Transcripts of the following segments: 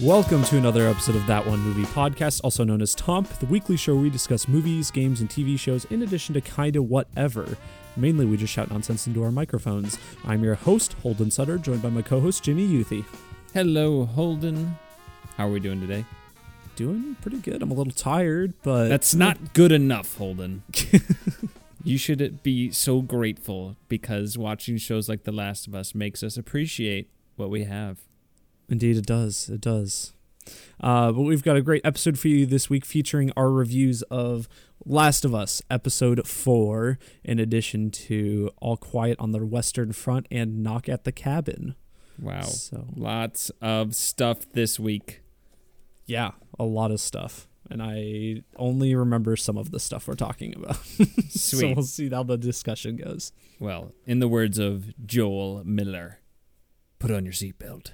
Welcome to another episode of That One Movie Podcast, also known as Tomp, the weekly show where we discuss movies, games, and TV shows in addition to kinda whatever. Mainly, we just shout nonsense into our microphones. I'm your host, Holden Sutter, joined by my co host, Jimmy Youthy. Hello, Holden. How are we doing today? Doing pretty good. I'm a little tired, but. That's not good enough, Holden. you should be so grateful because watching shows like The Last of Us makes us appreciate what we have. Indeed, it does. It does. Uh, but we've got a great episode for you this week featuring our reviews of Last of Us, episode four, in addition to All Quiet on the Western Front and Knock at the Cabin. Wow. So lots of stuff this week. Yeah, a lot of stuff. And I only remember some of the stuff we're talking about. Sweet. so we'll see how the discussion goes. Well, in the words of Joel Miller, put on your seatbelt.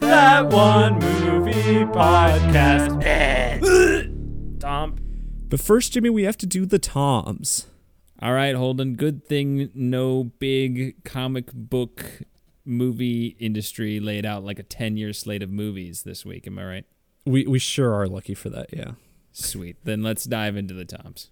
That one movie podcast. Tom. But first, Jimmy, we have to do the toms. All right, Holden. Good thing no big comic book movie industry laid out like a 10 year slate of movies this week. Am I right? We, we sure are lucky for that, yeah. Sweet. Then let's dive into the toms.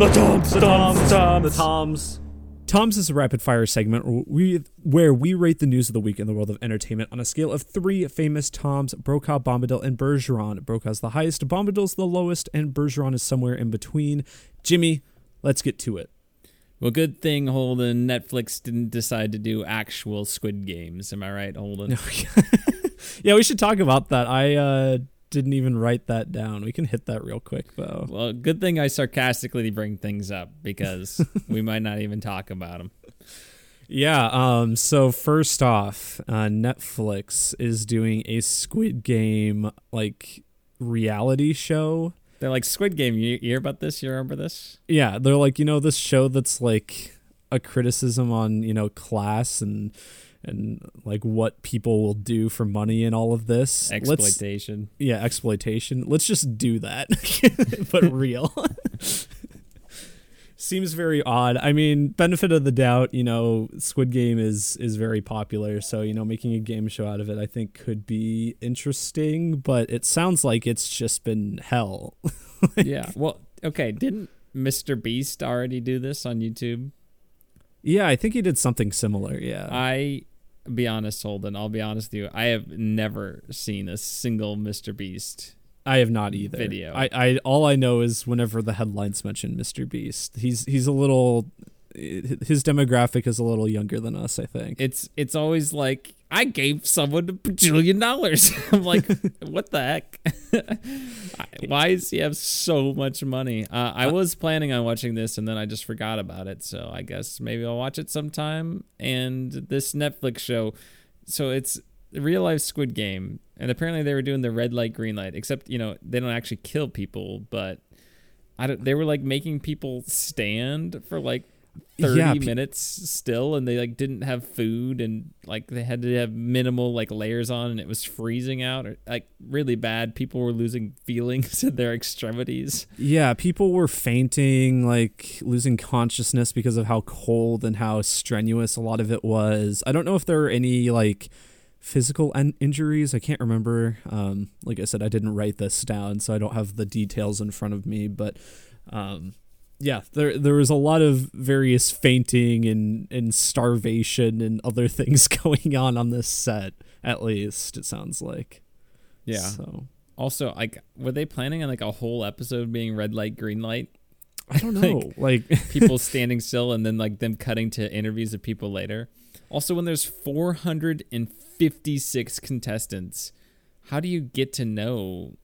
The Toms, the Toms, the Toms, the Toms. Toms is a rapid fire segment where we, where we rate the news of the week in the world of entertainment on a scale of three famous Toms Brokaw, Bombadil, and Bergeron. Brokaw's the highest, Bombadil's the lowest, and Bergeron is somewhere in between. Jimmy, let's get to it. Well, good thing Holden Netflix didn't decide to do actual Squid Games. Am I right, Holden? yeah, we should talk about that. I uh, didn't even write that down. We can hit that real quick though. Well, good thing I sarcastically bring things up because we might not even talk about them. Yeah. Um. So first off, uh, Netflix is doing a Squid Game like reality show. They're like Squid Game. You, you hear about this? You remember this? Yeah. They're like you know this show that's like a criticism on you know class and and like what people will do for money and all of this exploitation. Let's, yeah, exploitation. Let's just do that, but real. Seems very odd. I mean, benefit of the doubt, you know, Squid Game is is very popular, so you know, making a game show out of it, I think, could be interesting. But it sounds like it's just been hell. like, yeah. Well, okay. Didn't Mr. Beast already do this on YouTube? Yeah, I think he did something similar. Yeah. I be honest, Holden. I'll be honest with you. I have never seen a single Mr. Beast. I have not either. Video. I, I all I know is whenever the headlines mention Mr. Beast, he's he's a little his demographic is a little younger than us. I think it's it's always like I gave someone a bajillion dollars. I'm like, what the heck? Why does he have so much money? Uh, I was planning on watching this and then I just forgot about it. So I guess maybe I'll watch it sometime. And this Netflix show, so it's real life Squid Game, and apparently they were doing the red light, green light. Except you know they don't actually kill people, but I don't. They were like making people stand for like 30 yeah, minutes still and they like didn't have food and like they had to have minimal like layers on and it was freezing out or, like really bad. People were losing feelings in their extremities. Yeah people were fainting like losing consciousness because of how cold and how strenuous a lot of it was. I don't know if there were any like physical en- injuries. I can't remember. Um like i said i didn't write this down so i don't have the details in front of me but um yeah, there there was a lot of various fainting and and starvation and other things going on on this set. At least it sounds like. Yeah. So also, like, were they planning on like a whole episode being red light, green light? I don't know. like, like people standing still and then like them cutting to interviews of people later. Also, when there's 456 contestants, how do you get to know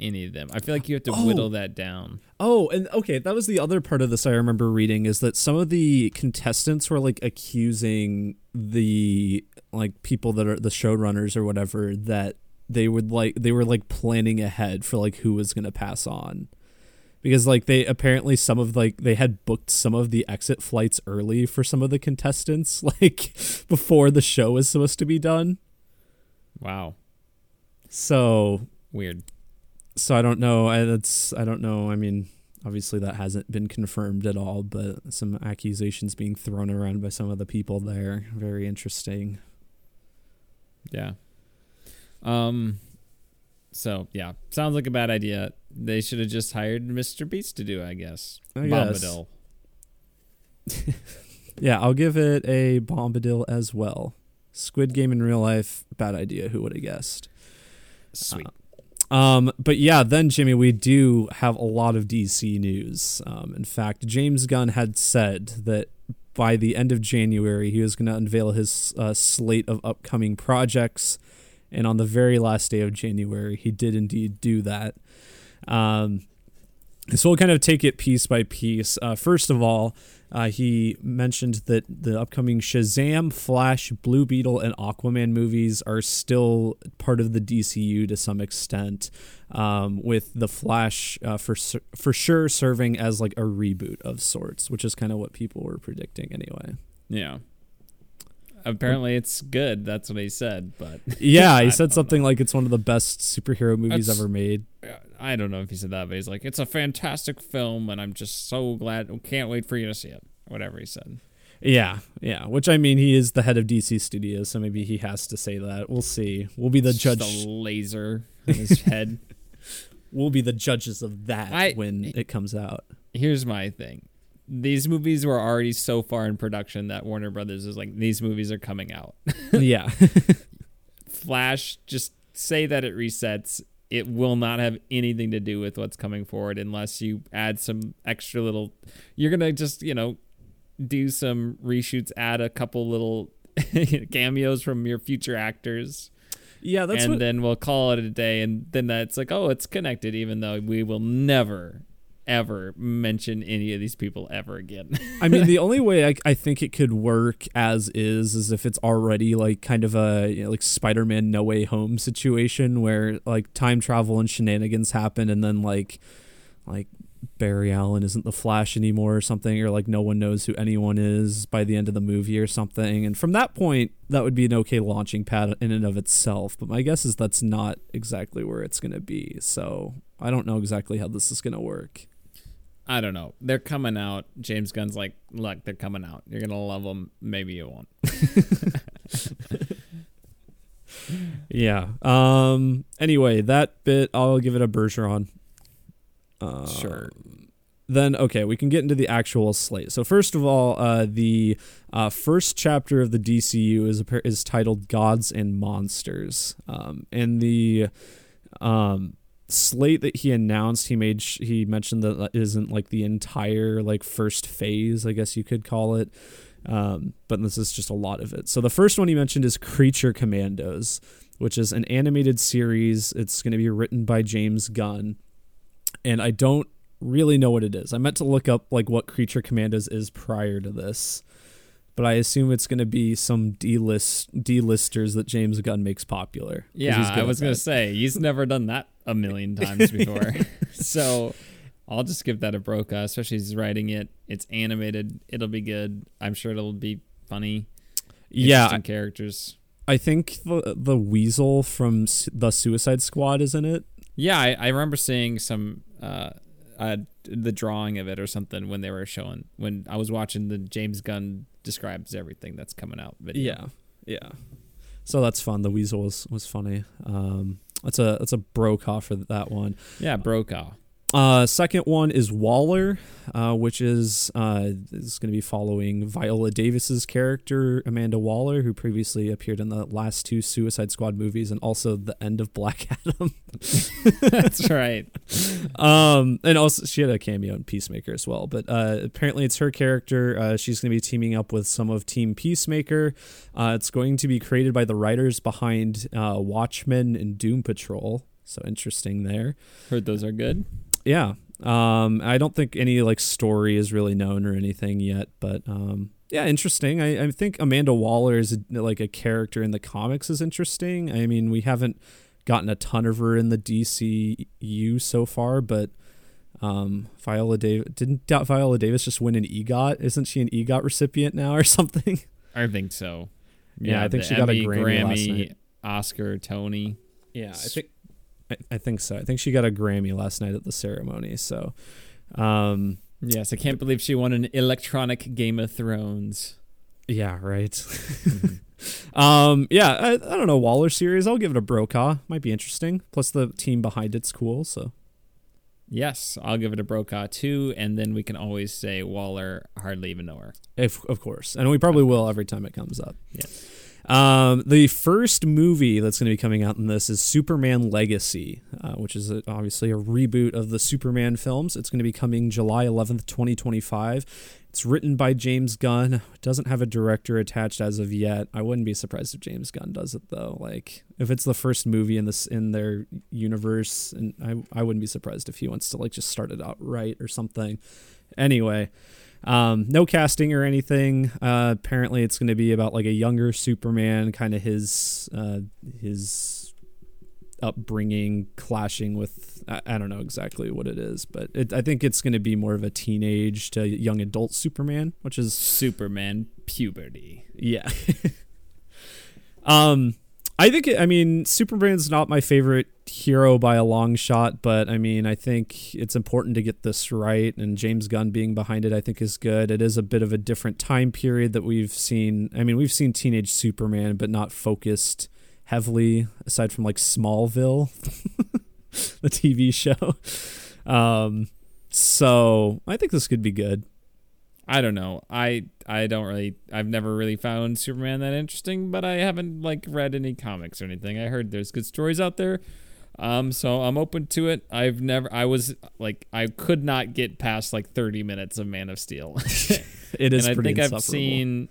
any of them. I feel like you have to oh. whittle that down. Oh, and okay, that was the other part of this I remember reading is that some of the contestants were like accusing the like people that are the showrunners or whatever that they would like they were like planning ahead for like who was going to pass on. because like they apparently some of like they had booked some of the exit flights early for some of the contestants like before the show was supposed to be done. Wow. So Weird. So I don't know. I that's I don't know. I mean, obviously that hasn't been confirmed at all, but some accusations being thrown around by some of the people there. Very interesting. Yeah. Um so yeah, sounds like a bad idea. They should have just hired Mr. Beast to do, I guess. I guess. Bombadil. Yeah, I'll give it a Bombadil as well. Squid Game in real life, bad idea. Who would have guessed? Sweet. Um, but yeah, then Jimmy, we do have a lot of DC news. Um, in fact, James Gunn had said that by the end of January, he was going to unveil his uh, slate of upcoming projects, and on the very last day of January, he did indeed do that. Um, so we'll kind of take it piece by piece. Uh, first of all, uh, he mentioned that the upcoming Shazam, Flash, Blue Beetle, and Aquaman movies are still part of the DCU to some extent, um, with the Flash uh, for for sure serving as like a reboot of sorts, which is kind of what people were predicting anyway. Yeah. Apparently it's good. That's what he said, but Yeah, he said something like it's one of the best superhero movies That's- ever made. I don't know if he said that, but he's like, it's a fantastic film, and I'm just so glad. Can't wait for you to see it. Whatever he said. Yeah, yeah. Which I mean, he is the head of DC Studios, so maybe he has to say that. We'll see. We'll be the just judge. a laser in his head. We'll be the judges of that I- when it comes out. Here's my thing. These movies were already so far in production that Warner Brothers is like, these movies are coming out. yeah. Flash, just say that it resets. It will not have anything to do with what's coming forward unless you add some extra little. You're gonna just you know do some reshoots, add a couple little cameos from your future actors, yeah, that's and what then we'll call it a day. And then that's like, oh, it's connected, even though we will never ever mention any of these people ever again. I mean, the only way I, I think it could work as is is if it's already like kind of a you know, like Spider-Man No Way Home situation where like time travel and shenanigans happen, and then like like Barry Allen isn't the Flash anymore or something, or like no one knows who anyone is by the end of the movie or something. And from that point, that would be an okay launching pad in and of itself. But my guess is that's not exactly where it's going to be. So I don't know exactly how this is going to work. I don't know. They're coming out. James Gunn's like, look, they're coming out. You're gonna love them. Maybe you won't. Yeah. Um. Anyway, that bit I'll give it a Bergeron. Uh, Sure. Then okay, we can get into the actual slate. So first of all, uh, the uh, first chapter of the DCU is is titled "Gods and Monsters," um, and the um, slate that he announced, he made sh- he mentioned that that isn't like the entire like first phase, I guess you could call it. Um, but this is just a lot of it. So the first one he mentioned is Creature Commandos, which is an animated series. It's going to be written by James Gunn, and I don't really know what it is. I meant to look up like what Creature Commandos is prior to this, but I assume it's going to be some D-list D-listers that James Gunn makes popular. Yeah, he's I was gonna say he's never done that a million times before. so I'll just give that a Brokaw, especially he's writing it. It's animated. It'll be good. I'm sure it'll be funny. Yeah, characters. I think the the Weasel from the Suicide Squad is in it. Yeah, I, I remember seeing some uh, uh, the drawing of it or something when they were showing when I was watching the James Gunn describes everything that's coming out video. Yeah, yeah. So that's fun. The Weasel was was funny. Um, that's a that's a Brokaw for that one. Yeah, Brokaw. Uh, second one is Waller, uh, which is uh, is going to be following Viola Davis's character Amanda Waller, who previously appeared in the last two Suicide Squad movies and also the end of Black Adam. That's right. um, and also she had a cameo in Peacemaker as well. But uh, apparently, it's her character. Uh, she's going to be teaming up with some of Team Peacemaker. Uh, it's going to be created by the writers behind uh, Watchmen and Doom Patrol. So interesting there. Heard those are good. Yeah. Um, I don't think any like story is really known or anything yet, but um, yeah, interesting. I, I think Amanda Waller is like a character in the comics is interesting. I mean, we haven't gotten a ton of her in the DCU so far, but Um, Viola Davis didn't Viola Davis just win an EGOT? Isn't she an EGOT recipient now or something? I think so. Yeah, I think the she got a Emmy, Grammy last night. Oscar, Tony. Yeah, I think I, I think so. I think she got a Grammy last night at the ceremony. So, um, Yes, I can't believe she won an electronic Game of Thrones. yeah, right. um, yeah, I, I don't know Waller series. I'll give it a Brokaw. Might be interesting. Plus the team behind it's cool. So Yes, I'll give it a Brokaw too, and then we can always say Waller hardly even know her. if, of course, and we probably will every time it comes up. Yeah. Um, the first movie that's going to be coming out in this is Superman Legacy, uh, which is a, obviously a reboot of the Superman films. It's going to be coming July 11th, 2025. It's written by James Gunn. It doesn't have a director attached as of yet. I wouldn't be surprised if James Gunn does it though. Like if it's the first movie in this in their universe, and I I wouldn't be surprised if he wants to like just start it out right or something. Anyway, um, no casting or anything. Uh, apparently, it's going to be about like a younger Superman, kind of his uh, his upbringing clashing with I, I don't know exactly what it is, but it, I think it's going to be more of a teenage to young adult Superman, which is Superman puberty. yeah. um, I think I mean Superman's not my favorite hero by a long shot, but I mean I think it's important to get this right, and James Gunn being behind it I think is good. It is a bit of a different time period that we've seen. I mean we've seen teenage Superman, but not focused heavily aside from like Smallville, the TV show. Um, so I think this could be good. I don't know. I I don't really. I've never really found Superman that interesting, but I haven't like read any comics or anything. I heard there's good stories out there. Um, so I'm open to it. I've never. I was like, I could not get past like 30 minutes of Man of Steel. It is and I think I've seen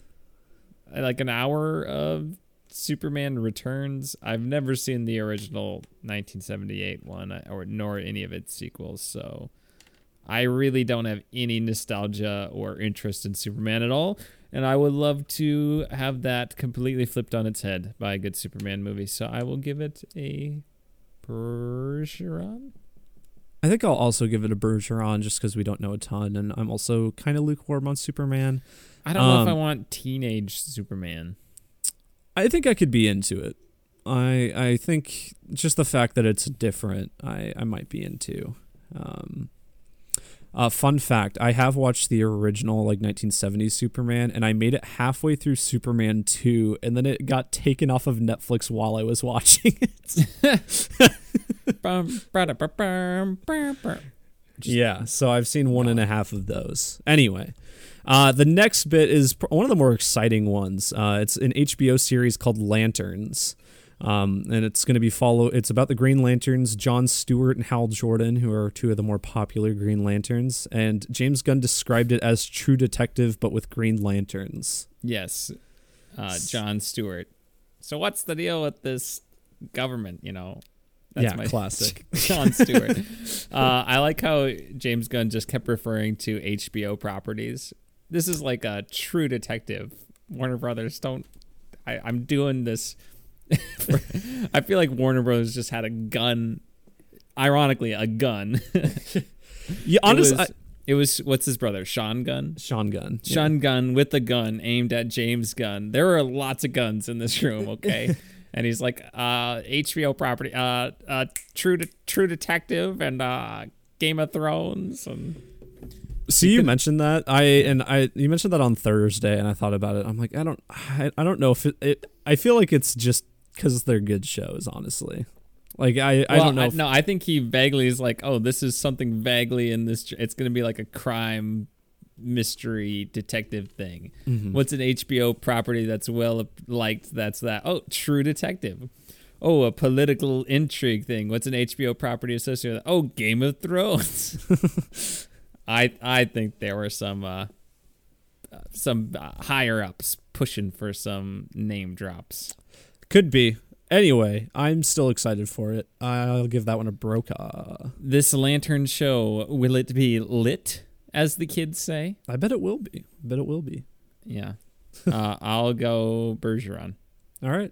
uh, like an hour of Superman Returns. I've never seen the original 1978 one, uh, or nor any of its sequels. So I really don't have any nostalgia or interest in Superman at all. And I would love to have that completely flipped on its head by a good Superman movie. So I will give it a Bergeron. I think I'll also give it a Bergeron just because we don't know a ton, and I'm also kind of lukewarm on Superman. I don't know if I Um, want teenage Superman. I think I could be into it. I I think just the fact that it's different, I I might be into. Um, uh, fun fact: I have watched the original like 1970s Superman, and I made it halfway through Superman 2, and then it got taken off of Netflix while I was watching it. Yeah, so I've seen one and a half of those. Anyway, uh, the next bit is pr- one of the more exciting ones. Uh, it's an HBO series called Lanterns. Um, and it's going to be follow. It's about the Green Lanterns, John Stewart and Hal Jordan, who are two of the more popular Green Lanterns. And James Gunn described it as True Detective, but with Green Lanterns. Yes, uh, John Stewart. So what's the deal with this government? You know, that's Yeah, classic. John Stewart. uh, I like how James Gunn just kept referring to HBO properties. This is like a True Detective. Warner Brothers don't. I, I'm doing this. I feel like Warner Bros. just had a gun. Ironically, a gun. Yeah, honestly, it was, it was what's his brother, Sean Gunn. Sean Gunn. Yeah. Sean Gunn with a gun aimed at James Gunn. There are lots of guns in this room, okay? and he's like, uh, HBO property, uh, uh, True De- True Detective, and uh, Game of Thrones, and See, you mentioned that I and I you mentioned that on Thursday, and I thought about it. I'm like, I don't, I, I don't know if it, it. I feel like it's just because they're good shows, honestly. Like I, I Well, don't know. if, no, I think he vaguely is like, oh, this is something vaguely in this. It's gonna be like a crime mystery detective thing. Mhm. What's an HBO property that's well liked? That's that. Oh, True Detective. Oh, a political intrigue thing. What's an HBO property associated with? Oh, Game of Thrones. I I think there were some uh, uh, some uh, higher ups pushing for some name drops. Could be. Anyway, I'm still excited for it. I'll give that one a Brokaw. This lantern show will it be lit, as the kids say? I bet it will be. I bet it will be. Yeah. uh, I'll go Bergeron. All right.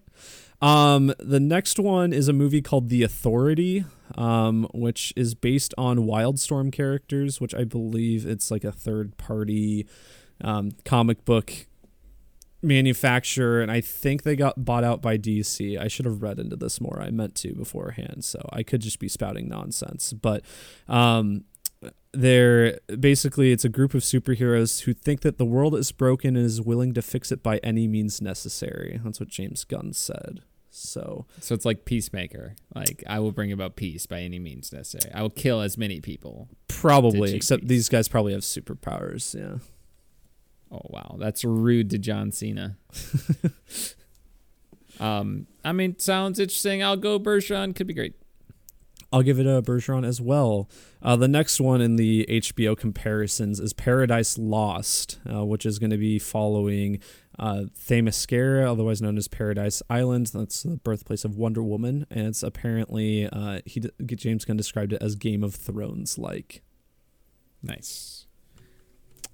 Um, the next one is a movie called The Authority, um, which is based on Wildstorm characters, which I believe it's like a third party um, comic book manufacturer, and I think they got bought out by DC. I should have read into this more. I meant to beforehand, so I could just be spouting nonsense. But um, they're basically it's a group of superheroes who think that the world is broken and is willing to fix it by any means necessary. That's what James Gunn said. So So it's like Peacemaker. Like I will bring about peace by any means necessary. I will kill as many people. probably, except peace? these guys probably have superpowers. Yeah. Oh wow, that's rude to John Cena. um, I mean, sounds interesting. I'll go Bergeron. Could be great. I'll give it a Bergeron as well. Uh, the next one in the HBO comparisons is Paradise Lost, uh, which is going to be following uh, Themyscira, otherwise known as Paradise Island. That's the birthplace of Wonder Woman, and it's apparently uh, he James Gunn described it as Game of Thrones like. Nice.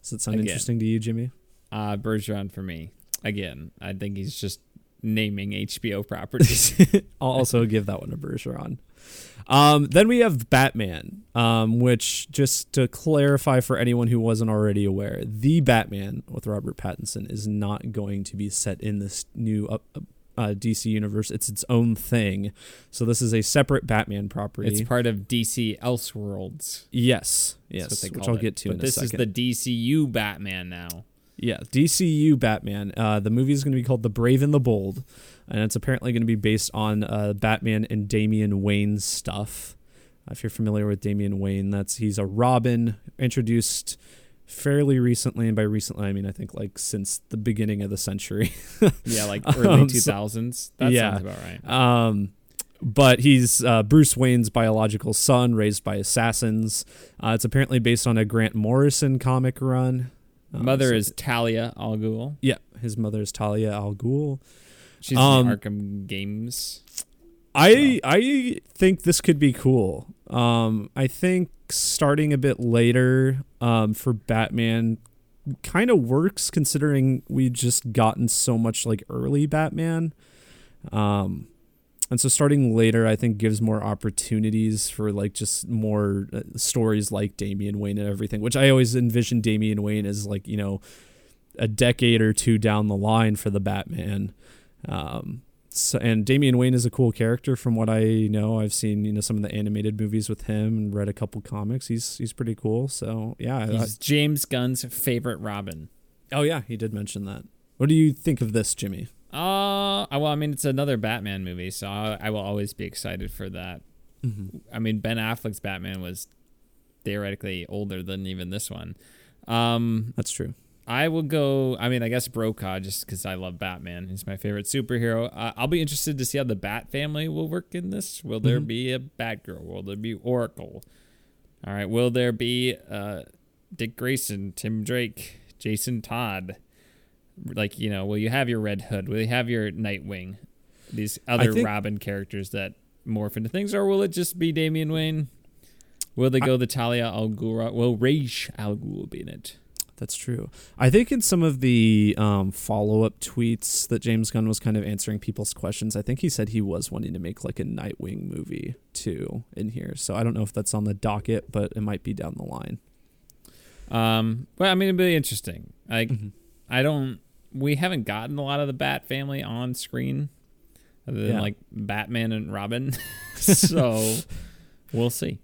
Does that sound Again. interesting to you, Jimmy? Uh, Bergeron for me. Again, I think he's just naming HBO properties. I'll also give that one to Bergeron. Um, then we have Batman, um, which just to clarify for anyone who wasn't already aware, the Batman with Robert Pattinson is not going to be set in this new uh, uh, DC universe. It's its own thing. So this is a separate Batman property. it's part of DC Elseworlds. yes, yes, which I'll it. get to But in this a second. is the DCU Batman now. Yeah, DCU Batman. Uh, the movie is going to be called The Brave and the Bold, and it's apparently going to be based on uh, Batman and Damian Wayne stuff. If you're familiar with Damian Wayne, that's he's a Robin introduced fairly recently, and by recently I mean I think like since the beginning of the century. Yeah, like early Um, two so- thousands. that yeah. sounds about right. Um, but he's uh, Bruce Wayne's biological son, raised by assassins. Uh, it's apparently based on a Grant Morrison comic run. Um, Mother so- is Talia al Ghul. yeah, his mother is Talia al Ghul. She's Um, in the Arkham games. I I think this could be cool. Um, I think starting a bit later um, for Batman kind of works considering we just gotten so much like early Batman. Um, and so starting later, I think gives more opportunities for like just more uh, stories like Damian Wayne and everything, which I always envision Damian Wayne as like you know a decade or two down the line for the Batman. Um, so, and Damian Wayne is a cool character from what I know. I've seen you know some of the animated movies with him and read a couple comics. He's he's pretty cool. So yeah. I- He's James Gunn's favorite Robin. oh yeah, he did mention that. What do you think of this, Jimmy? Uh, well, I mean, it's another Batman movie, so I, I will always be excited for that. I mean, Ben Affleck's Batman was theoretically older than even this one. Um, That's true. I will go. I mean, I guess Brokaw, just because I love Batman. He's my favorite superhero. Uh, I'll be interested to see how the Bat family will work in this. Will there Mhm. be a Batgirl? Will there be Oracle? All right. Will there be uh, Dick Grayson, Tim Drake, Jason Todd? Like you know, will you have your Red Hood? Will you have your Nightwing? These other think- Robin characters that morph into things, or will it just be Damian Wayne? Will they go the Talia al Ghul? Will Ra's al Ghul be in it? That's true. I think in some of the um, follow up tweets that James Gunn was kind of answering people's questions, I think he said he was wanting to make like a Nightwing movie too in here. So I don't know if that's on the docket, but it might be down the line. Um, well, I mean, it'd be interesting. Like, Mhm. I don't. We haven't gotten a lot of the Bat family on screen, other than Yeah. like Batman and Robin. so we'll see.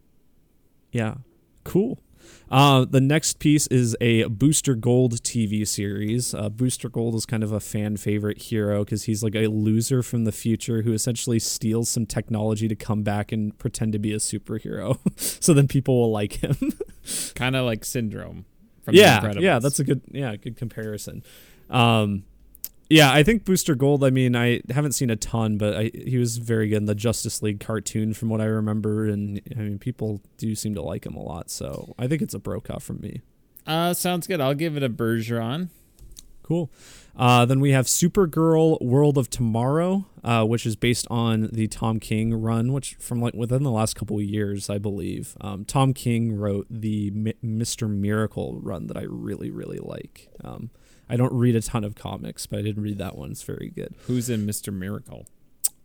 Yeah, cool. Uh, the next piece is a Booster Gold TV series. Uh, Booster Gold is kind of a fan favorite hero because he's like a loser from the future who essentially steals some technology to come back and pretend to be a superhero. so then people will like him. Kind of like Syndrome. From The yeah, yeah, that's a good yeah good comparison. Um, yeah, I think Booster Gold. I mean, I haven't seen a ton, but I, he was very good in the Justice League cartoon, from what I remember, and I mean, people do seem to like him a lot. So I think it's a Brokaw from me. uh sounds good. I'll give it a Bergeron. Cool. Uh, then we have Supergirl World of Tomorrow, uh, which is based on the Tom King run, which from like within the last couple of years, I believe. Um, Tom King wrote the Mr. Miracle run that I really, really like. Um, I don't read a ton of comics, but I didn't read that one. It's very good. Who's in Mr. Miracle?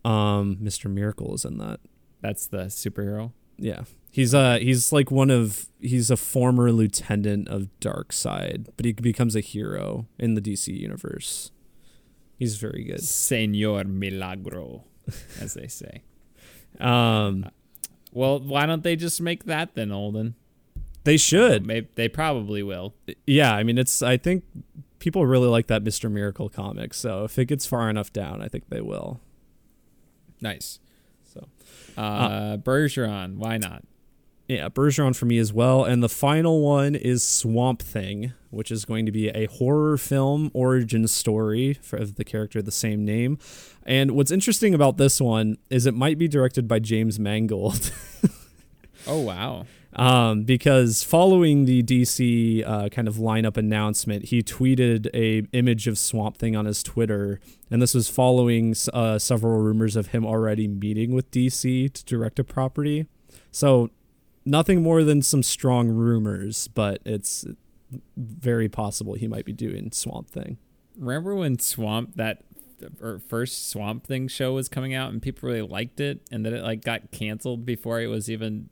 Um, Mr. Miracle is in that. That's the superhero. Yeah. He's uh he's like one of he's a former lieutenant of Darkseid, but he becomes a hero in the DC universe. He's very good. Senor Milagro, as they say. Um Well, why don't they just make that then, Holden? they should. Maybe they probably will. Yeah, I mean it's I think people really like that Mr. Miracle comic, so if it gets far enough down, I think they will. Nice. So Uh, Bergeron, why not? Yeah, Bergeron for me as well. And the final one is Swamp Thing, which is going to be a horror film origin story for the character of the same name. And what's interesting about this one is it might be directed by James Mangold. Oh wow. Um, because following the DC uh, kind of lineup announcement, he tweeted a image of Swamp Thing on his Twitter, and this was following uh, several rumors of him already meeting with DC to direct a property. So nothing more than some strong rumors, but it's very possible he might be doing Swamp Thing. Remember when Swamp that or first Swamp Thing show was coming out and people really liked it, and then it like got canceled before it was even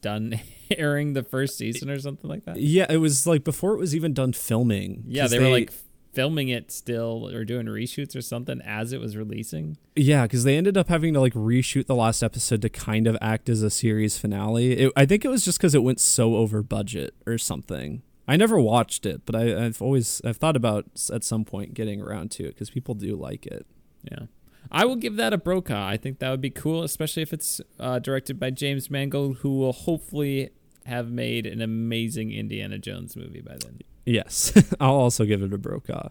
done airing the first season or something like that. Yeah, it was like before it was even done filming. Yeah, they, were like filming it still or doing reshoots or something as it was releasing. Yeah, because they ended up having to like reshoot the last episode to kind of act as a series finale. It, I think it was just because it went so over budget or something. I never watched it, but I, I've always I've thought about at some point getting around to it because people do like it. Yeah. I will give that a Brokaw. I think that would be cool, especially if it's uh, directed by James Mangold, who will hopefully have made an amazing Indiana Jones movie by then. Yes, I'll also give it a Brokaw.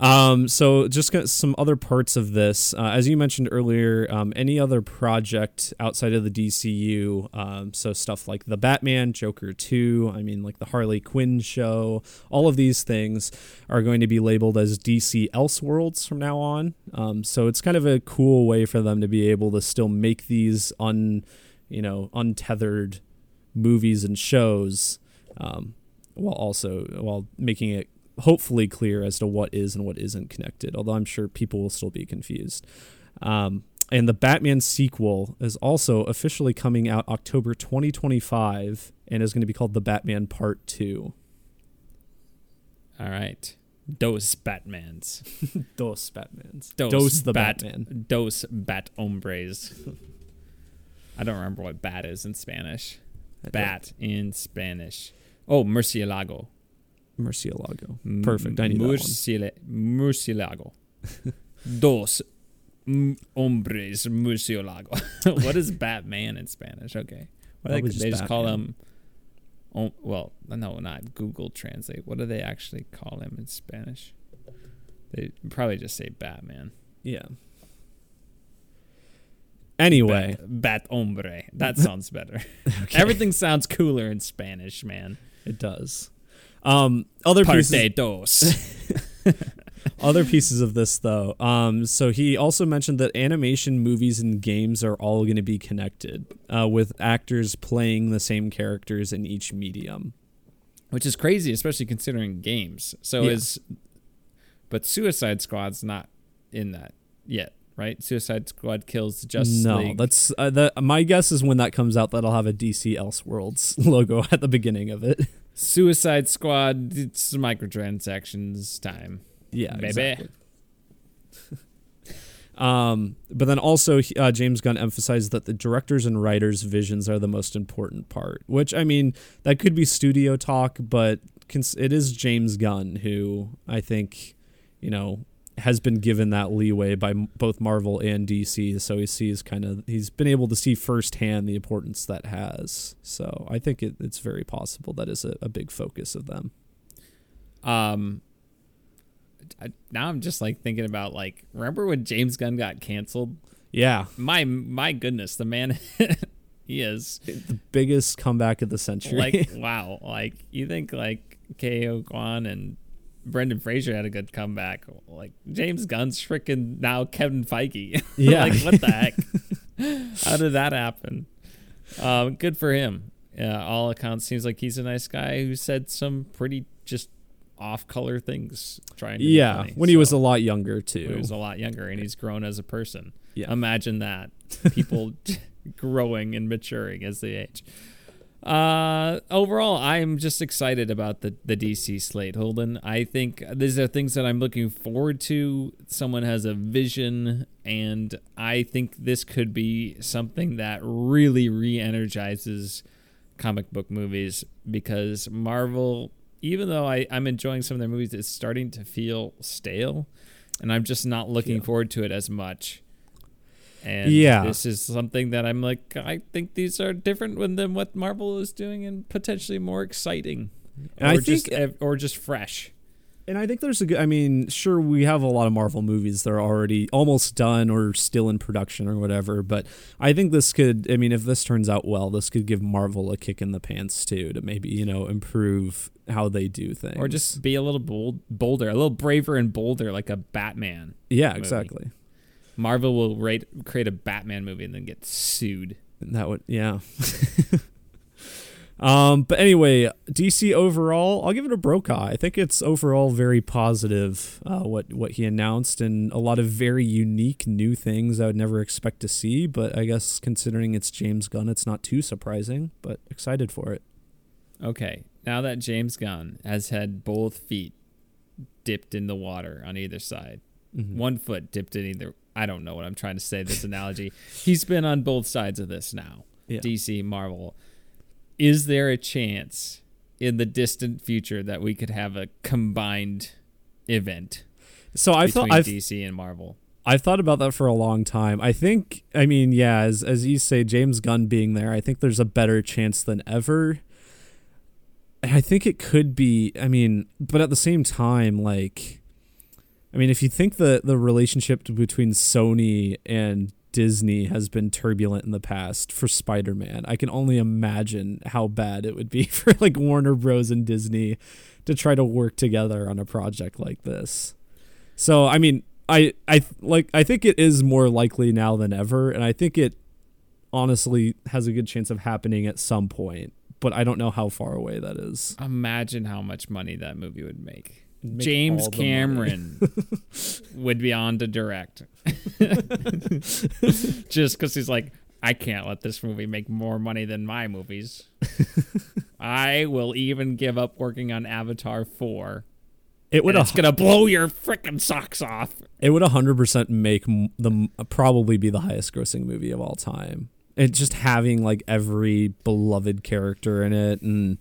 Um, so just some other parts of this, uh, as you mentioned earlier, um, any other project outside of the DCU, um, so stuff like the Batman, Joker 2, I mean, like the Harley Quinn show, all of these things are going to be labeled as DC Elseworlds from now on. Um, so it's kind of a cool way for them to be able to still make these un, you know, untethered movies and shows, um, while also while making it hopefully clear as to what is and what isn't connected. Although I'm sure people will still be confused. Um, and the Batman sequel is also officially coming out October 2025 and is going to be called The Batman Part 2. All right. Dos Batmans. Dos Batmans. Dos, Dos the bat, Batman. Dos Bat Hombres. I don't remember what bat is in Spanish. Bat in Spanish. Oh, murcielago. Murcielago. Perfect. I need Murciele- Murcielago. Dos hombres murcielago. what is Batman in Spanish? Okay. What do they, just they just call him. Oh, well, no, not Google Translate. What do they actually call him in Spanish? They probably just say Batman. Yeah. Anyway, Bat, bat hombre. That sounds better. Okay. Everything sounds cooler in Spanish, man. it does. Um, other pieces, other pieces of this though. Um, so he also mentioned that animation, movies, and games are all going to be connected, uh, with actors playing the same characters in each medium. which is crazy, especially considering games. So Yeah. is, but Suicide Squad's not in that yet, right? Suicide Squad kills Justice no, League. that's uh, the, my guess is when that comes out, that'll have a DC Elseworlds logo at the beginning of it. Suicide Squad. It's microtransactions time, yeah, baby. exactly. Um, but then also uh, James Gunn emphasized that the directors and writers' visions are the most important part. Which I mean, that could be studio talk, but cons- it is James Gunn who I think, you know, has been given that leeway by both Marvel and DC. So he sees kind of he's been able to see firsthand the importance that has. So I think it, it's very possible that is a, a big focus of them. Um, I, now I'm just like thinking about like, remember when James Gunn got canceled? Yeah, My my goodness, the man, he is the biggest comeback of the century. like wow. Like you think like Ko Kwan and Brendan Fraser had a good comeback. Like James Gunn's freaking now Kevin Feige. Yeah. like what the heck? How did that happen? Um, good for him. Yeah, all accounts seems like he's a nice guy who said some pretty just off-color things trying to yeah, funny. when he was a lot younger when too. he was a lot younger and he's grown as a person. Yeah. Imagine that. People growing and maturing as they age. Uh, overall, I'm just excited about the, the DC slate, Holden. I think these are things that I'm looking forward to. Someone has a vision, and I think this could be something that really re energizes comic book movies because Marvel, even though I, I'm enjoying some of their movies, it's starting to feel stale, and I'm just not looking Yeah. forward to it as much. And Yeah. this is something that I'm like, I think these are different than what Marvel is doing, and potentially more exciting, And or I just think- ev- or just fresh. And I think there's a good. I mean, sure, we have a lot of Marvel movies that are already almost done or still in production or whatever. But I think this could. I mean, if this turns out well, this could give Marvel a kick in the pants too to maybe you know improve how they do things Or just be a little bold, bolder, a little braver and bolder, like a Batman. yeah, movie. exactly. Marvel will rate, create a Batman movie and then get sued. That would yeah. um, but anyway, DC overall, I'll give it a Brokaw. I think it's overall very positive. Uh, what what he announced and a lot of very unique new things I would never expect to see. But I guess considering it's James Gunn, it's not too surprising. But excited for it. Okay, now that James Gunn has had both feet dipped in the water on either side, Mhm. one foot dipped in either. I don't know what I'm trying to say. This analogy. He's been on both sides of this now. Yeah. DC, Marvel. Is there a chance in the distant future that we could have a combined event So I thought I've, DC and Marvel? I've thought about that for a long time. I think, I mean, yeah, as as you say, James Gunn being there, I think there's a better chance than ever. I think it could be. I mean, but at the same time, like, I mean, if you think the the relationship between Sony and Disney has been turbulent in the past for Spider-Man, I can only imagine how bad it would be for like Warner Bros and Disney to try to work together on a project like this. So, I mean, I I like I think it is more likely now than ever and I think it honestly has a good chance of happening at some point, but I don't know how far away that is. Imagine how much money that movie would make. James all the money. Cameron would be on to direct. Just because he's like, I can't let this movie make more money than my movies. I will even give up working on Avatar 4. It would it's to blow your freaking socks off. it would 100% make the probably be the highest grossing movie of all time. It just having like every beloved character in it and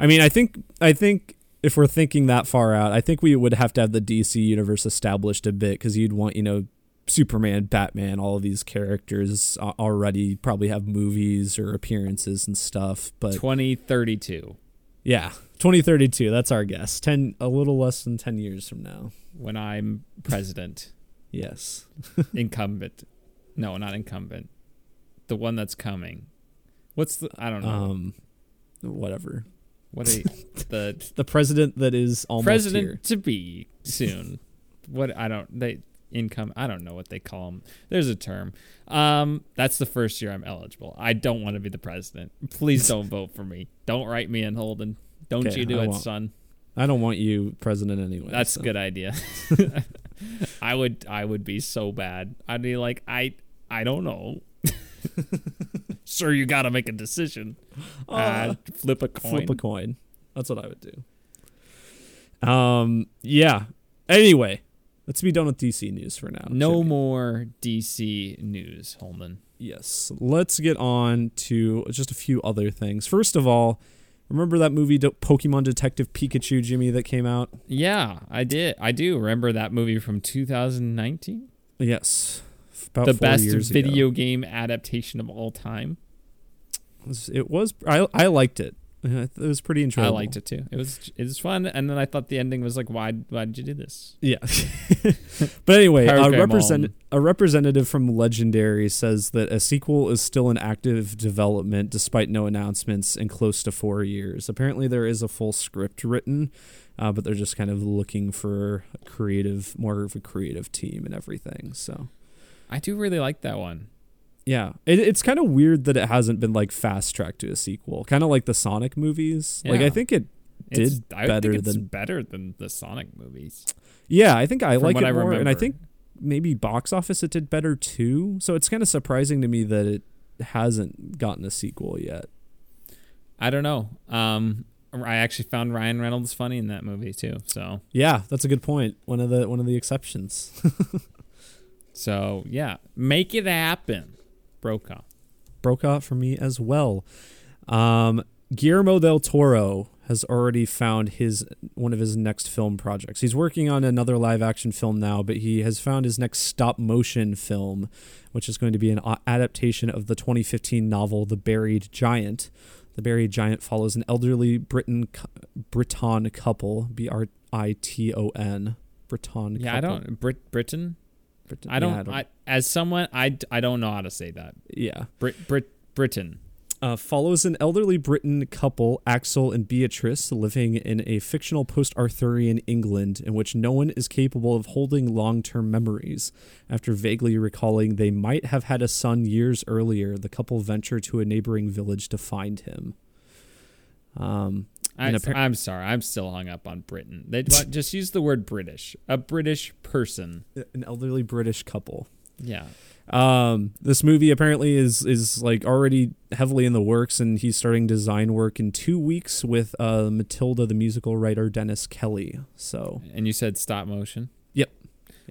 I mean, I think I think if we're thinking that far out, I think we would have to have the DC universe established a bit because you'd want, you know, Superman, Batman, all of these characters already probably have movies or appearances and stuff. But 2032, yeah, 2032, that's our guess. 10, a little less than 10 years from now. when I'm president, Yes. incumbent. No, not incumbent. The one that's coming. What's the, I don't know. Um, whatever. What a, the The president that is almost president here. to be soon. what I don't they income I don't know what they call them. There's a term. Um, that's the first year I'm eligible. I don't want to be the president. Please don't vote for me. Don't write me in Holden. Don't Okay, you do I it, won't. son. I don't want you president anyway. That's so. a good idea. I would I would be so bad. I'd be like I I don't know. Sir, you got to make a decision. Uh, flip a coin. Flip a coin. That's what I would do. Um. Yeah. Anyway, let's be done with DC news for now. no more DC news, Holman. Yes. Let's get on to just a few other things. First of all, remember that movie Pokemon Detective Pikachu, Jimmy, that came out? Yeah, I did. I do remember that movie from 2019. Yes. About the best video ago. game adaptation of all time. It was- It was. I I liked it. Uh, It was pretty enjoyable. I liked it too. It was it was fun, and then I thought the ending was like, why why did you do this? Yeah. but anyway, a, represent- a representative from Legendary says that a sequel is still in active development despite no announcements in close to four years. Apparently, there is a full script written, uh, but they're just kind of looking for a creative, more of a creative team and everything. So, I do really like that one. yeah, it, it's kind of weird that it hasn't been like fast tracked to a sequel, kind of like the Sonic movies. Like, I think it did I better think it's than better than the Sonic movies. Yeah, I think I like it I more, and I think maybe box office it did better too. So it's kind of surprising to me that it hasn't gotten a sequel yet. I don't know. Um, I actually found Ryan Reynolds funny in that movie too. So Yeah, that's a good point. One of the one of the exceptions. so yeah, make it happen, Brokaw. Brokaw for me as well. Um, Guillermo del Toro has already found his one of his next film projects. He's working on another live action film now, but he has found his next stop motion film, which is going to be an adaptation of the 2015 novel The Buried Giant. The Buried Giant follows an elderly Briton Briton couple, B R I T O N, Briton. Yeah, I don't Brit Britain. I don't. yeah, I, as someone, I, I don't know how to say that. yeah. Brit Brit Britain. uh, follows an elderly Briton couple, Axl and Beatrice, living in a fictional post Arthurian England in which no one is capable of holding long term memories. After vaguely recalling they might have had a son years earlier, the couple venture to a neighboring village to find him. Um, I, I'm sorry, I'm still hung up on Britain. They just use the word British. A British person. an elderly British couple. Yeah. Um, this movie apparently is is like already heavily in the works, and he's starting design work in two weeks with uh, Matilda, the musical writer Dennis Kelly. So And you said stop motion. Yep.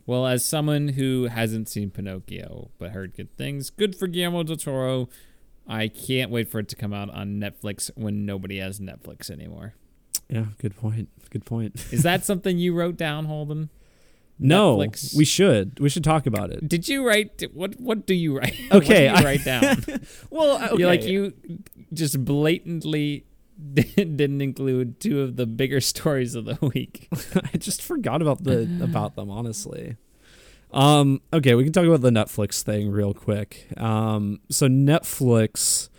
Well, as someone who hasn't seen Pinocchio but heard good things, good for Guillermo del Toro. I can't wait for it to come out on Netflix when nobody has Netflix anymore. yeah, good point. Good point. Is that something you wrote down, Holden? No, Netflix. we should we should talk about it. Did you write what? What do you write? Okay, what do I- write down? Well, You like you just blatantly didn't include two of the bigger stories of the week. I just forgot about the about them honestly. Um, okay, we can talk about the Netflix thing real quick. Um, so Netflix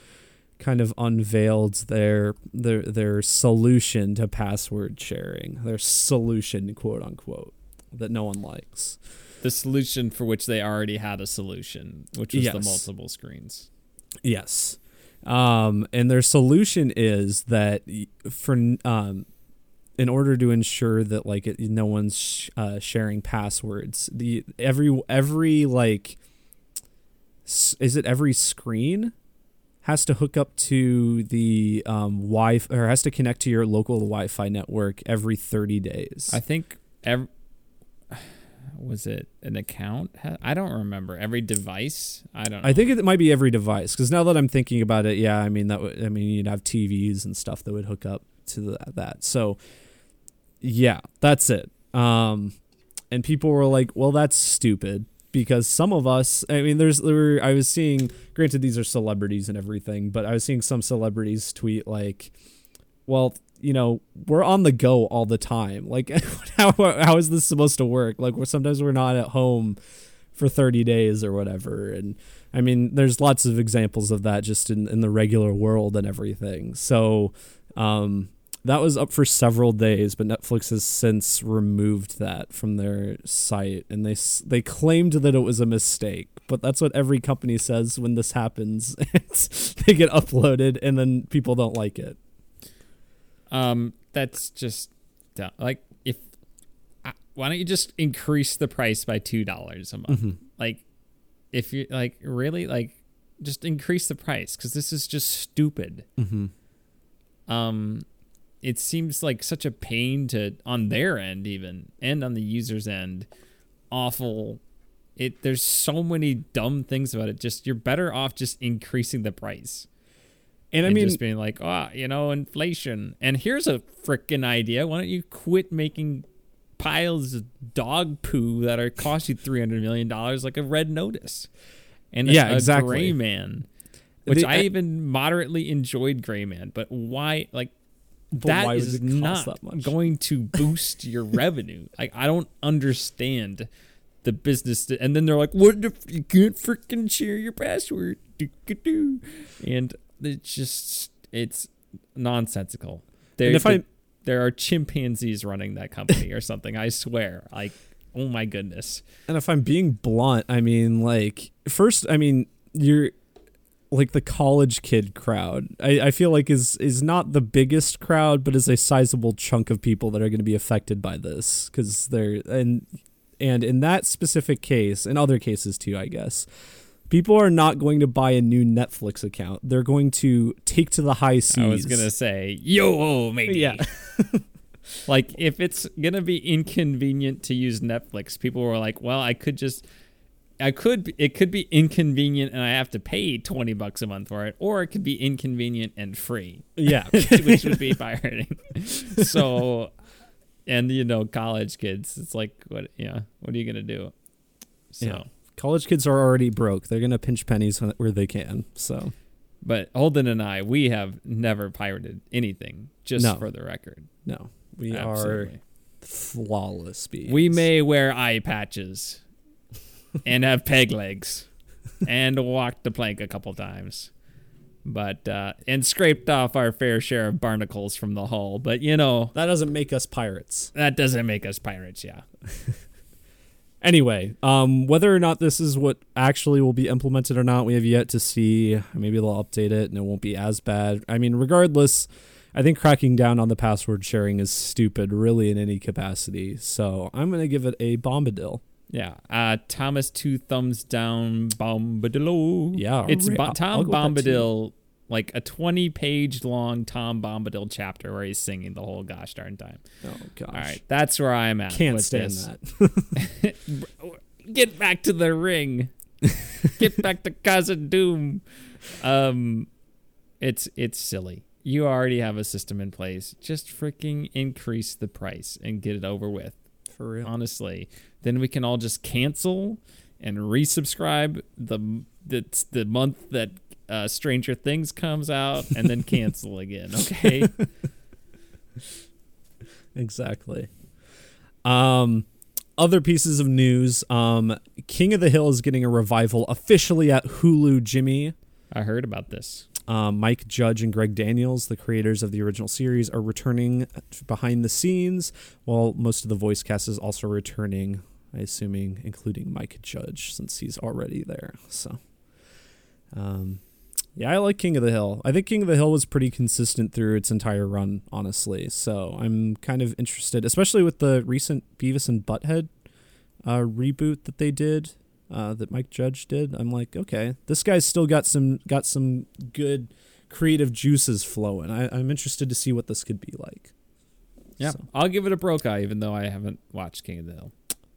kind of unveiled their their their solution to password sharing. Their solution, quote unquote, that no one likes. The solution for which they already had a solution, which was the multiple screens. Yes. Um, and their solution is that for um, in order to ensure that like it, no one's sh- uh, sharing passwords, the every every like s- is it every screen has to hook up to the um, Wi or has to connect to your local Wi-Fi network every 30 days. I think ev- was it an account? I don't remember. Every device? I don't know. I think it might be every device because now that I'm thinking about it, yeah, I mean that. Would, I mean you'd have TVs and stuff that would hook up to the, that. So, yeah, that's it. Um, and people were like, "Well, that's stupid," because some of us. I mean, there's there. Were, I was seeing. Granted, these are celebrities and everything, but I was seeing some celebrities tweet like, "Well." You know, we're on the go all the time. Like, how how is this supposed to work? Like, we're, sometimes we're not at home for 30 days or whatever and i mean there's lots of examples of that just in, in the regular world and everything so um, that was up for several days but netflix has since removed that from their site and they they claimed that it was a mistake but that's what every company says when this happens they get uploaded and then people don't like it Um, that's just dumb. like if I- why don't you just increase the price by two dollars a month? Like, if you like really like, just increase the price because this is just stupid. mm-hmm. Um, it seems like such a pain to on their end even and on the user's end. Awful. It there's so many dumb things about it. Just you're better off just increasing the price and i and mean just being like, oh, you know, inflation. And here's a freaking idea. Why don't you quit making piles of dog poo that are cost you three hundred million dollars, like a Red Notice, and Yeah, a, a exactly. Gray Man, which The- I even moderately enjoyed Gray Man, but why? Like But that is not that much? going to boost your revenue. Like I don't understand the business. To, and then they're like, "What if you can't freaking share your password?" And it's just it's nonsensical. There, if I- there are chimpanzees running that company or something. I swear. Like, oh my goodness. And if I'm being blunt, I mean, like, first, I mean, you're like the college kid crowd. I, I feel like is is not the biggest crowd, but is a sizable chunk of people that are going to be affected by this because they're and and in that specific case, in other cases too, I guess, people are not going to buy a new Netflix account. They're going to take to the high seas. I was gonna say, yo, maybe. Yeah. like if it's gonna be inconvenient to use Netflix, people were like, well, I could just. I could it could be inconvenient and I have to pay 20 bucks a month for it or it could be inconvenient and free. Yeah. which would be pirating. so and you know college kids it's like what yeah, what are you going to do? So Yeah. college kids are already broke. They're going to pinch pennies where they can. So, but Holden and I we have never pirated anything just No. for the record. no. We Absolutely. are flawless beings. We may wear eye patches and have peg legs and walked the plank a couple times. But uh and scraped off our fair share of barnacles from the hull, but you know, That doesn't make us pirates. that doesn't make us pirates, yeah. Anyway, um, whether or not this is what actually will be implemented or not, we have yet to see. Maybe they'll update it and it won't be as bad. I mean, regardless, I think cracking down on the password sharing is stupid, really, in any capacity. So I'm going to give it a bombadil. Yeah. Uh Thomas two thumbs down Bombadil. Yeah, It's I'll- Bo- I'll Tom go with that too. Bombadil like a 20 page long Tom Bombadil chapter where he's singing the whole gosh darn time. Oh, gosh. All right, that's where I'm at. Can't with stand this. that. Get back to the ring. Get back to Cousin Doom. Um, it's it's silly. You already have a system in place. Just freaking increase the price and get it over with. For real. Honestly, then we can all just cancel and resubscribe the the the month that uh, Stranger Things comes out, and then cancel again. Okay. Exactly. Um, other pieces of news. Um, King of the Hill is getting a revival officially at Hulu. Jimmy, I heard about this. Um, Mike Judge, and Greg Daniels, the creators of the original series, are returning behind the scenes, while most of the voice cast is also returning. I assuming including Mike Judge since he's already there. So, um, yeah, I like King of the Hill. I think King of the Hill was pretty consistent through its entire run, honestly. So I'm kind of interested, especially with the recent Beavis and Butthead uh, reboot that they did, uh, that Mike Judge did. I'm like, okay, this guy's still got some got some good creative juices flowing. I, I'm interested to see what this could be like. Yeah, So, I'll give it a Brokaw, even though I haven't watched King of the Hill.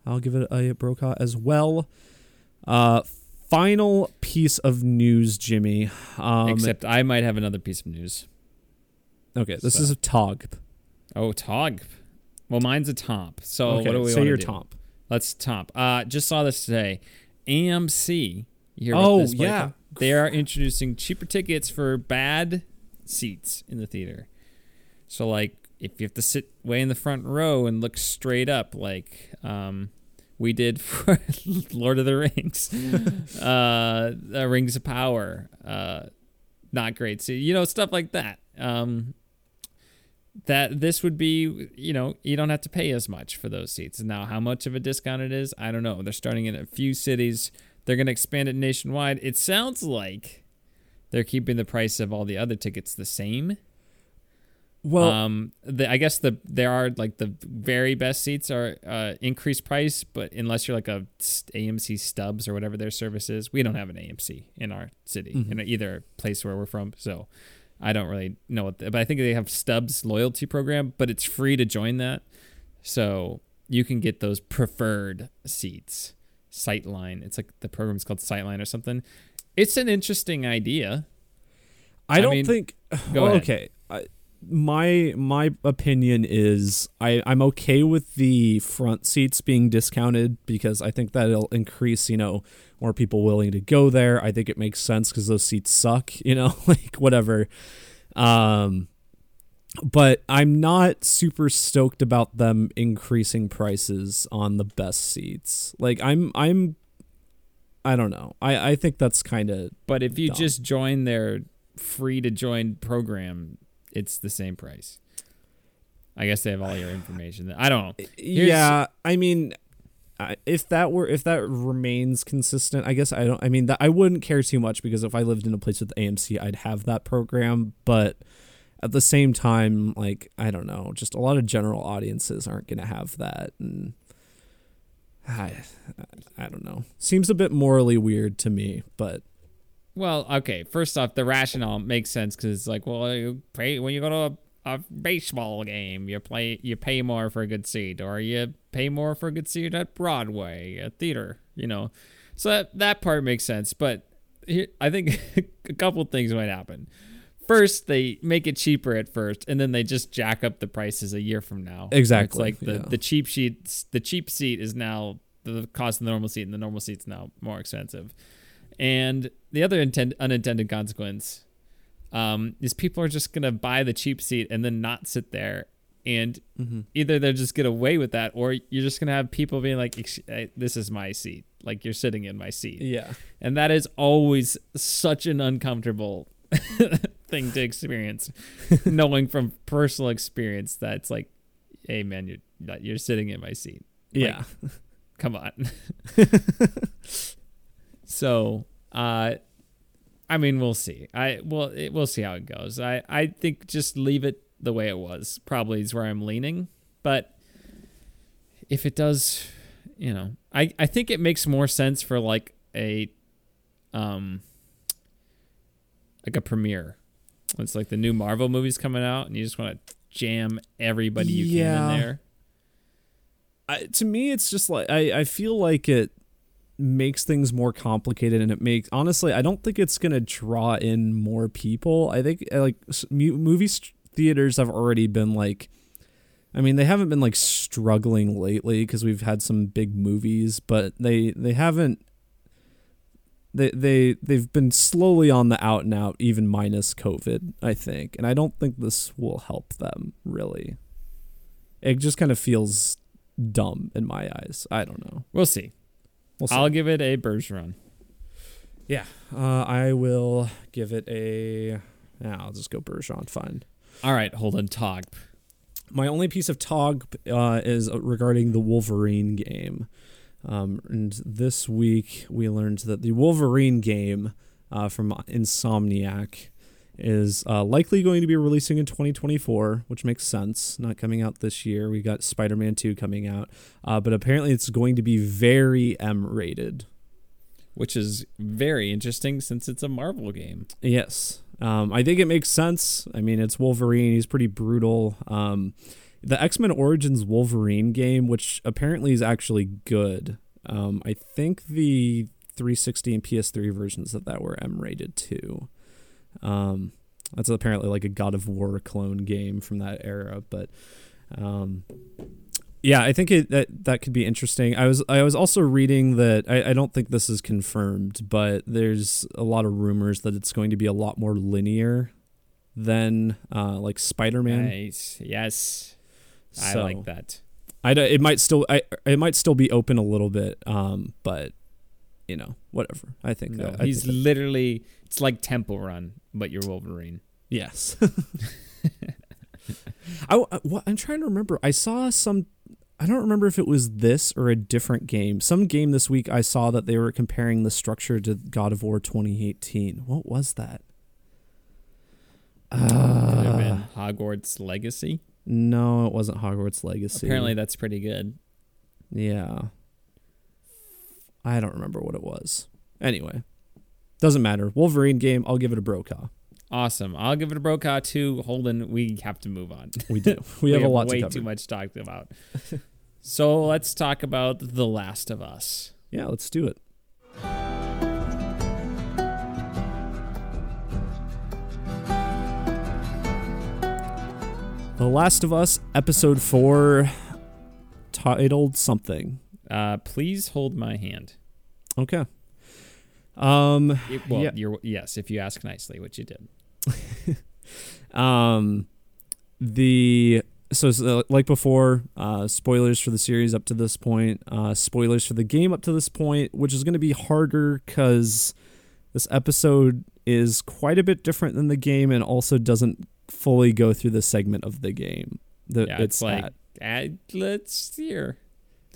I'll give it a Brokaw as well. Uh, final piece of news, Jimmy. Um, Except I might have another piece of news. okay, this so- is a Tog. Oh, Tog. Well, mine's a top. So okay, what do we say want your to do? top. Let's top. Uh, just saw this today. AMC. You hear Oh? Yeah. They are introducing cheaper tickets for bad seats in the theater. So like, if you have to sit way in the front row and look straight up, like um, we did for Lord of the Rings, uh, uh, Rings of Power, uh, not great. So you know stuff like that. Um, that this would be, you know, you don't have to pay as much for those seats. Now, how much of a discount it is, I don't know. They're starting in a few cities. They're going to expand it nationwide. It sounds like they're keeping the price of all the other tickets the same. Well, um, the, I guess the there are like the very best seats are uh, increased price, but unless you're like a AMC Stubs or whatever their service is, we don't have an AMC in our city Mhm. in either place where we're from. So I don't really know what, the, but I think they have Stubs loyalty program, but it's free to join that, so you can get those preferred seats. Sightline, it's like the program's called Sightline or something. It's an interesting idea. I I don't mean, think. go well, okay, I, my my opinion is I I'm okay with the front seats being discounted because I think that'll increase you know more people willing to go there. I think it makes sense because those seats suck. You know, like whatever. Um, but I'm not super stoked about them increasing prices on the best seats. Like I'm I'm. I don't know. I, I think that's kind of But if you Dumb. just join their free to join program, it's the same price. I guess they have all your information. I don't know. yeah. I mean, If that were if that remains consistent, I guess I don't. I mean, that I wouldn't care too much because if I lived in a place with AMC, I'd have that program. But at the same time, like I don't know, just a lot of general audiences aren't going to have that, and I, I don't know. Seems a bit morally weird to me, but Well, okay. First off, the rationale makes sense because it's like, well, you pay when you go to a, a baseball game, you play you pay more for a good seat, or you pay more for a good seat at Broadway, a theater, you know. So that that part makes sense, but here, I think a couple things might happen. First, they make it cheaper at first, and then they just jack up the prices a year from now. Exactly, It's like the, yeah. the cheap sheet, the cheap seat is now the cost of the normal seat, and the normal seat's now more expensive. And the other intend- unintended consequence um, is people are just gonna buy the cheap seat and then not sit there, and either they'll just get away with that, or you're just gonna have people being like, "This is my seat," like you're sitting in my seat, yeah, and that is always such an uncomfortable thing to experience, knowing from personal experience that it's like, "Hey, man, you're you're sitting in my seat." yeah, Come on. so, uh, I mean, we'll see. I well, it, we'll see how it goes. I I think just leave it the way it was. Probably is where I'm leaning. But if it does, you know, I I think it makes more sense for like a, um, like a premiere. It's like the new Marvel movies coming out, and you just want to jam everybody you Yeah. can in there. I, to me, it's just like I, I feel like it makes things more complicated, and it makes honestly, I don't think it's gonna draw in more people. I think uh, like movie theaters have already been like, I mean, they haven't been like struggling lately because we've had some big movies, but they they haven't. They they they've been slowly on the out and out, even minus COVID. I think, and I don't think this will help them really. It just kind of feels dumb in my eyes. I don't know. We'll see. We'll. I'll give it a Bergeron. yeah, uh, I will give it a. Yeah, I'll just go Bergeron. Fine. All right, hold on, Tog. My only piece of tog uh, is regarding the Wolverine game. Um, and this week we learned that the Wolverine game uh, from Insomniac is uh, likely going to be releasing in 2024, which makes sense. Not coming out this year. We got Spider Man 2 coming out. Uh, but apparently it's going to be very M rated. which is very interesting since it's a Marvel game. Yes. Um, I think it makes sense. I mean, it's Wolverine. He's pretty brutal. Um, the X Men Origins Wolverine game, which apparently is actually good. Um, I think the 360 and PS3 versions of that were M rated too. Um, that's apparently like a God of War clone game from that era, but um, yeah, I think it that that could be interesting. I was I was also reading that I, I don't think this is confirmed, but there's a lot of rumors that it's going to be a lot more linear than uh, like Spider Man. Nice. Yes. I So- like that. I it might still I it might still be open a little bit, um, but you know whatever. I think No, that, I he's think literally it's like Temple Run, but you're Wolverine. yes. I, I what, I'm trying to remember. I saw some. I don't remember if it was this or a different game. Some game this week I saw that they were comparing the structure to God of War 2018. What was that? Uh, Hogwarts Legacy. no, it wasn't Hogwarts Legacy. Apparently, that's pretty good. Yeah. I don't remember what it was. Anyway, doesn't matter. Wolverine game, I'll give it a Brokaw. Awesome. I'll give it a Brokaw too. Holden, we have to move on. We do. We, have, a lot way to too much talked about. so let's talk about The Last of Us. Yeah, let's do it. The Last of Us, episode four, titled something. Uh, please hold my hand. Okay. Um, It- well, Yeah. you're yes, if you ask nicely, which you did. um, the so, so like before, uh, spoilers for the series up to this point, uh, spoilers for the game up to this point, which is going to be harder because this episode is quite a bit different than the game and also doesn't fully go through the segment of the game. The, Yeah, it's, like at. let's hear.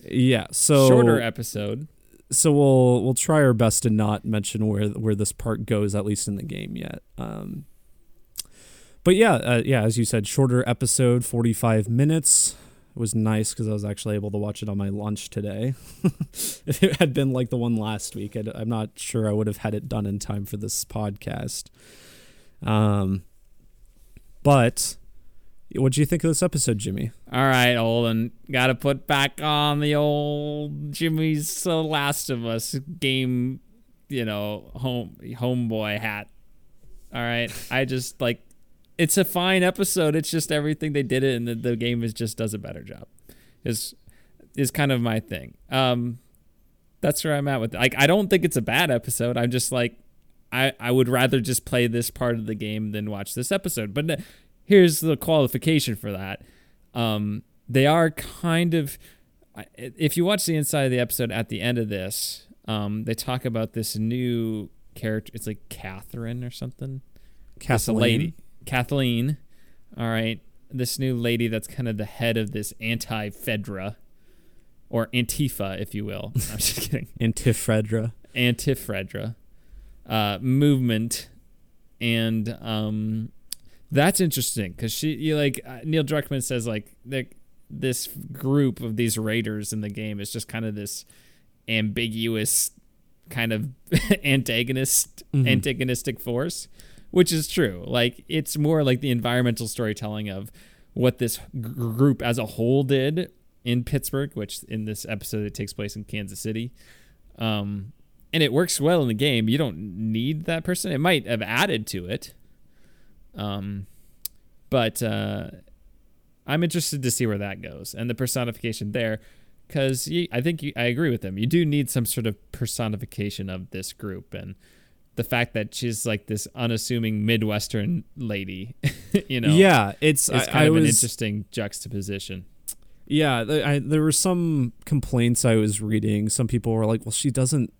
Yeah, so Shorter episode. So we'll we'll try our best to not mention where where this part goes, at least in the game yet. Um, but yeah, uh, yeah, as you said, shorter episode, forty five minutes. It was nice because I was actually able to watch it on my lunch today. if it had been like the one last week, I'd, I'm not sure I would have had it done in time for this podcast. Um, but what do you think of this episode, Jimmy? All right, Holden, got to put back on the old Jimmy's uh, Last of Us game, you know, home homeboy hat. All right, I just like it's a fine episode. It's just everything they did it, and the, the game is just does a better job. Is is kind of my thing. Um, that's where I'm at with it. Like, I don't think it's a bad episode. I'm just like, I I would rather just play this part of the game than watch this episode. But uh, here's the qualification for that. Um, they are kind of. If you watch the inside of the episode at the end of this, um, they talk about this new character. It's like Catherine or something. Kathleen? lady, Kathleen. All right, this new lady that's kind of the head of this anti-Fedra or Antifa, if you will. I'm just kidding. Antifredra. Anti-Fedra uh, movement, and um, that's interesting because she, you like uh, Neil Druckmann says like the, this group of these raiders in the game is just kind of this ambiguous kind of antagonist Mhm. antagonistic force which is true. Like it's more like the environmental storytelling of what this g- group as a whole did in Pittsburgh which in this episode it takes place in Kansas City. Um and it works well in the game. You don't need that person. It might have added to it um but uh I'm interested to see where that goes and the personification there because I think you, I agree with them. You do need some sort of personification of this group and the fact that she's like this unassuming Midwestern lady, you know, yeah, it's I, kind I of was an interesting juxtaposition. yeah. I, there were some complaints I was reading. Some people were like, "Well, she doesn't.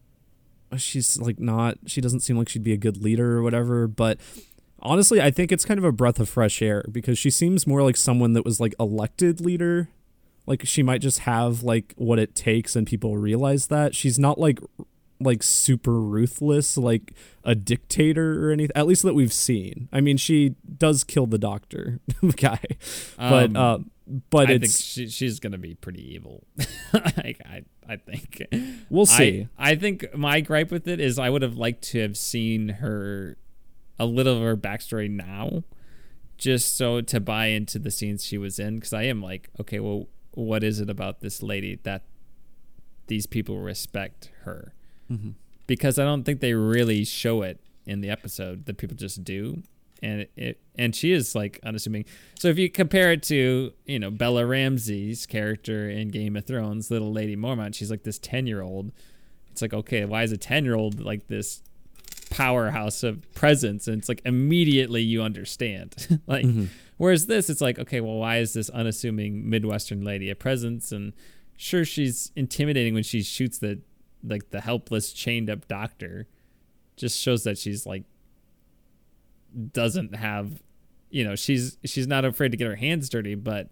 She's like not. She doesn't seem like she'd be a good leader or whatever." But honestly, I think it's kind of a breath of fresh air because she seems more like someone that was like elected leader. Like she might just have like what it takes, and people realize that she's not like like super ruthless like a dictator or anything at least that we've seen i mean she does kill the doctor guy but Um, uh but I think it's she, she's gonna be pretty evil. like, I I think we'll see I, I think my gripe with it is I would have liked to have seen her a little of her backstory now, just so to buy into the scenes she was in. Because I am like, okay, well, what is it about this lady that these people respect her? Mhm. Because I don't think they really show it in the episode. That people just do. And it, it and she is like unassuming. So if you compare it to you know Bella Ramsey's character in Game of Thrones, little Lady Mormont, she's like this ten year old. It's like okay, why is a ten year old like this powerhouse of presence? And it's like immediately you understand. like Mhm. whereas this, it's like okay, well, why is this unassuming Midwestern lady a presence? And sure, she's intimidating when she shoots the like the helpless chained up doctor. Just shows that she's like doesn't have you know she's she's not afraid to get her hands dirty but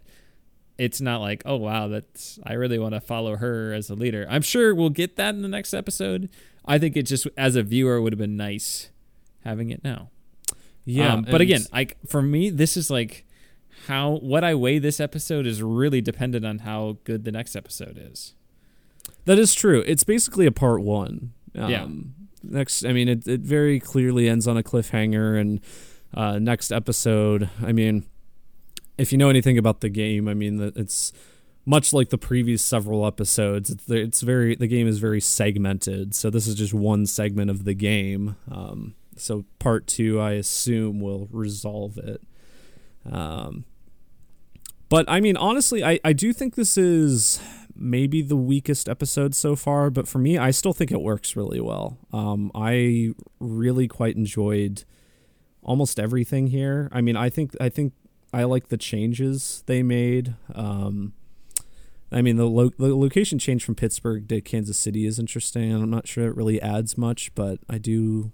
it's not like oh wow that's i really want to follow her as a leader i'm sure we'll get that in the next episode i think it just as a viewer would have been nice having it now. Yeah Um, but again like for me this is like how what i weigh this episode is really dependent on how good the next episode is. That is true. It's basically a part one. Um, Yeah. next i mean it, it very clearly ends on a cliffhanger and uh next episode i mean if you know anything about the game i mean that it's much like the previous several episodes it's, it's very the game is very segmented so this is just one segment of the game um so part two i assume will resolve it um but i mean honestly i i do think this is maybe the weakest episode so far, but for me, I still think it works really well. Um, I really quite enjoyed almost everything here. I mean, I think I think I like the changes they made. Um, I mean, the, lo- the location change from Pittsburgh to Kansas City is interesting. I'm not sure it really adds much, but I do.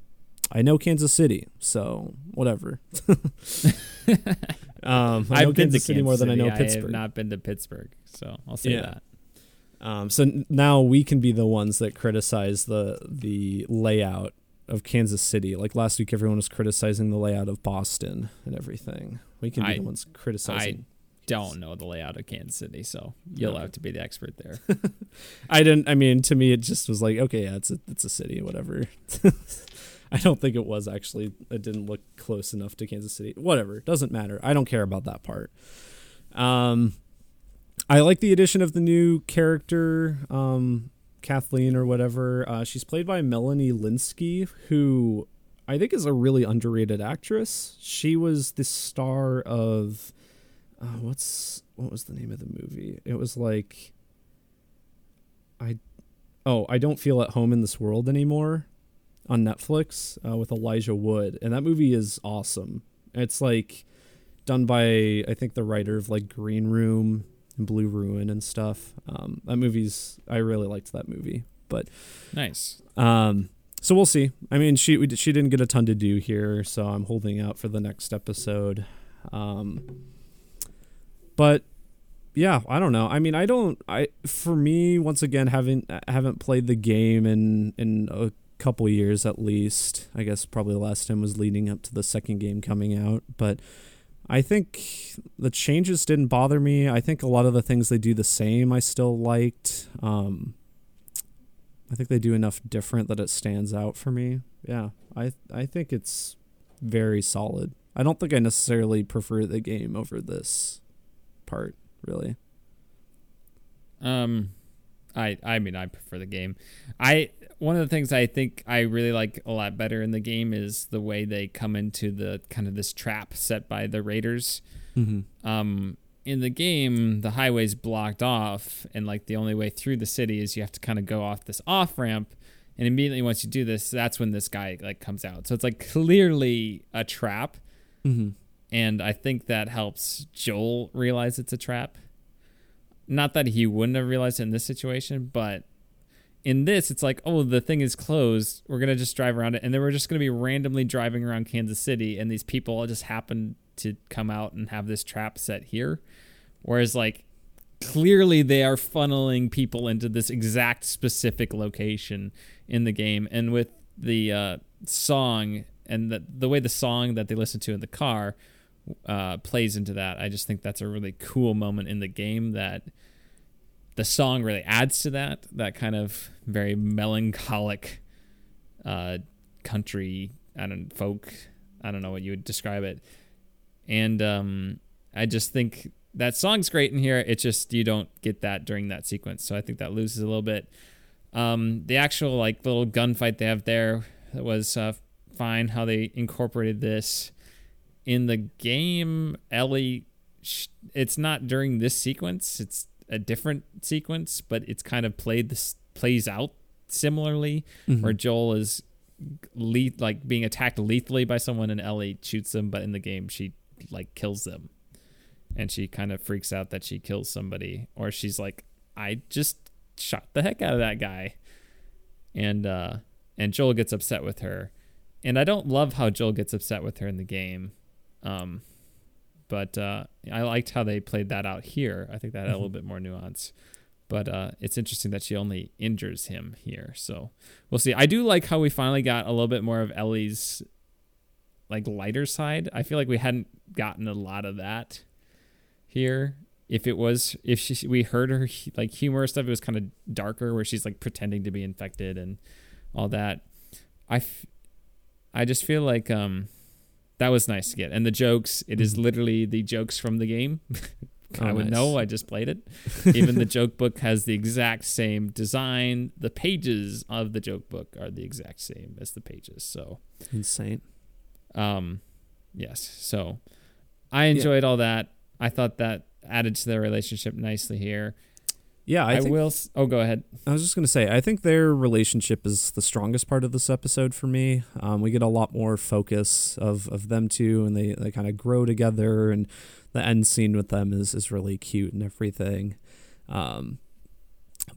I know Kansas City, so whatever. um, I know I've been to Kansas City more than I know City. I have Pittsburgh. not been to Pittsburgh, so I'll say Yeah. that. Um, so n- now we can be the ones that criticize the the layout of Kansas City. Like last week, everyone was criticizing the layout of Boston and everything. We can be I- the ones criticizing. Don't know the layout of Kansas City, so you'll No. have to be the expert there. I didn't. I mean, to me, it just was like, okay, yeah, it's a it's a city, whatever. I don't think it was actually. It didn't look close enough to Kansas City. Whatever, doesn't matter. I don't care about that part. Um, I like the addition of the new character, um, Kathleen or whatever. Uh, she's played by Melanie Lynskey, who I think is a really underrated actress. She was the star of, uh, what's what was the name of the movie? It was like I oh, I don't feel at home in this world anymore on Netflix uh, with Elijah Wood, and that movie is awesome. It's like done by I think the writer of like Green Room and Blue Ruin and stuff. Um, that movie's I really liked that movie, but nice. um, so we'll see. I mean, she we, she didn't get a ton to do here, so I'm holding out for the next episode. Um, but yeah, I don't know. I mean, I don't. I for me, once again, haven't haven't played the game in in a couple years at least. I guess probably the last time was leading up to the second game coming out, but. I think the changes didn't bother me. I think a lot of the things they do the same I still liked. Um, I think they do enough different that it stands out for me. Yeah, I I think it's very solid. I don't think I necessarily prefer the game over this part, really. Um, I I mean I prefer the game. I one of the things I think I really like a lot better in the game is the way they come into the kind of this trap set by the raiders. Mm-hmm. Um, in the game, the highway's blocked off, and like the only way through the city is you have to kind of go off this off ramp. And immediately once you do this, that's when this guy like comes out. So it's like clearly a trap, Mm-hmm. And I think that helps Joel realize it's a trap. Not that he wouldn't have realized it in this situation, but in this, it's like, oh, the thing is closed. We're gonna just drive around it, and then we're just gonna be randomly driving around Kansas City, and these people just happen to come out and have this trap set here. Whereas, like, clearly they are funneling people into this exact specific location in the game, and with the uh, song and the the way the song that they listen to in the car uh, plays into that. I just think that's a really cool moment in the game that the song really adds to that that kind of very melancholic uh, country I don't folk I don't know what you would describe it. And um, I just think that song's great in here. It's just you don't get that during that sequence. So I think that loses a little bit. Um, the actual like little gunfight they have there was uh, fine how they incorporated this in the game Ellie, it's not during this sequence it's a different sequence but it's kind of played this plays out similarly Mm-hmm. where joel is le- like being attacked lethally by someone and ellie shoots them but in the game she like kills them. And she kind of freaks out that she kills somebody or she's like i just shot the heck out of that guy. And uh and joel gets upset with her. And i don't love how joel gets upset with her in the game um but uh i liked how they played that out here. I think that had a little bit more nuance. But uh it's interesting that she only injures him here. So we'll see. I do like how we finally got a little bit more of ellie's like lighter side. I feel like we hadn't gotten a lot of that here. If it was if she we heard her like humor stuff it was kind of darker where she's like pretending to be infected and all that. I f- i just feel like um that was nice to get and the jokes it is literally the jokes from the game i Oh, would nice. know i just played it even the joke book has the exact same design the pages of the joke book are the exact same as the pages so Insane. um, yes. So I enjoyed all that. I thought that added to their relationship nicely here. Yeah, I, I, think will. s- Oh, go ahead. I was just gonna say, I think their relationship is the strongest part of this episode for me. Um, we get a lot more focus of, of them two, and they, they kind of grow together, and the end scene with them is, is really cute and everything. Um,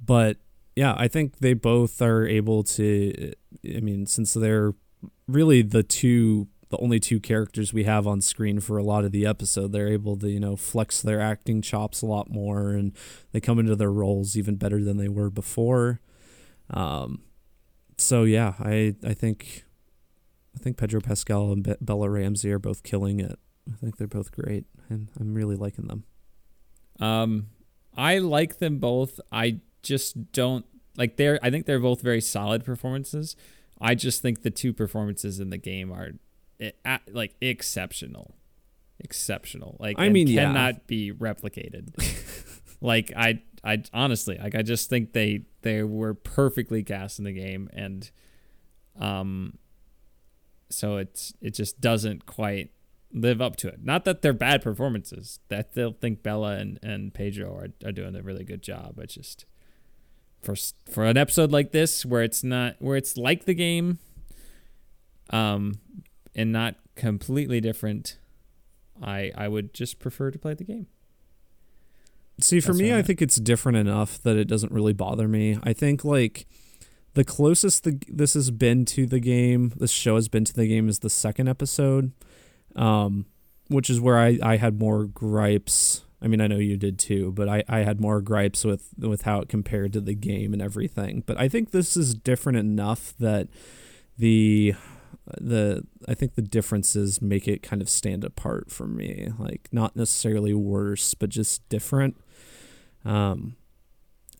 but yeah, I think they both are able to. I mean, since they're really the two the only two characters we have on screen for a lot of the episode. They're able to, you know, flex their acting chops a lot more and they come into their roles even better than they were before. Um, so yeah, I I think I think Pedro Pascal and Be- Bella Ramsey are both killing it. I think they're both great and I'm really liking them. Um, I like them both. I just don't like they're. I think they're both very solid performances. I just think the two performances in the game are like exceptional, exceptional. Like I mean, cannot yeah. be replicated. like I, I honestly, like I just think they they were perfectly cast in the game, and um, so it's it just doesn't quite live up to it. Not that they're bad performances. That they'll think Bella and, and Pedro are, are doing a really good job. But just for for an episode like this where it's not where it's like the game, um, and not completely different, I I would just prefer to play the game. See, for That's me, I think it's different enough that it doesn't really bother me. I think like the closest the, this has been to the game, this show has been to the game, is the second episode, um, which is where I, I had more gripes. I mean, I know you did too, but I, I had more gripes with with how it compared to the game and everything. But I think this is different enough that the the I think the differences make it kind of stand apart for me. Like not necessarily worse, but just different. Um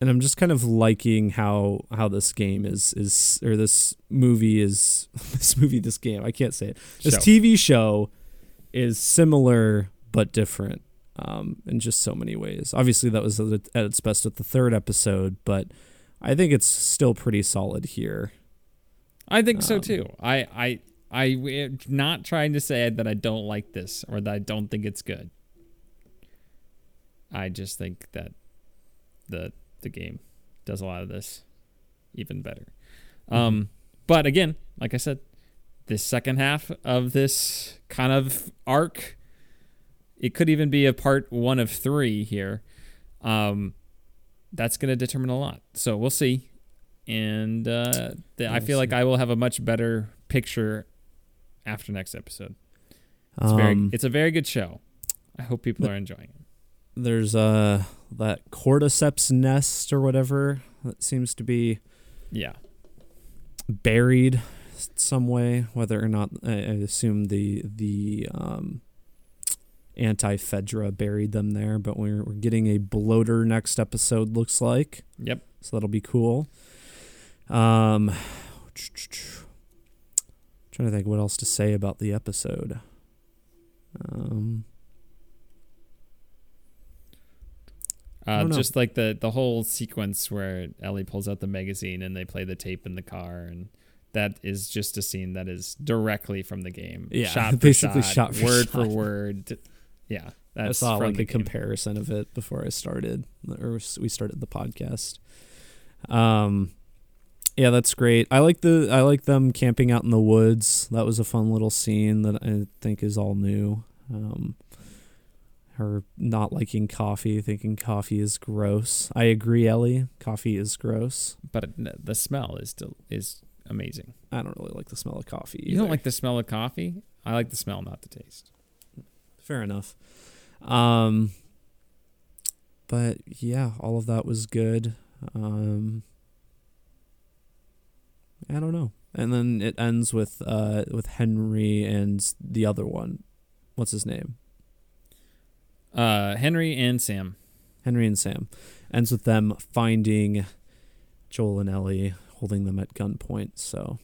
and I'm just kind of liking how how this game is is or this movie is this movie this game I can't say it this Show. TV show is similar but different um, in just so many ways. Obviously, that was at its best at the third episode, but I think it's still pretty solid here. I think so Um, too. I I I not trying to say that I don't like this or that I don't think it's good. I just think that the the game does a lot of this even better. Um, but again, like I said, this second half of this kind of arc, it could even be a part one of three here. Um, that's going to determine a lot. So we'll see. And uh, th- I feel like. I will have a much better picture after next episode. It's very, Um, it's a very good show. I hope people are enjoying it. there's uh that cordyceps nest or whatever that seems to be Yeah. buried some way whether or not i I assume the the um anti-fedra buried them there but we're, we're getting a bloater next episode looks like Yep. so that'll be cool um trying to think what else to say about the episode um Uh, just like the the whole sequence where Ellie pulls out the magazine and they play the tape in the car, and that is just a scene that is directly from the game. Yeah, shot for basically shot, shot for word shot. for word. Yeah, that's I saw from like the a comparison of it before I started, or we started the podcast. Um, yeah, that's great. I like the I like them camping out in the woods. That was a fun little scene that I think is all new. Um, her not liking coffee, thinking coffee is gross. I agree, Ellie. Coffee is gross. but the smell is still is amazing. I don't really like the smell of coffee. You don't like the smell of coffee? I like the smell, not the taste. Fair enough. Um, but yeah, all of that was good. Um, I don't know. And then it ends with uh with Henry and the other one. What's his name? Uh, Henry and Sam. Henry and Sam. Ends with them finding Joel and Ellie, holding them at gunpoint. So,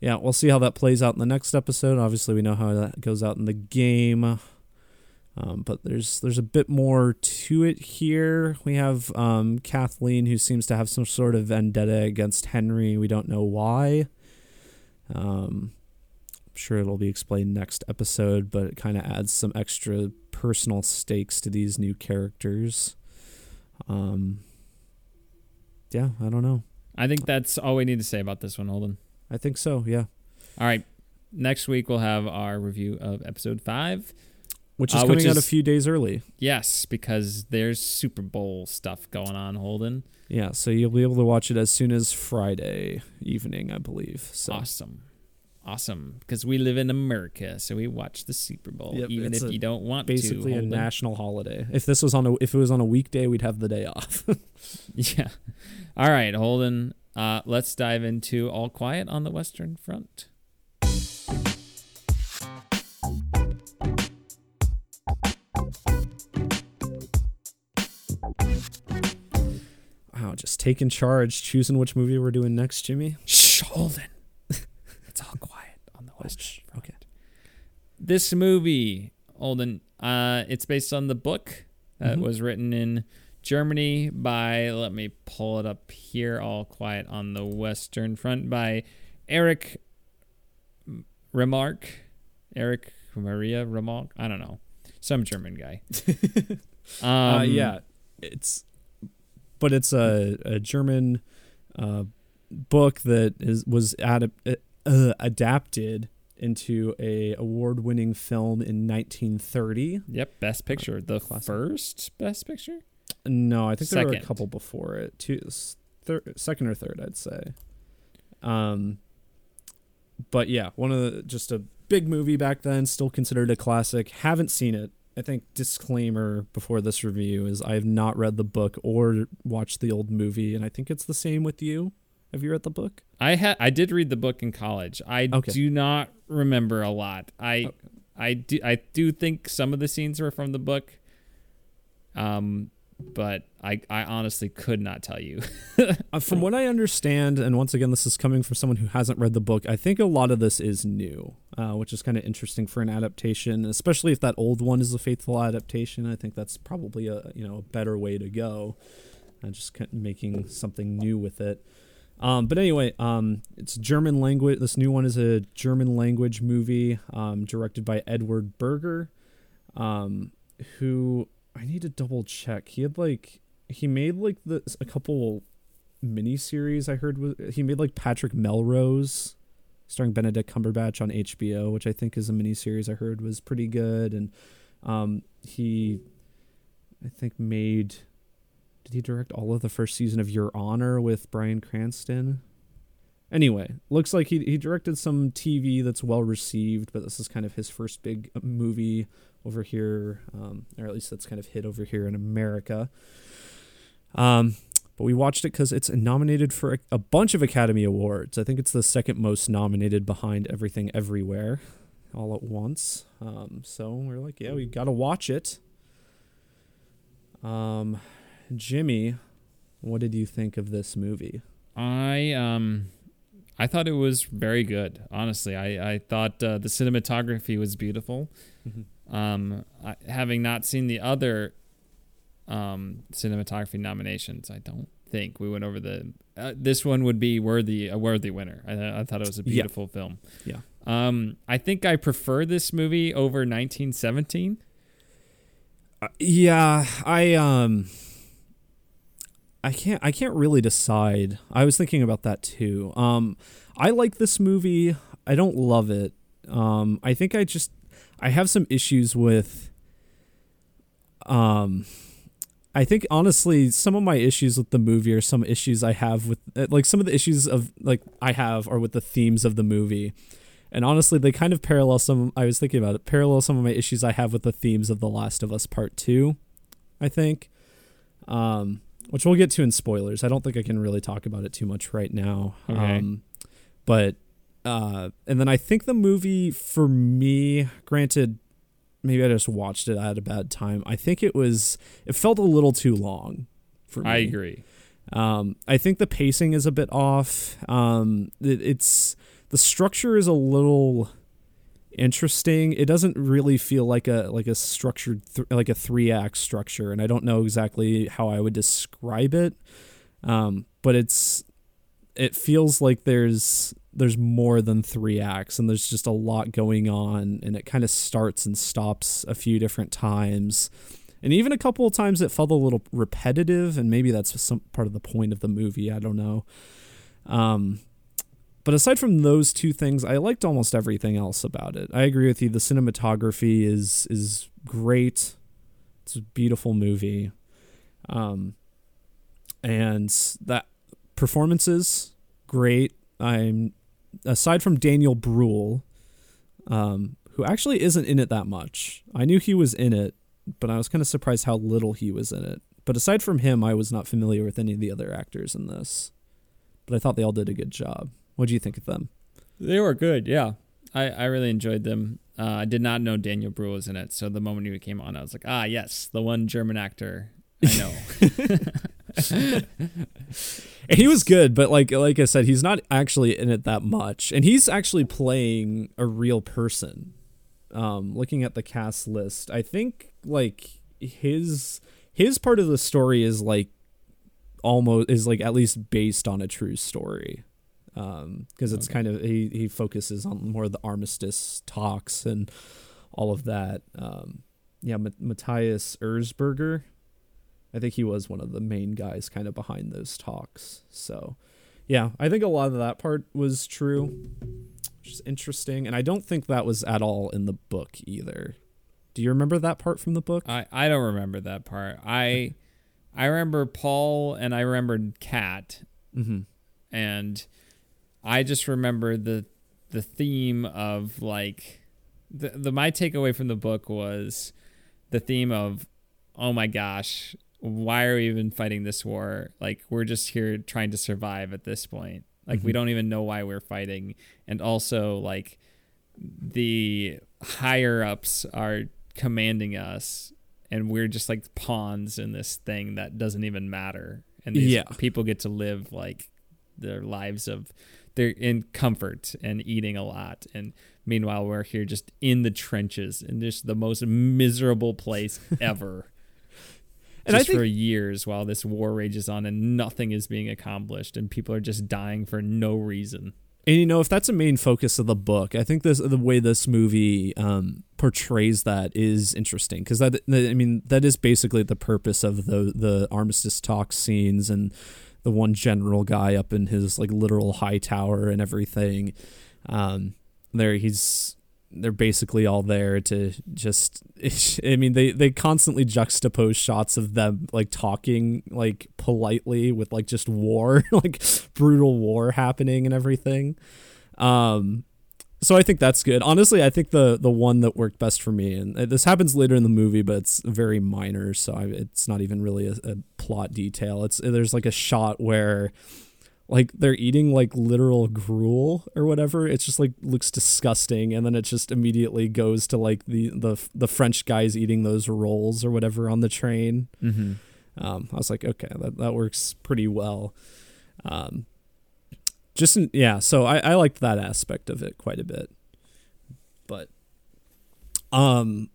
yeah, we'll see how that plays out in the next episode. Obviously, we know how that goes out in the game. Um, but there's there's a bit more to it here. We have um, Kathleen, who seems to have some sort of vendetta against Henry. We don't know why. Um, I'm sure it'll be explained next episode, but it kind of adds some extra personal stakes to these new characters. Um, yeah, I don't know. I think that's all we need to say about this one, Holden. I think so. Yeah, All right. Next week we'll have our review of episode five. Which is Uh, coming which out a few days early. Yes, because there's Super Bowl stuff going on, Holden. Yeah, so you'll be able to watch it as soon as Friday evening, I believe. So Awesome. awesome because we live in America, so we watch the Super Bowl Yep, even if a- you don't want Basically to. a national holiday. If this was on a if it was on a weekday, we'd have the day off. Yeah. All right, Holden. Uh, let's dive into All Quiet on the Western Front. Just taking charge, choosing which movie we're doing next, Jimmy. Shh, Holden. it's all quiet on the Front. okay. This movie, Holden, uh, it's based on the book that Mhm. was written in Germany by, let me pull it up here, All Quiet on the Western Front by Eric Remarque. Eric Maria Remarque. I don't know. Some German guy. Um, uh, yeah, it's but it's a, a German uh, book that is was ad- uh, adapted into a award-winning film in 1930. Yep, Best Picture. The Classic. first Best Picture? No, I think there were a couple before it. Two, thir- second or third, I'd say. Um, but yeah, one of the just a big movie back then, still considered a classic. Haven't seen it. I think disclaimer before this review is I have not read the book or watched the old movie, and I think it's the same with you. Have you read the book? I had I did read the book in college. I Okay. do not remember a lot. I Okay. I do I do think some of the scenes were from the book. Um but I I honestly could not tell you. Uh, from what I understand, and once again, this is coming from someone who hasn't read the book, I think a lot of this is new, uh, which is kind of interesting for an adaptation, especially if that old one is a faithful adaptation. I think that's probably a you know a better way to go, uh, just kind of making something new with it. Um, but anyway, um, it's German language. This new one is a German language movie um, directed by Edward Berger, um, who I need to double check. He had like he made like the a couple miniseries I heard was he made like Patrick Melrose starring Benedict Cumberbatch on HBO, which I think is a miniseries I heard was pretty good and um he I think made did he direct all of the first season of Your Honor with Bryan Cranston? Anyway, looks like he he directed some TV that's well received, but this is kind of his first big uh, movie over here, um, or at least that's kind of hit over here in America. Um, but we watched it because it's nominated for a, a bunch of Academy Awards. I think it's the second most nominated behind Everything Everywhere, all at once. Um, so we're like, yeah, we got to watch it. Um, Jimmy, what did you think of this movie? I um I thought it was very good. Honestly, I I thought uh, the cinematography was beautiful. Um, I, having not seen the other um, cinematography nominations, I don't think we went over the. Uh, this one would be worthy a worthy winner. I, I thought it was a Yeah. beautiful film. Yeah. Um, I think I prefer this movie over 1917. Uh, yeah, I um I can't I can't really decide. I was thinking about that too. Um I like this movie. I don't love it. Um I think I just I have some issues with um I think honestly some of my issues with the movie are some issues I have with uh, like some of the issues of like I have are with the themes of the movie. And honestly, they kind of parallel some. I was thinking about it. Parallel some of my issues I have with the themes of The Last of Us Part Two. I think, um, which we'll get to in spoilers. I don't think I can really talk about it too much right now. Okay. Um, but uh, and then I think the movie for me, granted, maybe I just watched it at a bad time. I think it was. It felt a little too long. For me. I agree. Um, I think the pacing is a bit off. Um, it, it's the structure is a little interesting. It doesn't really feel like a like a structured th- like a three act structure, and I don't know exactly how I would describe it. Um, but it's it feels like there's there's more than three acts, and there's just a lot going on, and it kind of starts and stops a few different times. And even a couple of times it felt a little repetitive, and maybe that's some part of the point of the movie. I don't know. Um, but aside from those two things, I liked almost everything else about it. I agree with you. The cinematography is is great. It's a beautiful movie. Um, and that performances great. I'm aside from Daniel Bruhl, um, who actually isn't in it that much. I knew he was in it, but I was kind of surprised how little he was in it. But aside from him, I was not familiar with any of the other actors in this. But I thought they all did a good job. What do you think of them? They were good, yeah. I, I really enjoyed them. Uh, I did not know Daniel Bruhl was in it, so the moment he came on, I was like, ah, yes, the one German actor I know. and he was good, but like like I said, he's not actually in it that much, and he's actually playing a real person. Um, looking at the cast list, I think like his his part of the story is like almost is like at least based on a true story because um, it's okay. kind of he he focuses on more of the armistice talks and all of that. Um, yeah, M- Matthias Erzberger, I think he was one of the main guys kind of behind those talks. So, yeah, I think a lot of that part was true, which is interesting. And I don't think that was at all in the book either. Do you remember that part from the book? I, I don't remember that part. I I remember Paul and I remembered Kat, mm-hmm. and I just remember the the theme of like the the my takeaway from the book was the theme of oh my gosh why are we even fighting this war? Like we're just here trying to survive at this point. Like mm-hmm. we don't even know why we're fighting. And also like the higher ups are commanding us and we're just like pawns in this thing that doesn't even matter. And these yeah. people get to live like their lives of they're in comfort and eating a lot and meanwhile we're here just in the trenches in just the most miserable place ever and just think, for years while this war rages on and nothing is being accomplished and people are just dying for no reason. And you know, if that's a main focus of the book, I think this the way this movie um, portrays that is interesting because that I mean that is basically the purpose of the the armistice talk scenes and the one general guy up in his like literal high tower and everything. Um, there he's they're basically all there to just i mean they they constantly juxtapose shots of them like talking like politely with like just war like brutal war happening and everything. Um so i think that's good. Honestly i think the the one that worked best for me and this happens later in the movie but it's very minor so I, it's not even really a, a plot detail. It's there's like a shot where like they're eating like literal gruel or whatever. It's just like looks disgusting, and then it just immediately goes to like the the the French guys eating those rolls or whatever on the train. Mm-hmm. Um, I was like, okay, that that works pretty well. Um, just in, yeah, so I I liked that aspect of it quite a bit, but um,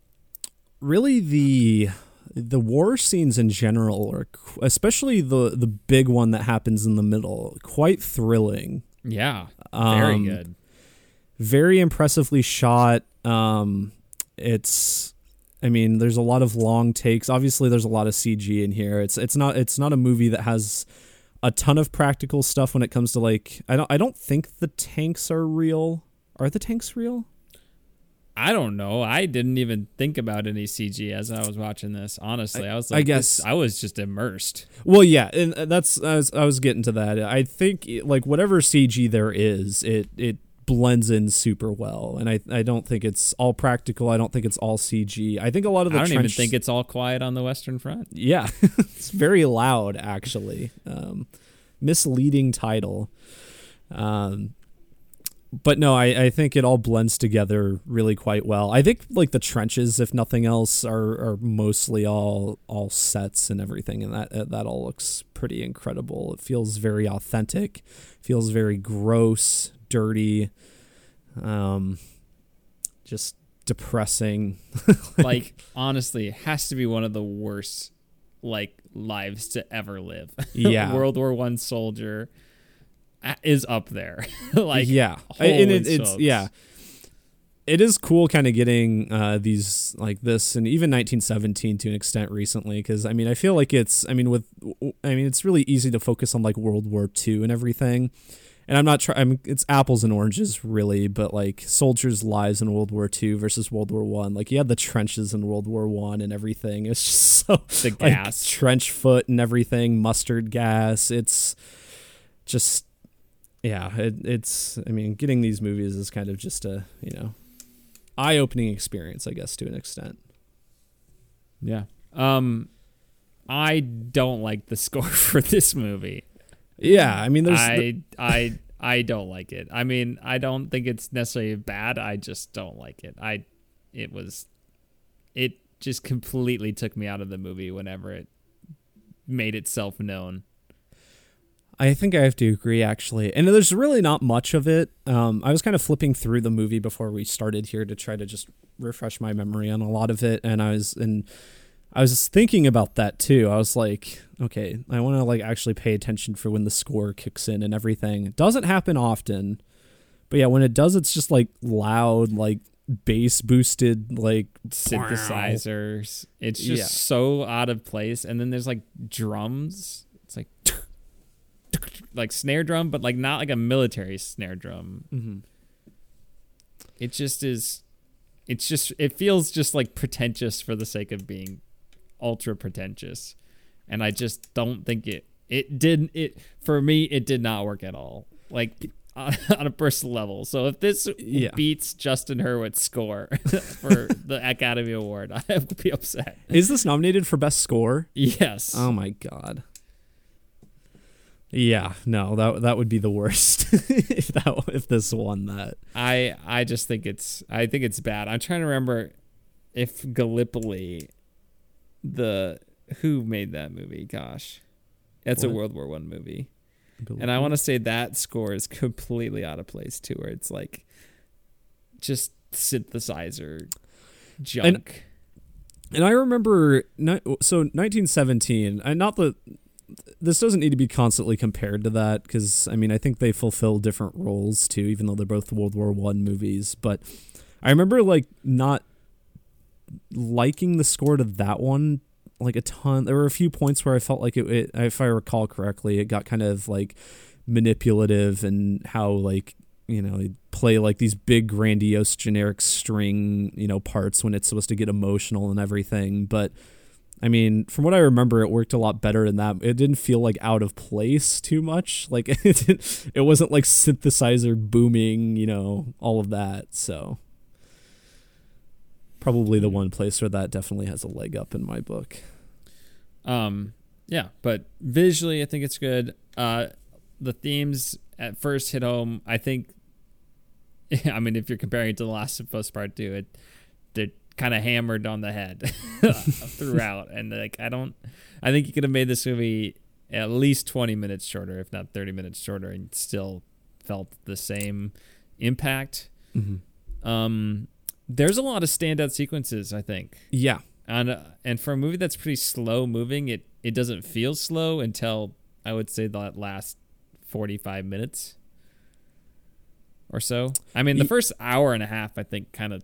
really the the war scenes in general are especially the the big one that happens in the middle quite thrilling. Yeah very um, good. very impressively shot. Um it's i mean there's a lot of long takes. Obviously there's a lot of cg in here. It's it's not it's not a movie that has a ton of practical stuff when it comes to like i don't i don't think the tanks are real. Are the tanks real I don't know. I didn't even think about any CG as I was watching this. Honestly, I, I was like, I guess I was just immersed. Well, yeah, and uh, that's I was, I was getting to that. I think like whatever CG there is, it it blends in super well, and I I don't think it's all practical. I don't think it's all CG. I think a lot of the I don't trench, even think it's all quiet on the Western Front. Yeah, it's very loud actually. Um, misleading title. Um, but no, I, I think it all blends together really quite well. I think like the trenches, if nothing else, are, are mostly all all sets and everything, and that that all looks pretty incredible. It feels very authentic, feels very gross, dirty, um, just depressing. like, like honestly, it has to be one of the worst like lives to ever live. Yeah, World War One soldier is up there. like yeah, and it, it's yeah. It is cool, kind of getting uh, these like this, and even 1917 to an extent recently, because I mean, I feel like it's, I mean, with, I mean, it's really easy to focus on like World War II and everything, and I'm not trying. I mean, it's apples and oranges, really, but like soldiers' lives in World War II versus World War One. Like you had the trenches in World War One and everything. It's just so the gas, like, trench foot and everything, mustard gas. It's just yeah, it, it's. I mean, getting these movies is kind of just a you know, eye-opening experience, I guess, to an extent. Yeah. Um, I don't like the score for this movie. Yeah, I mean, there's. I I I don't like it. I mean, I don't think it's necessarily bad. I just don't like it. I, it was, it just completely took me out of the movie whenever it made itself known. I think I have to agree, actually. And there's really not much of it. Um, I was kind of flipping through the movie before we started here to try to just refresh my memory on a lot of it, and I was and I was thinking about that too. I was like, okay, I want to like actually pay attention for when the score kicks in and everything. It doesn't happen often, but yeah, when it does, it's just like loud, like bass boosted, like synthesizers. It's just Yeah. so out of place. And then there's like drums. It's like like snare drum, but like not like a military snare drum. Mhm. It just is. It's just. It feels just like pretentious for the sake of being ultra pretentious, and I just don't think it. It didn't. it for me. It did not work at all. Like on on a personal level. So if this Yeah. beats Justin Hurwitz's score for the Academy Award, I would be upset. Is this nominated for best score? Yes. Oh my god. Yeah, no, that that would be the worst if that if this won that. I I just think it's I think it's bad. I'm trying to remember if Gallipoli, the who made that movie. Gosh, that's a World War One movie, and I want to say that score is completely out of place too, where it's like just synthesizer junk. And I remember, so 1917, and not the, this doesn't need to be constantly compared to that because I mean I think they fulfill different roles too, even though they're both World War One movies. But I remember like not liking the score to that one like a ton. There were a few points where I felt like it, it if I recall correctly, it got kind of like manipulative and how like you know they play like these big grandiose generic string you know parts when it's supposed to get emotional and everything but i mean from what i remember it worked a lot better than that it didn't feel like out of place too much like it it wasn't like synthesizer booming you know all of that so probably the one place where that definitely has a leg up in my book Um, yeah, but visually, I think it's good. Uh, the themes at first hit home. I think. I mean, if you're comparing it to the Last of Us Part Two, it they're kind of hammered on the head throughout, and like I don't. I think you could have made this movie at least 20 minutes shorter, if not 30 minutes shorter, and still felt the same impact. mm-hmm. Um, there's a lot of standout sequences. I think yeah and uh, and for a movie that's pretty slow moving, it it doesn't feel slow until I would say that last forty five minutes or so. I mean, the first hour and a half, I think, kind of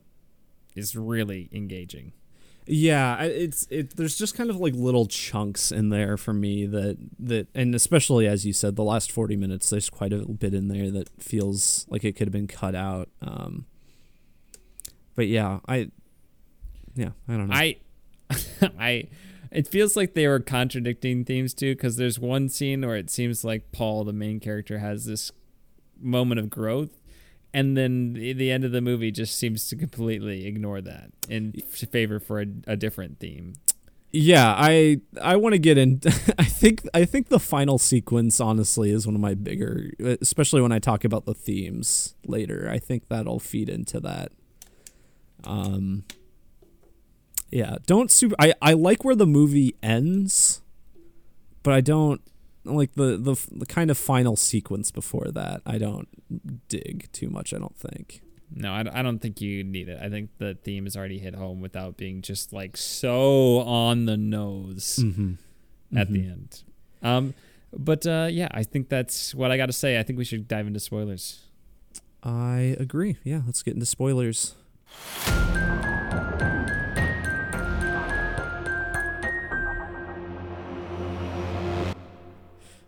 is really engaging. Yeah, it's it. There's just kind of like little chunks in there for me that that, and especially as you said, the last forty minutes, there's quite a bit in there that feels like it could have been cut out. Um, but yeah, I, yeah, I don't know. I, I, it feels like they were contradicting themes too, because there's one scene where it seems like Paul, the main character, has this moment of growth, and then the, end of the movie just seems to completely ignore that in favor for a, a different theme. yeah, I I want to get in. I think I think the final sequence honestly is one of my bigger, especially when I talk about the themes later. I think that'll feed into that. Um. Yeah, don't super. I I like where the movie ends, but I don't like the the the kind of final sequence before that. I don't dig too much. I don't think. No, I, I don't think you need it. I think the theme is already hit home without being just like so on the nose Mm-hmm. at the end. Um, but uh, yeah, I think that's what I got to say. I think we should dive into spoilers. I agree. Yeah, let's get into spoilers.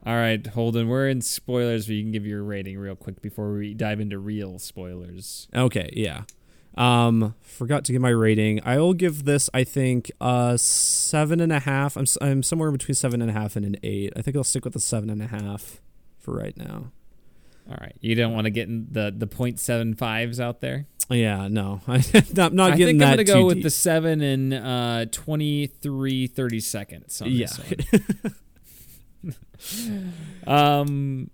All right, Holden, we're in spoilers, but you can give your rating real quick before we dive into real spoilers. Okay, yeah. Um, forgot to give my rating. I will give this, I think, uh, seven and a half. I'm I'm somewhere between seven and a half and an eight. I think I'll stick with the seven and a half for right now. All right, you don't want to get in the the point seven fives out there. Yeah, no, I'm not, not I getting think I'm gonna go too with deep. the seven and uh, 23, 30 seconds. On Yeah. Um,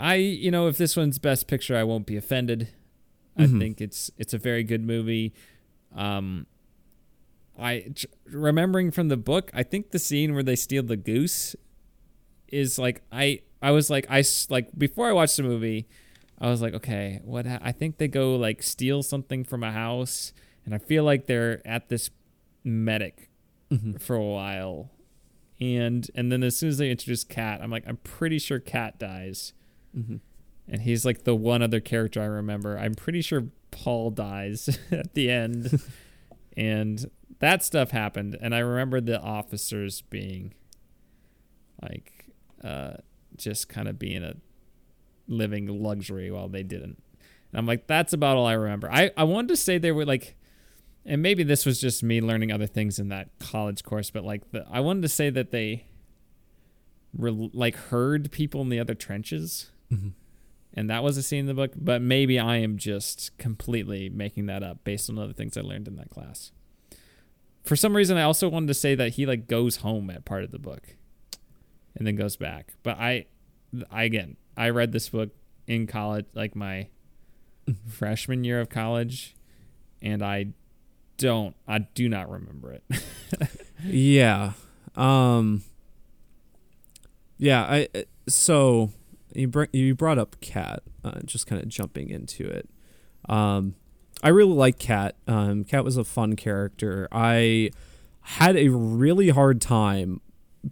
I you know if this one's best picture, I won't be offended. I Mhm. think it's it's a very good movie. Um, I remembering from the book, I think the scene where they steal the goose is like I I was like I like before I watched the movie, I was like okay, what ha- I think they go like steal something from a house, and I feel like they're at this medic Mhm. for a while, and and then as soon as they introduce Kat, I'm like I'm pretty sure Kat dies Mhm. and he's like the one other character I remember. I'm pretty sure Paul dies at the end, and that stuff happened. And I remember the officers being like, uh, just kind of being a living luxury while they didn't. And I'm like, that's about all I remember. I I wanted to say they were like. And maybe this was just me learning other things in that college course, but like the, I wanted to say that they were like heard people in the other trenches. Mhm. and that was a scene in the book but maybe i am just completely making that up based on other things i learned in that class. For some reason i also wanted to say that he like goes home at part of the book and then goes back. But i, I again i read this book in college like my freshman year of college and i don't i do not remember it Yeah. Um Yeah, I so you br- you brought up Kat, uh, just kind of jumping into it. Um I really like Kat. Um Kat was a fun character. I had a really hard time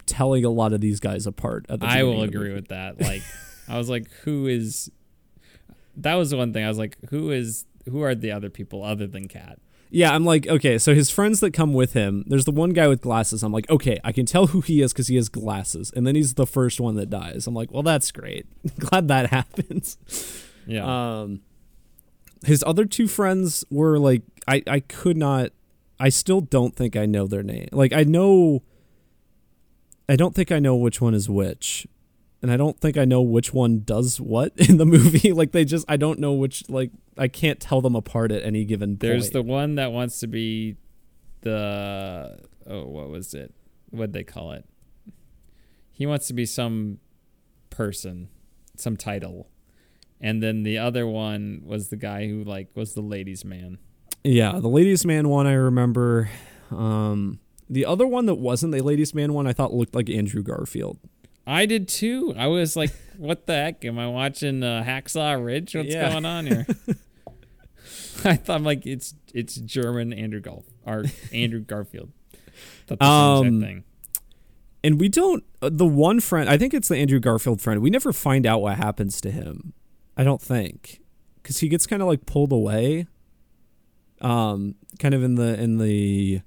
telling a lot of these guys apart at the I will beginning of the agree with that. Like, I was like, who is? That was the one thing I was like, who is? Who are the other people other than Kat? Yeah, I'm like, okay, so his friends that come with him, there's the one guy with glasses. I'm like, okay, I can tell who he is because he has glasses. And then he's the first one that dies. I'm like, well, that's great. Glad that happens. Yeah, Um, his other two friends were like, I, I could not, I still don't think I know their name. Like, I know, I don't think I know which one is which. And I don't think I know which one does what in the movie. like, they just, I don't know which, like, I can't tell them apart at any given point. there's the one that wants to be the oh, what was it? What'd they call it? He wants to be some person, some title, and then the other one was the guy who like was the ladies' man. Yeah, the ladies' man one I remember. Um, the other one that wasn't the ladies' man one I thought looked like Andrew Garfield. I did too. I was like, "What the heck? Am I watching uh, Hacksaw Ridge? What's Yeah. going on here?" I thought I'm like it's it's German Andrew Golf or Andrew Garfield. Thought the same Um, exact thing. And we don't. Uh, the one friend, I think it's the Andrew Garfield friend. We never find out what happens to him. I don't think, because he gets kind of like pulled away. Um, kind of in the in the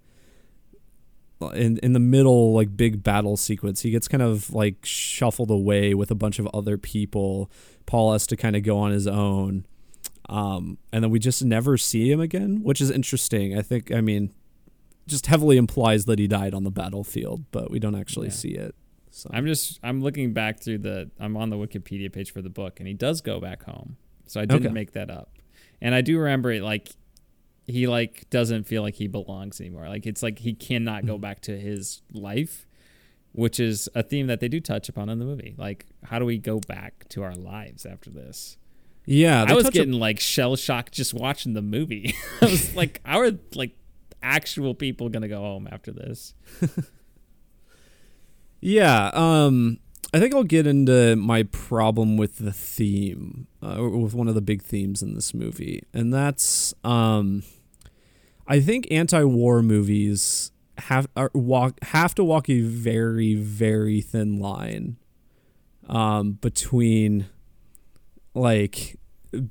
in in the middle like big battle sequence, he gets kind of like shuffled away with a bunch of other people. Paul has to kind of go on his own. Um, and then we just never see him again, which is interesting. I think, I mean, just heavily implies that he died on the battlefield, but we don't actually Yeah. see it. So I'm just I'm looking back through the I'm on the Wikipedia page for the book, and he does go back home. So I didn't Okay. make that up, and I do remember it like he like doesn't feel like he belongs anymore. Like it's like he cannot go back to his life, which is a theme that they do touch upon in the movie. Like how do we go back to our lives after this? yeah, I was getting like shell shocked just watching the movie. I was like, how are like actual people gonna go home after this? Yeah, um, I think I'll get into my problem with the theme, uh, with one of the big themes in this movie, and that's um, I think anti-war movies have walk have to walk a very very thin line, um, between like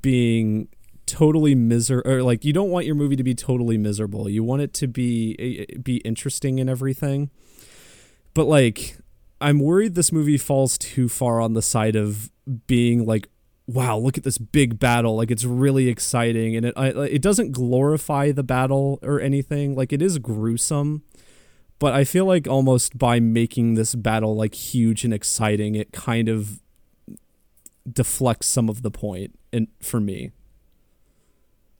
being totally miserable or like you don't want your movie to be totally miserable. You want it to be eh, be interesting and everything. But like i'm worried this movie falls too far on the side of being like wow look at this big battle like it's really exciting and it I, it doesn't glorify the battle or anything like it is gruesome but i feel like almost by making this battle like huge and exciting it kind of deflects some of the point. and for me.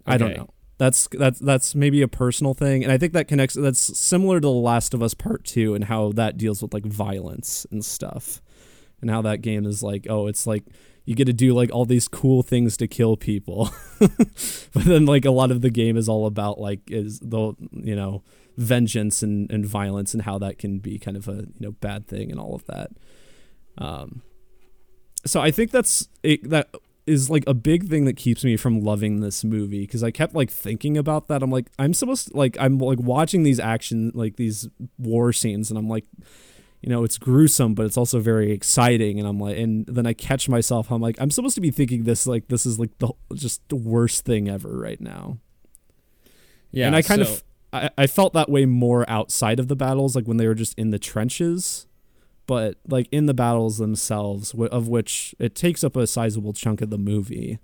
I don't know. That's that's that's maybe a personal thing, and I think that connects. That's similar to The Last of Us Part Two and how that deals with like violence and stuff, and how that game is like, oh, it's like you get to do like all these cool things to kill people, but then like a lot of the game is all about like is the you know vengeance and and violence and how that can be kind of a you know bad thing and all of that. Um, so I think that's it, that is like a big thing that keeps me from loving this movie because I kept like thinking about that. I'm like, I'm supposed to, like I'm like watching these action like these war scenes, and I'm like, you know, it's gruesome, but it's also very exciting. And I'm like, and then I catch myself. I'm like, I'm supposed to be thinking this like this is like the just the worst thing ever right now. Yeah, and I kind so- of I, I felt that way more outside of the battles, like when they were just in the trenches. But like in the battles themselves, of which it takes up a sizable chunk of the movie,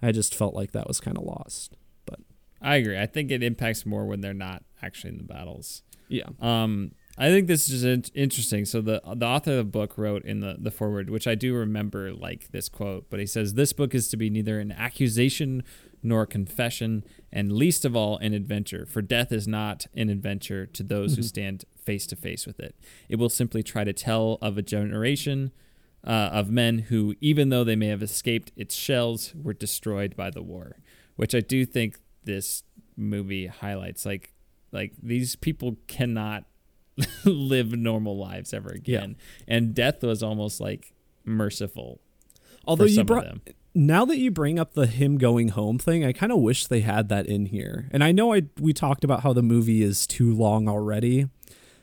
I just felt like that was kind of lost. But i agree. I think it impacts more when they're not actually in the battles. Yeah. Um, I think this is in- interesting. So the the author of the book wrote in the the foreword, which I do remember like this quote, but he says this book is to be neither an accusation nor a confession, and least of all an adventure. For death is not an adventure to those who stand face to face with it. It will simply try to tell of a generation. Uh, of men who, even though they may have escaped its shells, were destroyed by the war, which I do think this movie highlights. Like, like these people cannot live normal lives ever again. And death was almost like merciful. Although you brought of them. now that you bring up the him going home thing, I kind of wish they had that in here. And I know I we talked about how the movie is too long already,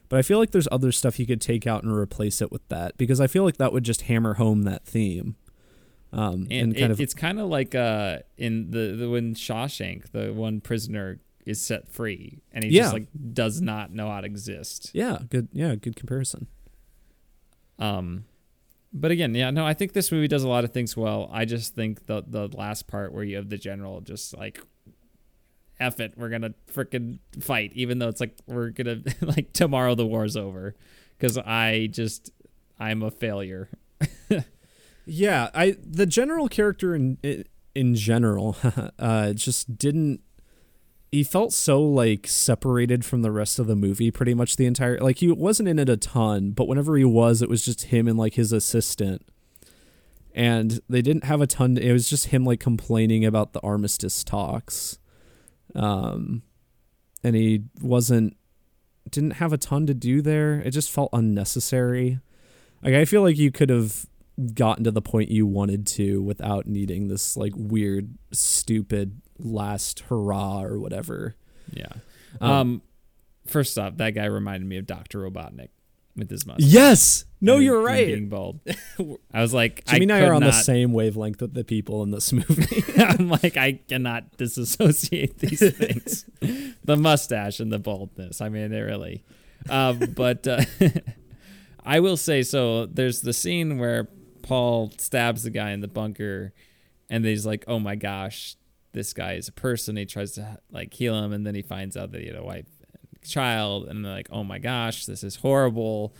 but I feel like there's other stuff you could take out and replace it with that because I feel like that would just hammer home that theme. Um, and, and, kind it- of it's kind of like uh in the, the when Shawshank, the one prisoner is set free, and he Yeah. just like does not know how to exist. yeah, good yeah, good comparison. Um, but again, yeah, no, I think this movie does a lot of things well. I just think the the last part where you have the general just like, "F it, we're gonna freaking fight," even though it's like we're gonna like tomorrow the war's over, because I just I'm a failure. Yeah, I the general character in in general, uh, just didn't. He felt so like separated from the rest of the movie, pretty much the entire. Like he wasn't in it a ton, but whenever he was, it was just him and like his assistant, and they didn't have a ton. It was just him like complaining about the armistice talks, um, and he wasn't didn't have a ton to do there. It just felt unnecessary. Like I feel like you could have gotten to the point you wanted to without needing this like weird, stupid last hurrah or whatever. Yeah. Um, Um, first off, that guy reminded me of Doctor Robotnik with his mustache. Yes. No, and you're right. Being bald. I was like, Jimmy and I are on the same wavelength with the people in this movie. I'm like, I cannot disassociate these things. the mustache and the baldness. I mean, they really. Um, but uh, I will say so. There's the scene where Paul stabs the guy in the bunker, and he's like, "Oh my gosh, this guy is a person." He tries to like heal him, and then he finds out that he had a wife, and child, and they're like, "Oh my gosh, this is horrible."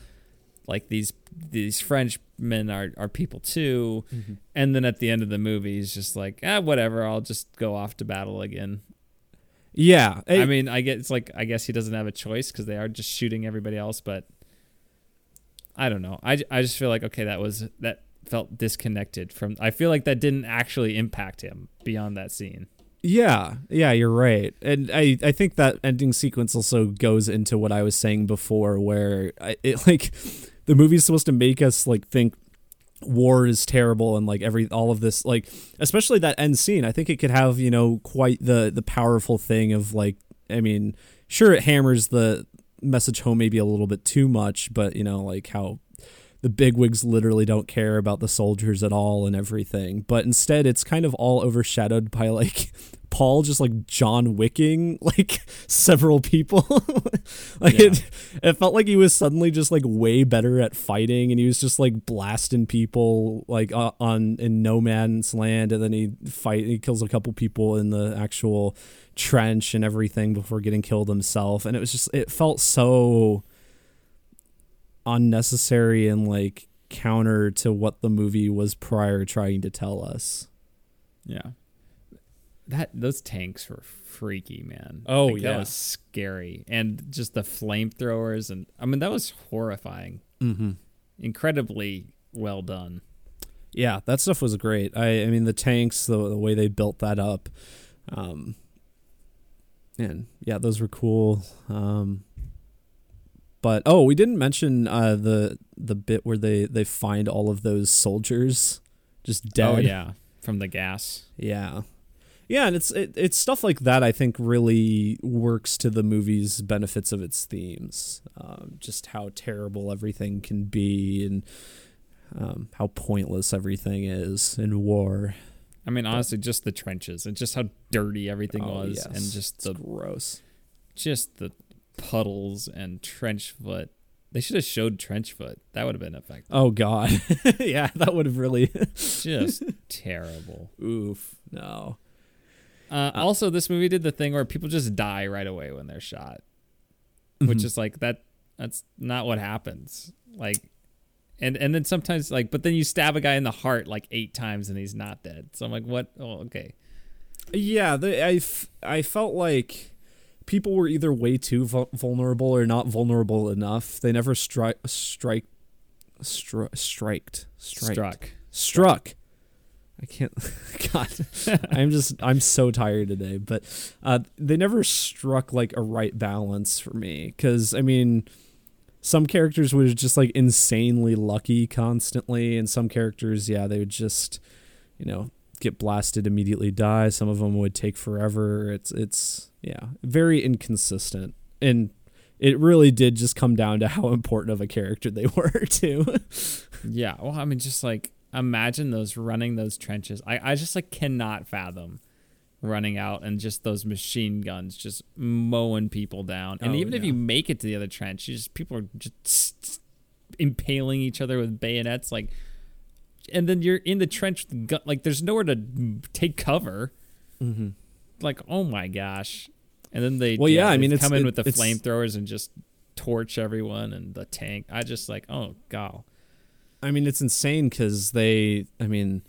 Like these these Frenchmen are are people too. And then at the end of the movie, he's just like, ah, whatever. I'll just go off to battle again. yeah. I mean, I get it's like I guess he doesn't have a choice because they are just shooting everybody else. But I don't know. I, I just feel like okay, that was that felt disconnected from. I feel like that didn't actually impact him beyond that scene. Yeah, yeah, you're right, and I I think that ending sequence also goes into what I was saying before, where I, it like the movie's supposed to make us like think war is terrible and like every all of this like especially that end scene. I think it could have you know quite the the powerful thing of like I mean sure it hammers the message home maybe a little bit too much, but you know like how the bigwigs literally don't care about the soldiers at all and everything. But instead, it's kind of all overshadowed by like Paul just like John Wicking like several people. like Yeah. it, it felt like he was suddenly just like way better at fighting, and he was just like blasting people like uh, on in no man's land, and then he fight he kills a couple people in the actual trench and everything before getting killed himself, and it was just it felt so unnecessary and like counter to what the movie was prior trying to tell us. Yeah. That those tanks were freaky, man. Oh, Like, yeah. that was scary, and just the flamethrowers, and I mean that was horrifying. Mm-hmm. Incredibly well done. Yeah, that stuff was great. I, I mean, the tanks, the, the way they built that up, um, and yeah, those were cool. Um, but oh, we didn't mention uh, the the bit where they they find all of those soldiers just dead. Oh yeah, from the gas. Yeah. Yeah, and it's it, it's stuff like that I think really works to the movie's benefits of its themes. Um, just how terrible everything can be and um, how pointless everything is in war. I mean, honestly, just the trenches and just how dirty everything Oh, was, yes. and just It's the gross. just the puddles and trench foot. They should have showed trench foot. That would have been effective. Oh god. yeah, that would have really Just terrible. oof. No. Uh, also, this movie did the thing where people just die right away when they're shot, which Mhm. is like that. That's not what happens. Like, and and then sometimes like, but then you stab a guy in the heart like eight times and he's not dead. So I'm like, what? Oh, okay. Yeah, the, I, f- I felt like people were either way too vul- vulnerable or not vulnerable enough. They never strike strike stri- striked striked Struck. struck. I can't. God, I'm just I'm so tired today. But uh, they never struck like a right balance for me because I mean, some characters were just like insanely lucky constantly, and some characters, yeah, they would just, you know, get blasted immediately die. Some of them would take forever. It's it's yeah, very inconsistent, and it really did just come down to how important of a character they were too. Yeah. Well, I mean, just like imagine those running those trenches. I, I just like cannot fathom running out and just those machine guns just mowing people down. And Oh, even if you make it to the other trench, you just people are just impaling each other with bayonets. Like, and then you're in the trench. Like, there's nowhere to take cover. mm-hmm. Like, oh my gosh. And then they Well, yeah, I they mean, it's- come in it- with the flamethrowers and just torch everyone and the tank. I just like, oh god. I mean, it's insane because they, I mean,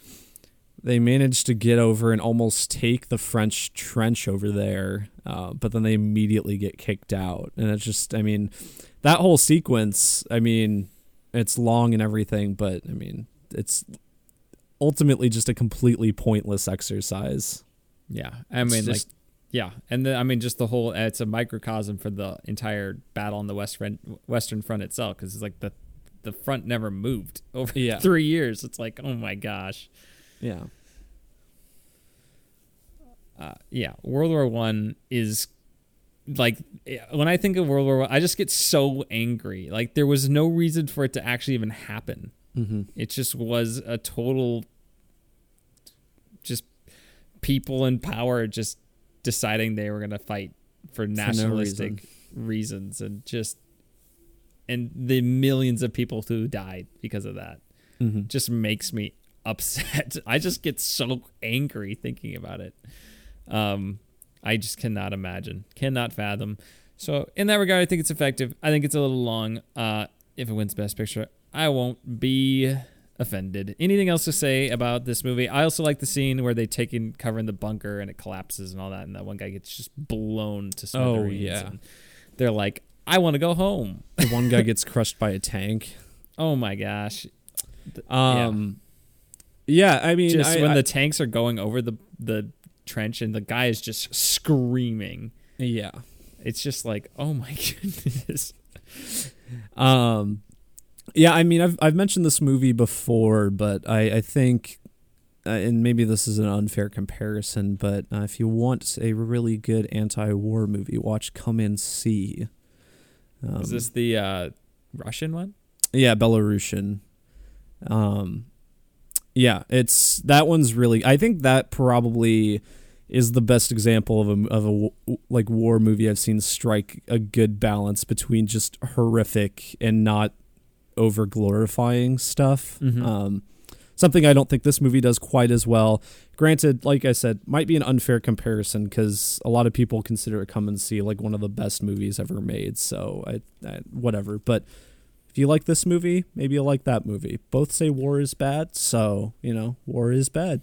they managed to get over and almost take the French trench over there, uh, but then they immediately get kicked out. And it's just, I mean, that whole sequence, I mean, it's long and everything, but I mean, it's ultimately just a completely pointless exercise. Yeah, I It's mean, just- like, yeah, and then I mean, just the whole it's a microcosm for the entire battle on the west front, Western Front itself, because it's like the the front never moved over Yeah. three years. It's like, oh my gosh, Yeah. uh, yeah. World War One is like when I think of World War One, I just get so angry. Like there was no reason for it to actually even happen. Mm-hmm. It just was a total, just people in power just deciding they were going to fight for no nationalistic reasons and just, and the millions of people who died because of that Mm-hmm. just makes me upset. I just get so angry thinking about it. Um, I just cannot imagine, cannot fathom. So in that regard, I think it's effective. I think it's a little long. Uh, if it wins Best Picture, I won't be offended. Anything else to say about this movie? I also like the scene where they take in cover in the bunker and it collapses and all that, and that one guy gets just blown to Oh, smithereens. yeah. and they're like, "I want to go home." The one guy gets crushed by a tank. Oh my gosh! Um, yeah. I mean, just I- when I- the tanks are going over the the trench and the guy is just screaming. yeah. It's just like, oh my goodness. Um, yeah, I mean, I've I've mentioned this movie before, but I I think, uh, and maybe this is an unfair comparison, but uh, if you want a really good anti-war movie, watch Come and See. Um, is this the uh, Russian one? yeah, Belarusian. Um, yeah, it's that one's really. I think that probably is the best example of a of a like war movie I've seen strike a good balance between just horrific and not over glorifying stuff. Mhm. Um, something I don't think this movie does quite as well. Granted, like I said, might be an unfair comparison because a lot of people consider it Come and See like one of the best movies ever made. So I, I whatever, but If you like this movie, maybe you'll like that movie. Both say war is bad, so you know war is bad.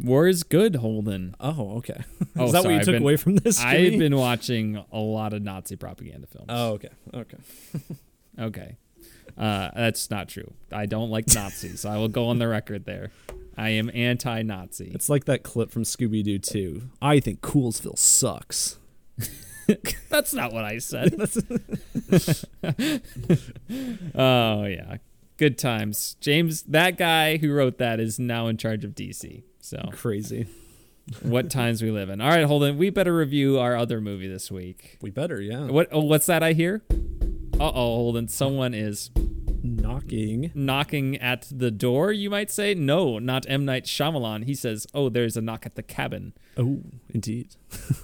War is good, Holden. Oh, okay. Oh, is that sorry, what you I've took been- away from this? I've been watching a lot of Nazi propaganda films. Oh, okay. Okay. Okay. Uh, that's not true. I don't like Nazis. I will go on the record there. I am anti-Nazi. It's like that clip from Scooby Doo 2. I think Coolsville sucks. That's not what I said. oh yeah, good times. James, that guy who wrote that is now in charge of DC. So Crazy. what times we live in. All right, Holden, we better review our other movie this week. We better, yeah. What? Oh, what's that I hear? Uh oh, Holden, someone is Knocking. knocking at the door. You might say, no, not M Night Shyamalan. He says, oh, there's a knock at the cabin. Oh, indeed.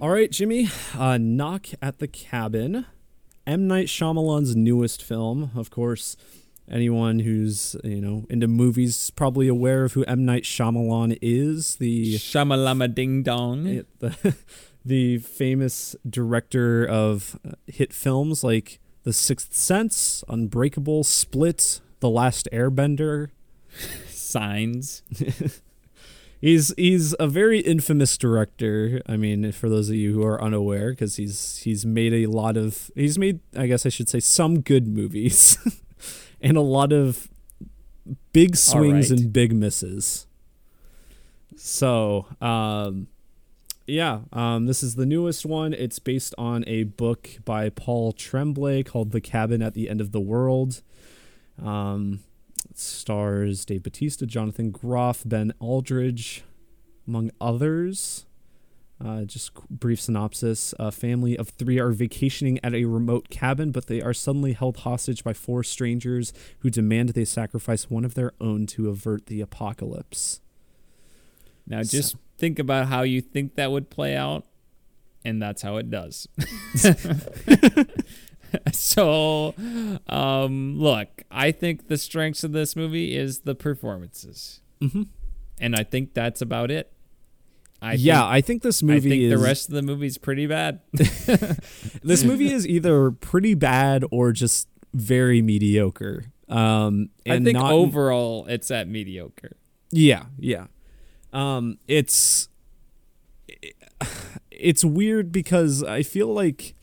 All right, Jimmy. Uh, Knock at the Cabin. M. Night Shyamalan's newest film. Of course, anyone who's you know into movies is probably aware of who M. Night Shyamalan is. The Shamalama Ding Dong. it- the the famous director of uh, hit films like The Sixth Sense, Unbreakable, Split, The Last Airbender. Signs. He's he's a very infamous director. I mean, for those of you who are unaware, because he's he's made a lot of he's made I guess I should say some good movies, and a lot of big swings right. and big misses. So, um, yeah, um, this is the newest one. It's based on a book by Paul Tremblay called "The Cabin at the End of the World." Um, it stars Dave Batista, Jonathan Groff, Ben Aldridge, among others. Uh, just brief synopsis: A family of three are vacationing at a remote cabin, but they are suddenly held hostage by four strangers who demand they sacrifice one of their own to avert the apocalypse. Now So- just think about how you think that would play out, and that's how it does. so, um, look, I think the strengths of this movie is the performances, Mm-hmm. and I think that's about it. I yeah, think, I think this movie. I think is the rest of the movie's pretty bad. this movie is either pretty bad or just very mediocre. Um, I and think not overall it's at mediocre. Yeah, yeah. Um, it's it's weird because I feel like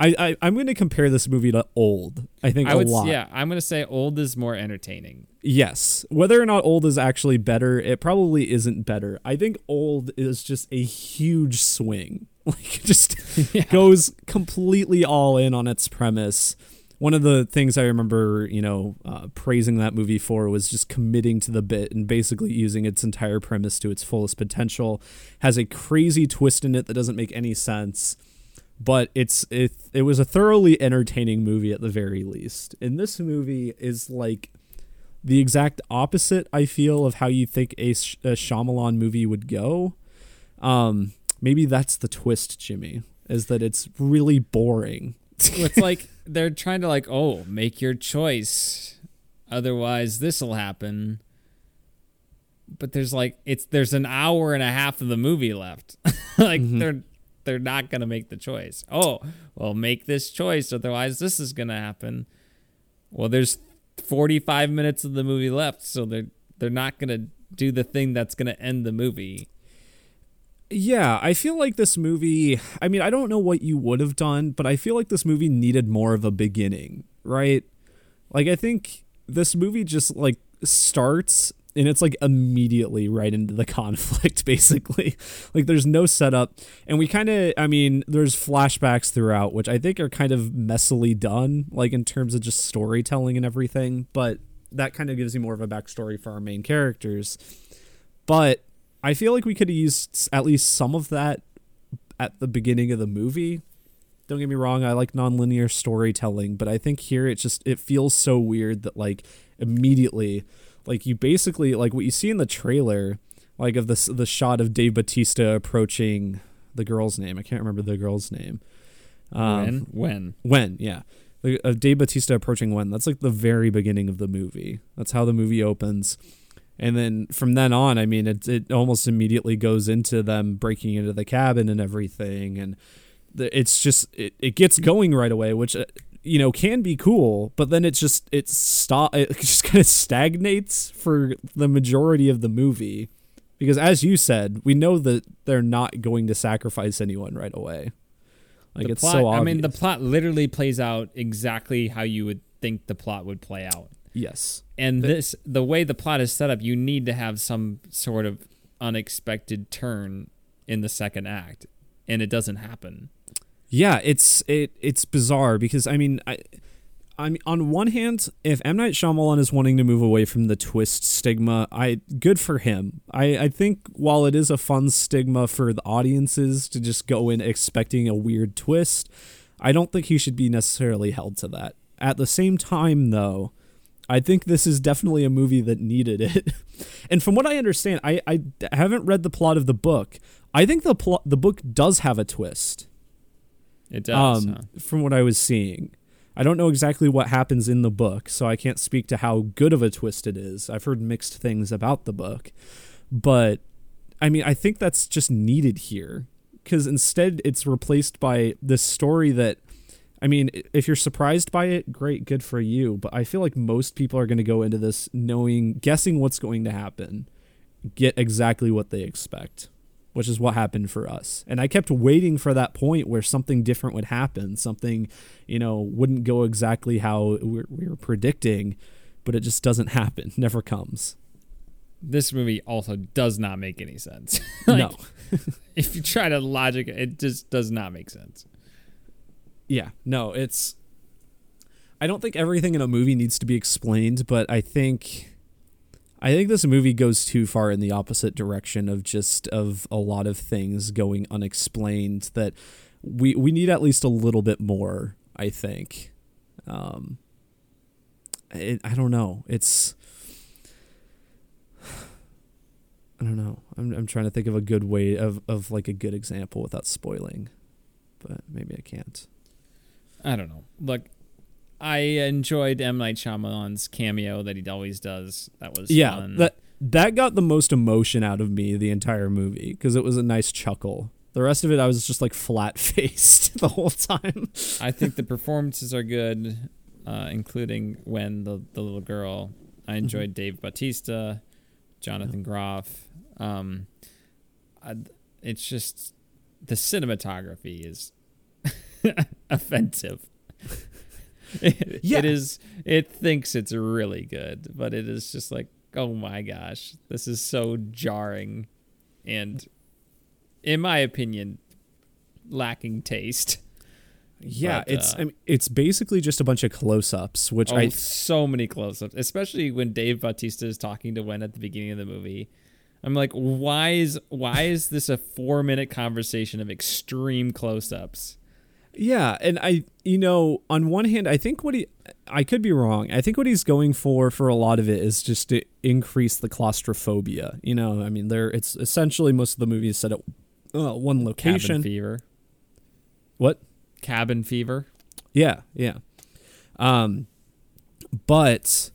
I, I I'm going to compare this movie to Old. I think I a would, lot. yeah, I'm gonna say old is more entertaining. Yes. Whether or not Old is actually better, it probably isn't better. I think Old is just a huge swing. Like just goes completely all in on its premise. One of the things I remember, you know, uh, praising that movie for was just committing to the bit and basically using its entire premise to its fullest potential. Has a crazy twist in it that doesn't make any sense, but it's it it was a thoroughly entertaining movie at the very least. And this movie is like the exact opposite I feel of how you think a, a Shyamalan movie would go. Um, maybe that's the twist, Jimmy, is that it's really boring. it's like they're trying to like, oh, make your choice. Otherwise, this will happen. But there's like it's there's an hour and a half of the movie left. like they're they're not gonna make the choice. Oh, well, make this choice. Otherwise, this is gonna happen. Well, there's 45 minutes of the movie left, so they're they're not gonna do the thing that's gonna end the movie. Yeah, I feel like this movie. I mean, I don't know what you would have done, but I feel like this movie needed more of a beginning, right? Like, I think this movie just like starts and it's like immediately right into the conflict, basically. Like, there's no setup, and we kind of, I mean, there's flashbacks throughout, which I think are kind of messily done, like in terms of just storytelling and everything, but that kind of gives you more of a backstory for our main characters. But I feel like we could have used at least some of that at the beginning of the movie. Don't get me wrong, I like nonlinear storytelling, but I think here it just it feels so weird that like immediately like you basically like what you see in the trailer like of this the shot of Dave Batista approaching the girl's name. I can't remember the girl's name. Um, when? When? when, yeah. Of Dave Batista approaching Wen. That's like the very beginning of the movie. That's how the movie opens. And then from then on, I mean, it it almost immediately goes into them breaking into the cabin and everything, and the, it's just it, it gets going right away, which uh, you know can be cool, but then it's just it stop it just kind of stagnates for the majority of the movie, because as you said, we know that they're not going to sacrifice anyone right away. Like the it's plot, so obvious. I mean, the plot literally plays out exactly how you would think the plot would play out. yes, And this, the way the plot is set up, you need to have some sort of unexpected turn in the second act, and it doesn't happen. Yeah, it's it it's bizarre because I mean I I mean on one hand, if M Night Shyamalan is wanting to move away from the twist stigma, I good for him. I I think while it is a fun stigma for the audiences to just go in expecting a weird twist, I don't think he should be necessarily held to that. At the same time though, I think this is definitely a movie that needed it. and from what I understand, I, I haven't read the plot of the book. I think the plot the book does have a twist It does. um, huh? from what I was seeing. I don't know exactly what happens in the book, so I can't speak to how good of a twist it is. I've heard mixed things about the book, but I mean, I think that's just needed here because instead it's replaced by this story that. I mean, if you're surprised by it, great, good for you. But I feel like most people are going to go into this knowing, guessing what's going to happen, get exactly what they expect which is what happened for us. And I kept waiting for that point where something different would happen, something, you know, wouldn't go exactly how we were, predicting, but it just doesn't happen, never comes. This movie also does not make any sense. Like, no. if you try to logic, it it just does not make sense. Yeah, no, it's. I don't think everything in a movie needs to be explained, but I think. I think this movie goes too far in the opposite direction of just of a lot of things going unexplained that we we need at least a little bit more, I think. Um it, I don't know. It's I don't know. I'm I'm trying to think of a good way of of like a good example without spoiling, but maybe I can't. I don't know. Look, I enjoyed M Night Shyamalan's cameo that he always does. That was yeah fun. that that got the most emotion out of me the entire movie because it was a nice chuckle the rest of it i was just like flat faced the whole time I think the performances are good, uh, including when the the little girl. I enjoyed Dave Bautista, Jonathan Groff. Um, I, it's just the cinematography is offensive. It- Yeah. It is. It thinks it's really good, but it is just like, oh my gosh, this is so jarring, and, in my opinion, lacking taste. yeah But, it's uh, I mean, it's basically just a bunch of close-ups which oh, i so many close-ups, especially when Dave Bautista is talking to Wen at the beginning of the movie. I'm like, why is why is this a four minute conversation of extreme close-ups? Yeah and i you know on one hand i think what he i could be wrong i think what he's going for for a lot of it is just to increase the claustrophobia you know i mean there it's essentially most of the movies set at uh, one location. Cabin fever, what cabin fever. Yeah, yeah. Um but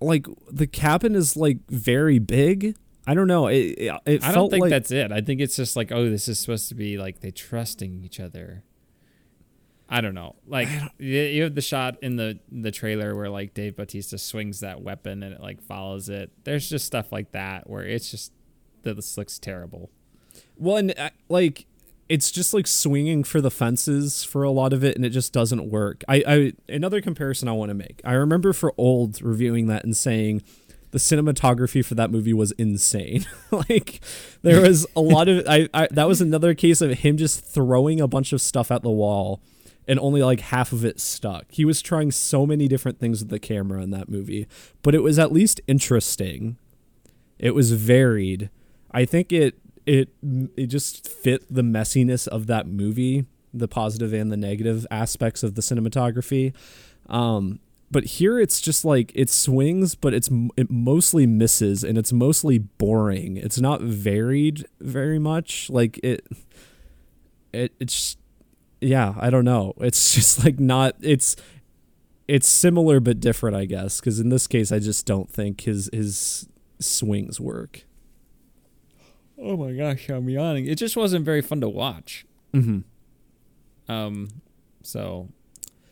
like the cabin is like very big. I don't know. It it, it I don't think like that's it. I think it's just like, oh, this is supposed to be like they trusting each other. I don't know. Like you you have the shot in the the trailer where like Dave Bautista swings that weapon and it like follows it. There's just stuff like that where it's just that this looks terrible. well and uh, like it's just like swinging for the fences for a lot of it and it just doesn't work. I I another comparison I want to make. I remember for old reviewing that and saying the cinematography for that movie was insane. like there was a lot of I, I that was another case of him just throwing a bunch of stuff at the wall and only like half of it stuck. He was trying so many different things with the camera in that movie, but it was at least interesting. It was varied. I think it it it just fit the messiness of that movie, the positive and the negative aspects of the cinematography. Um, but here it's just like it swings, but it's it mostly misses and it's mostly boring. It's not varied very much. Like it, it it's yeah. I don't know. It's just like not. It's it's similar but different, I guess, because in this case, I just don't think his his swings work. Oh my gosh, I'm yawning. It just wasn't very fun to watch. Mm-hmm. Um, so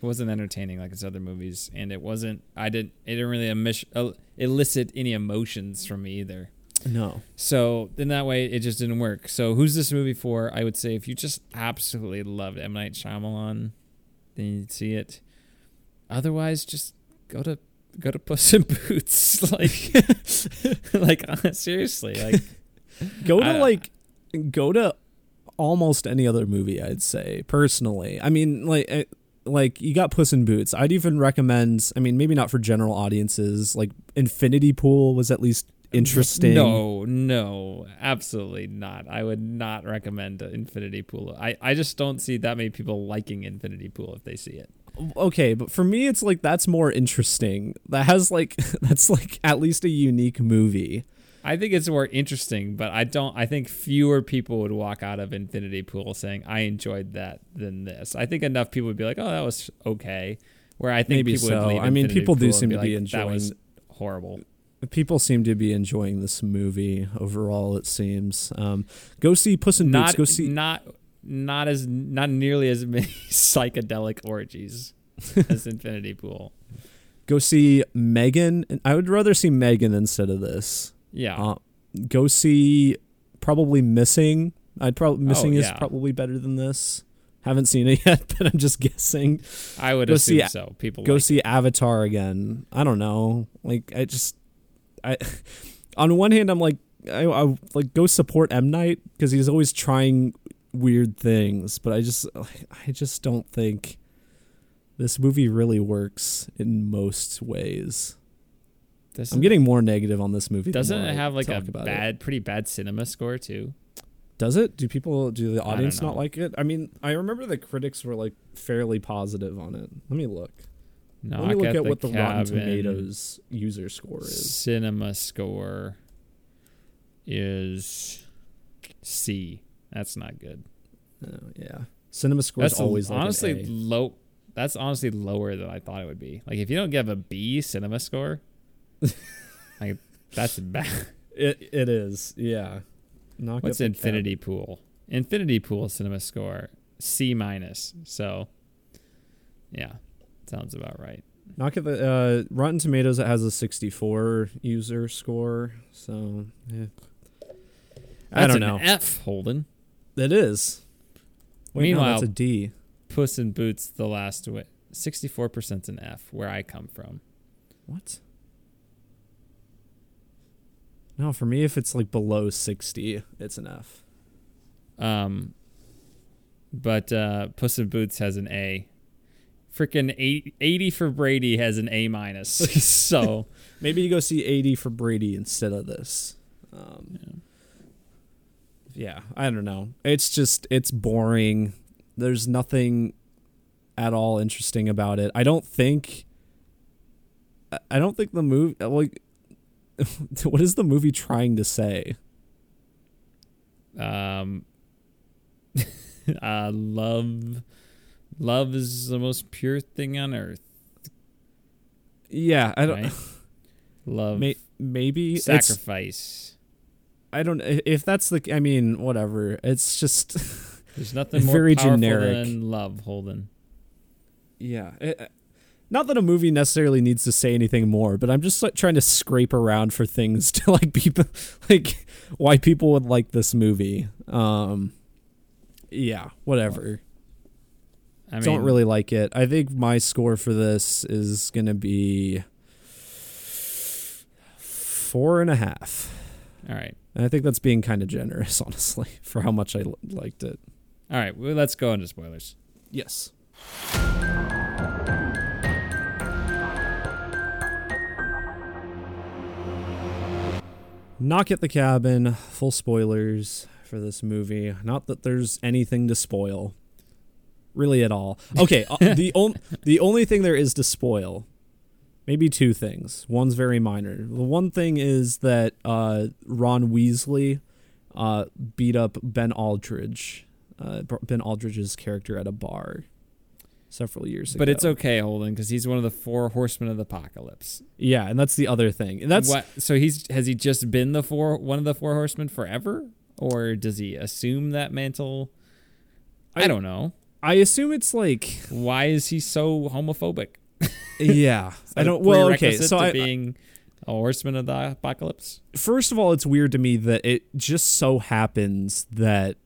it wasn't entertaining like his other movies, and it wasn't. I didn't. It didn't really elicit any emotions from me either. No. So in that way, it just didn't work. So who's this movie for? I would say if you just absolutely loved M Night Shyamalan, then you'd see it. Otherwise, just go to go to Puss in Boots. like, like uh, seriously, like Go to I- like go to almost any other movie. I'd say personally. I mean, like. Like you got Puss in Boots. I'd even recommend. I mean, maybe not for general audiences. Like Infinity Pool was at least interesting. No, no, absolutely not. I would not recommend Infinity Pool. I, I just don't see that many people liking Infinity Pool if they see it. okay, but for me, it's like that's more interesting. That has like that's like at least a unique movie. I think it's more interesting, but I don't. I think fewer people would walk out of Infinity Pool saying I enjoyed that than this. I think enough people would be like, "Oh, that was okay." Where I think Maybe people so. would leave I mean, Infinity people do Pool and seem to be like, That was enjoying- horrible. People seem to be enjoying this movie overall. It seems. Um, go see Puss in Boots. Go see. not not as not nearly as many psychedelic orgies as Infinity Pool. Go see Megan. I would rather see Megan instead of this. Yeah. Uh, go see probably Missing. I'd probably Missing is Oh, yeah. probably better than this. Haven't seen it yet, but I'm just guessing. I would go assume see- so. People Go like see Avatar again. I don't know. Like I just, I, on one hand, I'm like, I, I like go support M Night because he's always trying weird things, but I just, I just don't think this movie really works in most ways. Doesn't, I'm getting more negative on this movie. doesn't it have like a about it. bad, pretty bad cinema score too? Does it? Do people? Do the audience not like it? I mean, I remember the critics were like fairly positive on it. Let me look. Knock Let me look at, at, what the Rotten Tomatoes user score is. cinema score is C. That's not good. Oh, yeah, cinema score is That's always like an honestly A. low. That's honestly lower than I thought it would be. Like if you don't give a B cinema score, like that's bad. It it is. Yeah. Knock What's Infinity Pool? Infinity Pool cinema score C minus. So, yeah, sounds about right. Knock at the uh, Rotten Tomatoes. It has a 64 user score. So yeah. I don't an know. F Holden. It is. Wait, no, Meanwhile- that's a D. Puss in Boots, the last wi- 64% an F, where I come from. What? No, for me, if it's like below 60, it's an F. Um, but uh, Puss in Boots has an A. Freaking 80 for Brady has an A minus. so Maybe you go see 80 for Brady instead of this. Um, yeah, I don't know. It's just it's boring. There's nothing at all interesting about it. I don't think. I- I don't think the movie like. what is the movie trying to say? um, uh, love, love is the most pure thing on earth. Yeah, I don't. Right? Love, May, maybe sacrifice. I don't. If that's the. I mean, whatever. It's just. There's nothing more very generic. than love, Holden. Yeah. It, not that a movie necessarily needs to say anything more, but I'm just like trying to scrape around for things to like people like why people would like this movie. Um yeah, whatever. I mean, Don't really like it. I think my score for this is gonna be four and a half. All right. And I think that's being kind of generous, honestly, for how much I l- liked it. All right. Well, let's go into spoilers. Yes. Knock at the cabin. Full spoilers for this movie. Not that there's anything to spoil, really at all. Okay, uh, the on- the only thing there is to spoil, maybe two things. One's very minor. The one thing is that uh, Ron Weasley uh, beat up Ben Aldridge, uh, Ben Aldridge's character at a bar. Several years ago. But it's okay, Holden, because he's one of the four horsemen of the apocalypse. Yeah, and that's the other thing. And that's what. So he's has he just been the four one of the four horsemen forever, or does he assume that mantle? I, I- don't know. I assume it's like Why is he so homophobic? yeah. I don't well okay, so I, being a horseman of the apocalypse. first of all it's weird to me that it just so happens that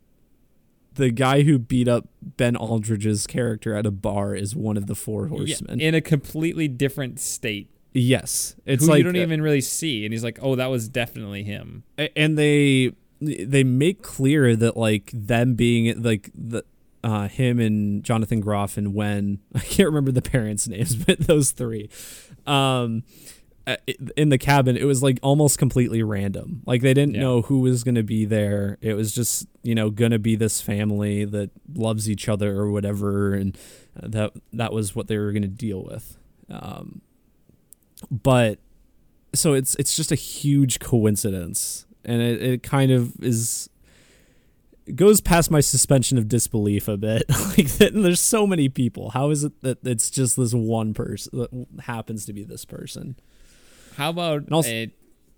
the guy who beat up Ben Aldridge's character at a bar is one of the four horsemen. Yeah, in a completely different state. yes. It's who like you don't even really see, and he's like, "Oh, that was definitely him." And they they make clear that like them being like the uh him and Jonathan Groff and Wen I can't remember the parents' names, but those three. Um uh, in the cabin it was like almost completely random. Like they didn't Yeah. know who was going to be there. It was just you know going to be this family that loves each other or whatever and uh, that that was what they were going to deal with. Um but so it's it's just a huge coincidence and it, it kind of is goes past my suspension of disbelief a bit. Like that there's so many people. How is it that it's just this one person that happens to be this person How about also- a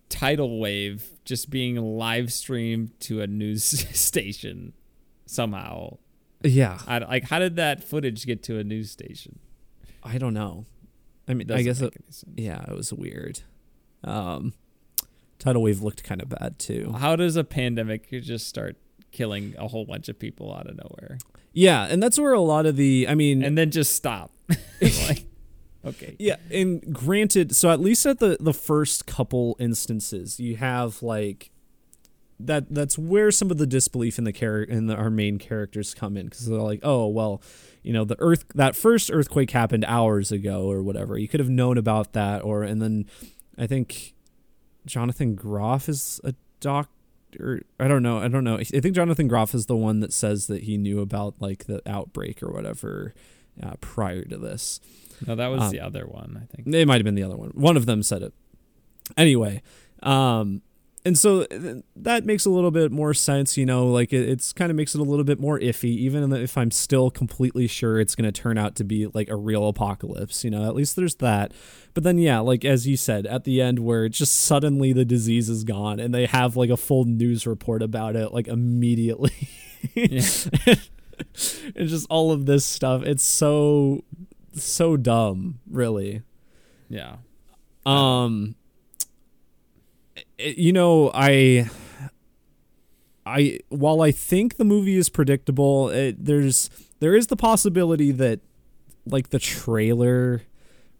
tidal wave just being live streamed to a news station somehow? yeah I, like, how did that footage get to a news station? i don't know i mean i guess it, yeah it was weird um tidal wave looked kind of bad too How does a pandemic just start killing a whole bunch of people out of nowhere yeah and that's where a lot of the i mean and then just stop? like, okay, Yeah, and granted, so at least at the the first couple instances, you have like that. That's where some of the disbelief in the character in the, our main characters come in because they're like, oh well, you know, the earth that first earthquake happened hours ago or whatever. You could have known about that, or and then I think Jonathan Groff is a doctor. I don't know. I don't know. I think Jonathan Groff is the one that says that he knew about like the outbreak or whatever uh, prior to this. No, that was Um, the other one. I think. It might have been the other one. One of them said it. Anyway, um, and so th- that makes a little bit more sense, you know. Like it, it's kind of makes it a little bit more iffy, even if I'm still completely sure it's going to turn out to be like a real apocalypse. You know, at least there's that. But then, yeah, like as you said at the end, where it's just suddenly the disease is gone, and they have like a full news report about it, like immediately. Yeah. and just all of this stuff. It's so so dumb, really. Yeah. Um you know, I I while I think the movie is predictable, it, there's there is the possibility that like the trailer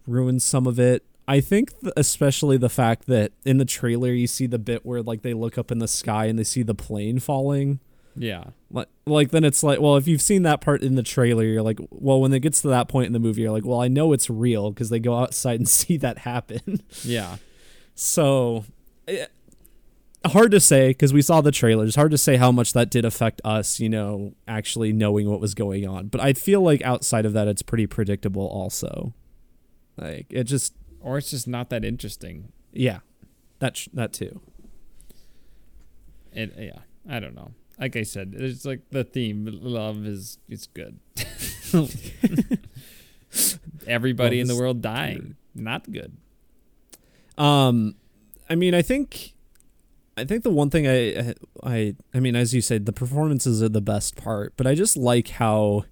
ruins some of it. I think th- especially the fact that in the trailer you see the bit where like they look up in the sky and they see the plane falling. Yeah. Like, like then it's like, well, if you've seen that part in the trailer, you're like, well, when it gets to that point in the movie, you're like, well, I know it's real because they go outside and see that happen. Yeah. so, eh, hard to say because we saw the trailers. Hard to say how much that did affect us, you know, actually knowing what was going on. But I feel like outside of that, it's pretty predictable. Also, like it just, Or it's just not that interesting. yeah, that sh- that too. It. Yeah. I don't know. Like I said, it's like the theme. Love is it's good. Everybody Love in the world dying. Not good. Um, I mean, I think, I think the one thing I, I, I mean, as you said, the performances are the best part, but I just like how,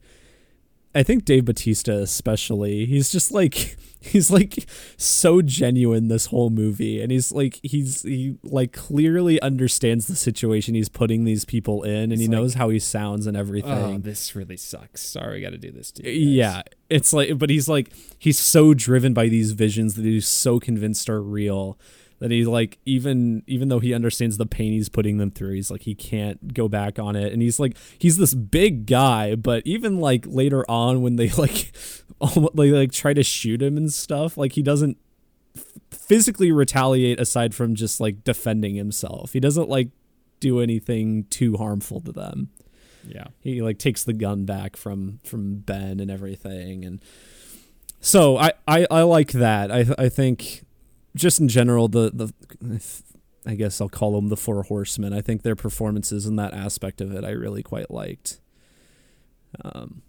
I think Dave Batista especially, he's just like, he's like so genuine this whole movie, and he's like, he's he like clearly understands the situation he's putting these people in, and It's he like, knows how he sounds and oh, everything. Oh, this really sucks. Sorry, we got to do this to. Yeah, it's like, but he's like, he's so driven by these visions that he's so convinced are real that he like even even though he understands the pain he's putting them through, he's like he can't go back on it, and he's like he's this big guy, but even like later on when they like almost they like try to shoot him and stuff, like he doesn't f- physically retaliate aside from just like defending himself. He doesn't like do anything too harmful to them Yeah. he like takes the gun back from from Ben and everything and so I I, I like that I I think just in general the the I guess I'll call them the four horsemen I think their performances in that aspect of it I really quite liked um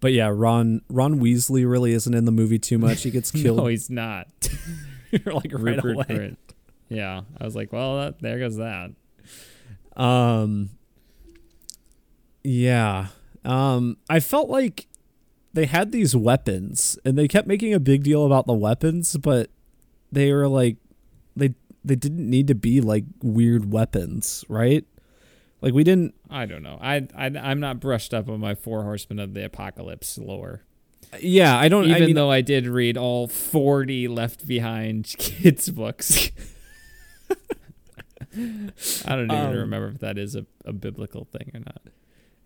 but yeah, Ron Ron Weasley really isn't in the movie too much. He gets killed. no, he's not. You're like right Rupert away. Yeah, I was like, well, that, there goes that. Um. Yeah. Um. I felt like they had these weapons, and they kept making a big deal about the weapons, but they were like, they they didn't need to be like weird weapons, right? Like we didn't. I don't know. I, I I'm not brushed up on my Four Horsemen of the Apocalypse lore. Yeah, I don't. Even I mean, though I did read all 40 Left Behind kids books. I don't even Um, remember if that is a, a biblical thing or not.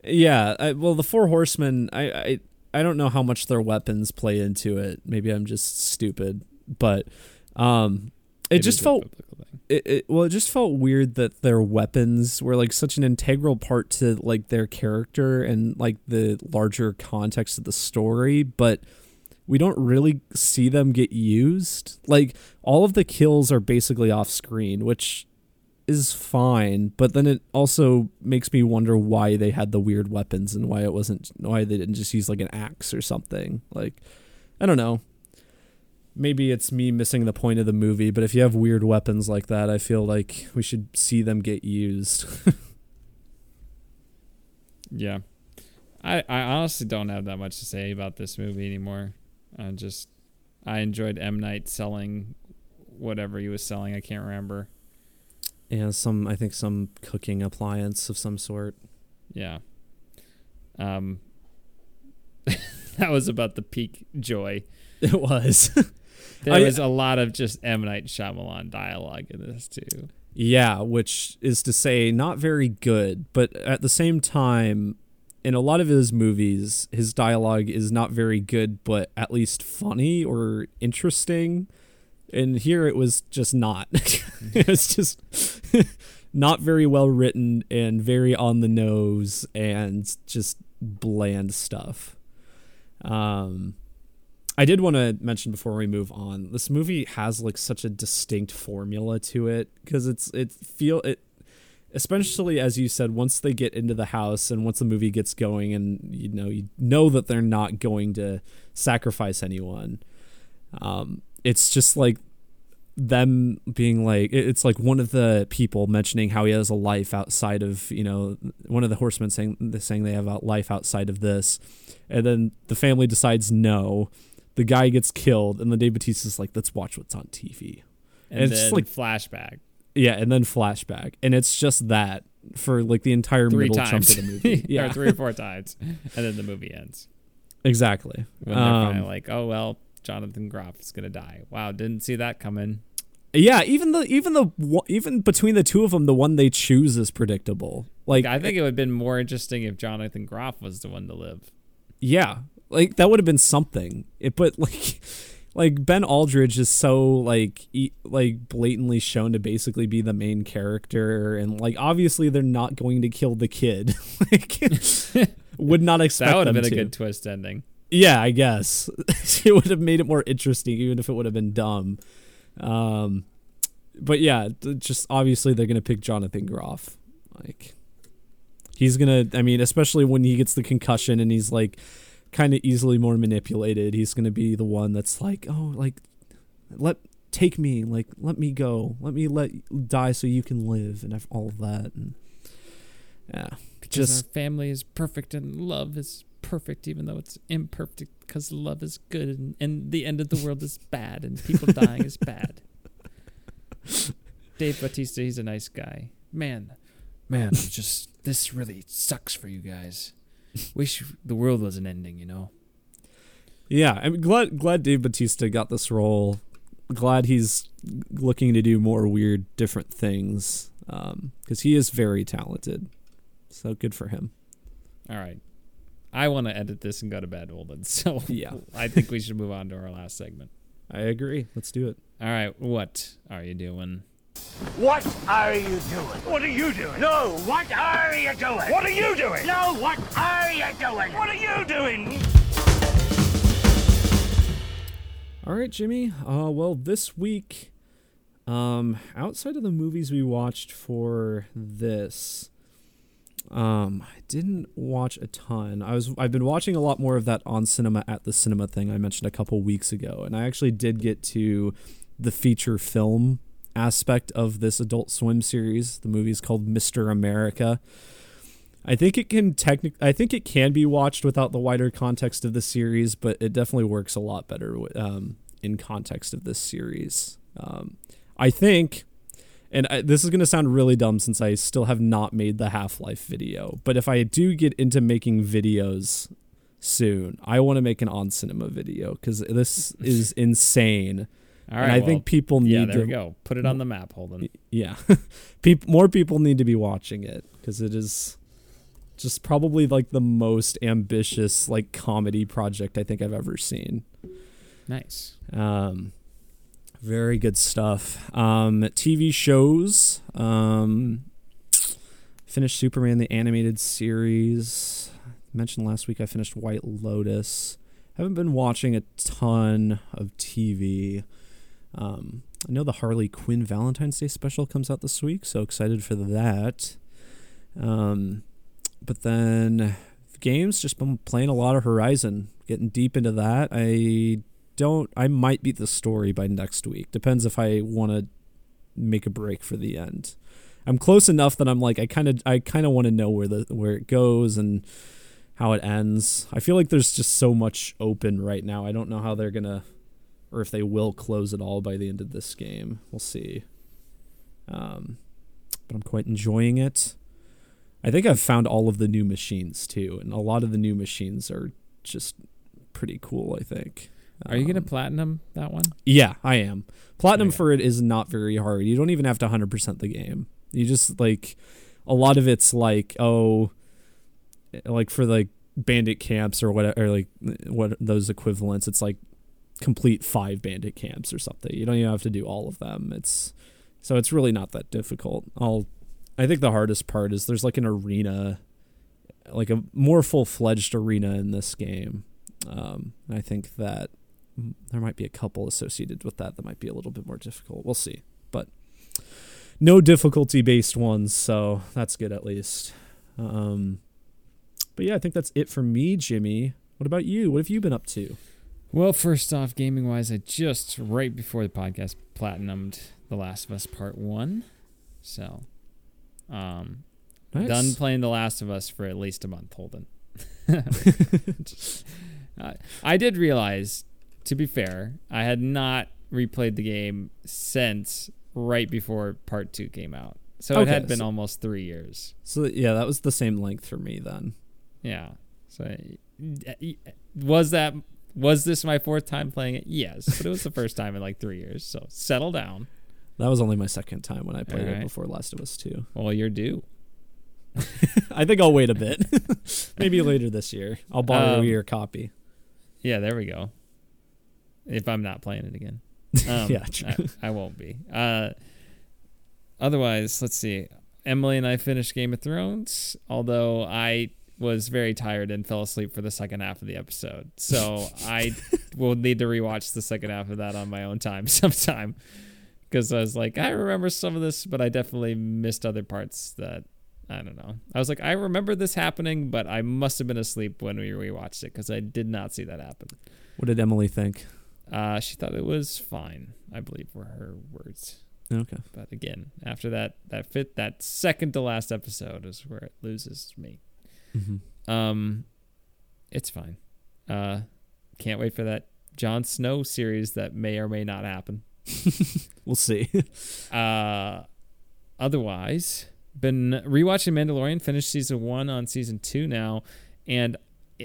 Yeah, I, well, the four horsemen. I, I I don't know how much their weapons play into it. Maybe I'm just stupid, but um, it, just felt it, it. Well, it just felt weird that their weapons were like such an integral part to like their character and like the larger context of the story, but we don't really see them get used. Like all of the kills are basically off screen, which is fine, but then it also makes me wonder why they had the weird weapons and why it wasn't why they didn't just use like an axe or something. Like I don't know. Maybe it's me missing the point of the movie, but if you have weird weapons like that, I feel like we should see them get used. Yeah. I, I honestly don't have that much to say about this movie anymore. I just I enjoyed M Night selling whatever he was selling. I can't remember. Yeah, some I think some cooking appliance of some sort. Yeah. Um that was about the peak joy. It was. There I- was a lot of just M Night Shyamalan dialogue in this too. Yeah, which is to say, not very good, but at the same time, in a lot of his movies, his dialogue is not very good, but at least funny or interesting. And here it was just not. it was just not very well written and very on the nose and just bland stuff. Um, I did want to mention before we move on, this movie has like such a distinct formula to it because it's it feel it especially as you said once they get into the house and once the movie gets going and you know you know that they're not going to sacrifice anyone. Um, it's just like them being like it's like one of the people mentioning how he has a life outside of you know one of the horsemen saying saying they have a life outside of this. And then the family decides no. The guy gets killed and then Dave Bautista's like let's watch what's on TV And, And it's just like- flashback. Yeah and then flashback. And it's just that for like the entire three middle times. chunk of the movie. Yeah. Or three or four times. And then the movie ends. exactly. When they're Um, like, Oh well, Jonathan Groff is gonna die. Wow, didn't see that coming. yeah even the even the even between the two of them the one they choose is predictable like I think eh it would have been more interesting if Jonathan Groff was the one to live. Yeah, like that would have been something. It, but like, like Ben Aldridge is so like e- like blatantly shown to basically be the main character, and like obviously they're not going to kill the kid. like, would not expect That would have been a good twist ending. Yeah, I guess it would have made it more interesting, even if it would have been dumb. Um, but yeah, just obviously they're gonna pick Jonathan Groff. Like, he's gonna. I mean, especially when he gets the concussion and he's like kind of easily more manipulated. He's gonna be the one that's like, oh, like let take me, like let me go, let me let die so you can live, and all of that. And yeah, Because just family is perfect and love is perfect, even though it's imperfect. Because love is good and, and the end of the world is bad and people dying is bad. Dave Bautista, he's a nice guy. Man, man. just this really sucks for you guys. Wish the world wasn't ending, you know. Yeah, I'm glad glad Dave Batista got this role. Glad he's looking to do more weird, different things um, because he is very talented. So good for him. All right. I want to edit this and go to bed, Holden. So Yeah. I think we should move on to our last segment. I agree. Let's do it. All right. What are you doing? What are you doing? What are you doing? No, what are you doing? What are you doing? No, what are you doing? What are you doing? All right, Jimmy. Uh, well, this week, um, outside of the movies we watched for this, Um, I didn't watch a ton. I was I've been watching a lot more of that on cinema at the cinema thing I mentioned a couple weeks ago, and I actually did get to the feature film aspect of this Adult Swim series. The movie is called Mr. America. I think it can technic- I think it can be watched without the wider context of the series, but it definitely works a lot better um, in context of this series. Um, I think, and I, this is going to sound really dumb since I still have not made the Half Life video, but if I do get into making videos soon, I want to make an on cinema video because this is insane. All right, and I well, think people need yeah, there to we go. Put it on the map, Hold Holden. yeah people more people need to be watching it because it is just probably like the most ambitious like comedy project i think i've ever seen Nice. um very good stuff um tv shows um finished superman the animated series mentioned last week i finished white lotus haven't been watching a ton of tv um, I know the Harley Quinn Valentine's Day special comes out this week, so excited for that. Um, but then games, just been playing a lot of Horizon, getting deep into that. I don't. I might beat the story by next week. Depends if I want to make a break for the end. I'm close enough that I'm like I kind of I kind of want to know where the where it goes and how it ends. I feel like there's just so much open right now. I don't know how they're gonna or if they will close it all by the end of this game. We'll see. Um, but I'm quite enjoying it. I think I've found all of the new machines too, and a lot of the new machines are just pretty cool. I think. Are you gonna Um, platinum that one? yeah, I am. Platinum Okay. for it is not very hard. You don't even have to 100% the game. You just like a lot of it's like oh like for like bandit camps or whatever or like what those equivalents it's like complete 5 bandit camps or something. You don't even have to do all of them. It's so it's really not that difficult. I'll I think the hardest part is there's like an arena like a more full-fledged arena in this game. Um I think that there might be a couple associated with that that might be a little bit more difficult. We'll see. But no difficulty based ones, so that's good at least. Um but yeah, I think that's it for me, Jimmy. What about you? What have you been up to? Well, first off, gaming wise, I just right before the podcast platinumed The Last of Us Part One, so um, Nice. done playing The Last of Us for at least a month. Holden, uh, I did realize, to be fair, I had not replayed the game since right before Part Two came out, so it had been so- almost three years. So yeah, that was the same length for me then. Yeah. So was that was this my fourth time playing it? Yes, but it was the first time in like three years. So settle down. That was only my second time when I played it before Last of Us 2. Well, you're due. I think I'll wait a bit. Maybe later this year. I'll borrow Um, your copy. Yeah, there we go. If I'm not playing it again, um, Yeah, true. I, I won't be. Uh, otherwise, let's see. Emily and I finished Game of Thrones, although I was very tired and fell asleep for the second half of the episode. So I will need to rewatch the second half of that on my own time sometime. Because I was like, I remember some of this, but I definitely missed other parts that I don't know. I was like, I remember this happening, but I must have been asleep when we rewatched it because I did not see that happen. What did Emily think? Uh, she thought it was fine, I believe were her words. Okay. But again, after that that fit that second to last episode is where it loses me. Mm-hmm. Um it's fine. Uh can't wait for that Jon Snow series that may or may not happen. We'll see. Uh otherwise, been rewatching Mandalorian, finished season 1 on season 2 now and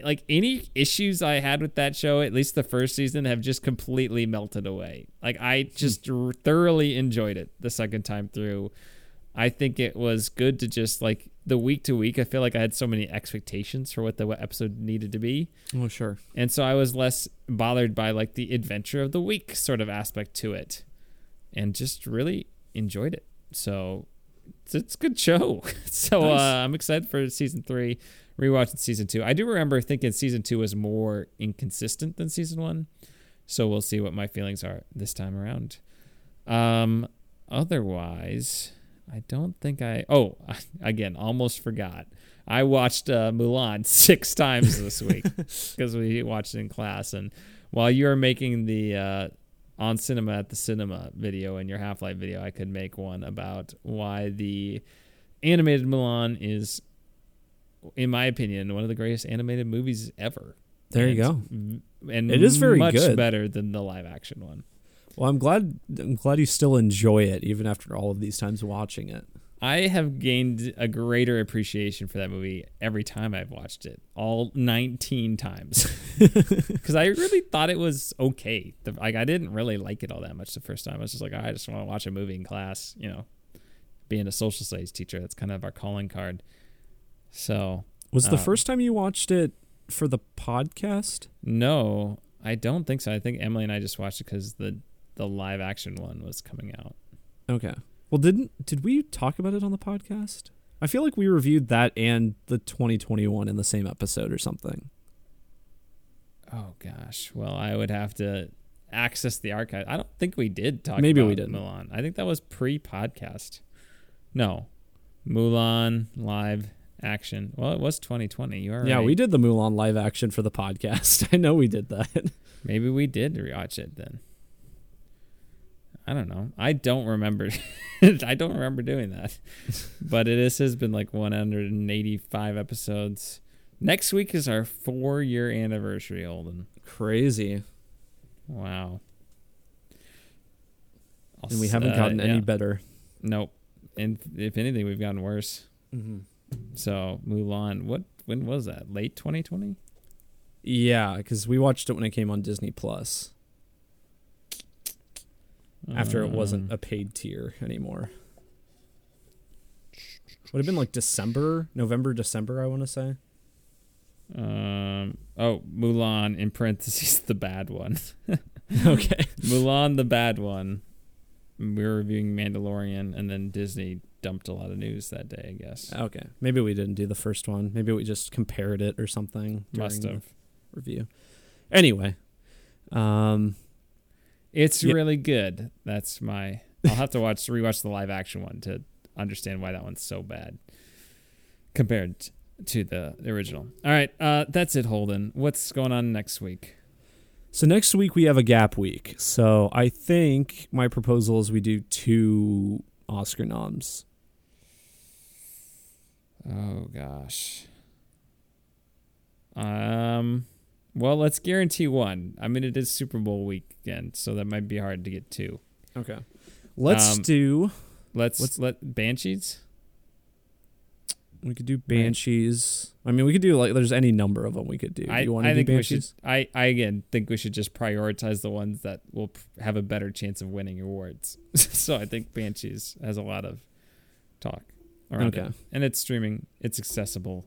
like any issues I had with that show, at least the first season, have just completely melted away. Like I just r- thoroughly enjoyed it the second time through. I think it was good to just like the week to week. I feel like I had so many expectations for what the episode needed to be, oh, sure. and so I was less bothered by like the adventure of the week sort of aspect to it, and just really enjoyed it. So it's, it's a good show. so Nice. uh, I'm excited for season three. Rewatching season two, I do remember thinking season two was more inconsistent than season one. So we'll see what my feelings are this time around. Um, otherwise, I don't think I. Oh, again, almost forgot. I watched uh, Mulan six times this week because we watched it in class. And while you were making the uh, on cinema at the cinema video and your Half Life video, I could make one about why the animated Mulan is, in my opinion, one of the greatest animated movies ever. There you go. And, and It is very much good. better than the live action one. Well, I'm glad. I'm glad you still enjoy it even after all of these times watching it. I have gained a greater appreciation for that movie every time I've watched it, all 19 times. Because I really thought it was okay. The, like I didn't really like it all that much the first time. I was just like, oh, I just want to watch a movie in class. You know, being a social studies teacher, that's kind of our calling card. So Was the Um, first time you watched it for the podcast? no, I don't think so. I think Emily and I just watched it because the the live action one was coming out. Okay. Well, didn't did we talk about it on the podcast? I feel like we reviewed that and the 2021 in the same episode or something. Oh gosh. Well, I would have to access the archive. I don't think we did talk. Maybe we didn't. Mulan. I think that was pre-podcast. No, Mulan live action. Well, it was 2020. You are Yeah, right. we did the Mulan live action for the podcast. I know we did that. Maybe we did rewatch it then. I don't know. I don't remember. I don't remember doing that. but it is, has been like 185 episodes. Next week is our four-year anniversary, Holden. Crazy. Wow. I'll And we haven't uh, gotten any yeah. better. Nope. And if anything, we've gotten worse. Mm-hmm. So Mulan, what? When was that? Late 2020? Yeah, because we watched it when it came on Disney Plus after it wasn't Um, a paid tier anymore. Would have been like December, November, December. I want to say. Um. Oh, Mulan in parentheses the bad one. okay. Mulan the bad one. We were reviewing Mandalorian, and then Disney dumped a lot of news that day. I guess Okay. Maybe we didn't do the first one. Maybe we just compared it or something. must have. review. Anyway, um, It's Yeah. really good. That's my. I'll have to watch rewatch the live action one to understand why that one's so bad compared to the original. All right, uh, that's it, Holden. What's going on next week? so next week we have a gap week. So I think my proposal is we do two Oscar noms. Oh gosh. Um. Well, let's guarantee one. I mean, it is Super Bowl weekend, so that might be hard to get two. Okay. Let's Um, do. Let's What's- let Banshees. We could do Banshees. I mean, we could do like. There's any number of them we could do. I, you want I to do think we Banshees? should. I, I again think we should just prioritize the ones that will have a better chance of winning awards. so I think Banshees has a lot of talk around Okay. it, and it's streaming. It's accessible.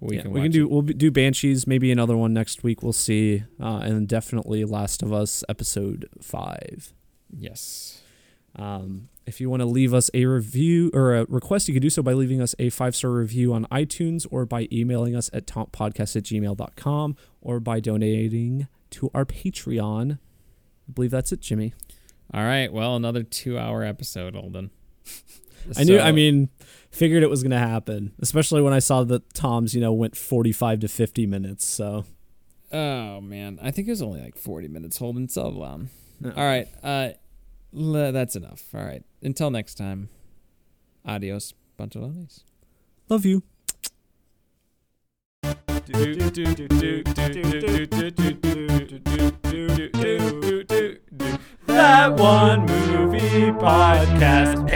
We yeah, can. we can do. it. We'll do Banshees. Maybe another one next week. We'll see. Uh, and definitely Last of Us episode five. Yes. Um, if you want to leave us a review or a request, you can do so by leaving us a five star review on iTunes or by emailing us at tompodcast at gmail.com or by donating to our Patreon. I believe that's it, Jimmy. All right. Well, another two-hour episode, Holden. I knew, I mean, figured it was going to happen, especially when I saw that Tom's, you know, went 45 to 50 minutes. So, Oh man, I think it was only like forty minutes. holding so long. No. All right. Uh, le- that's enough. All right. Until next time. Adios, bunch of lollies. love you. That one movie podcast.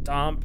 Dump.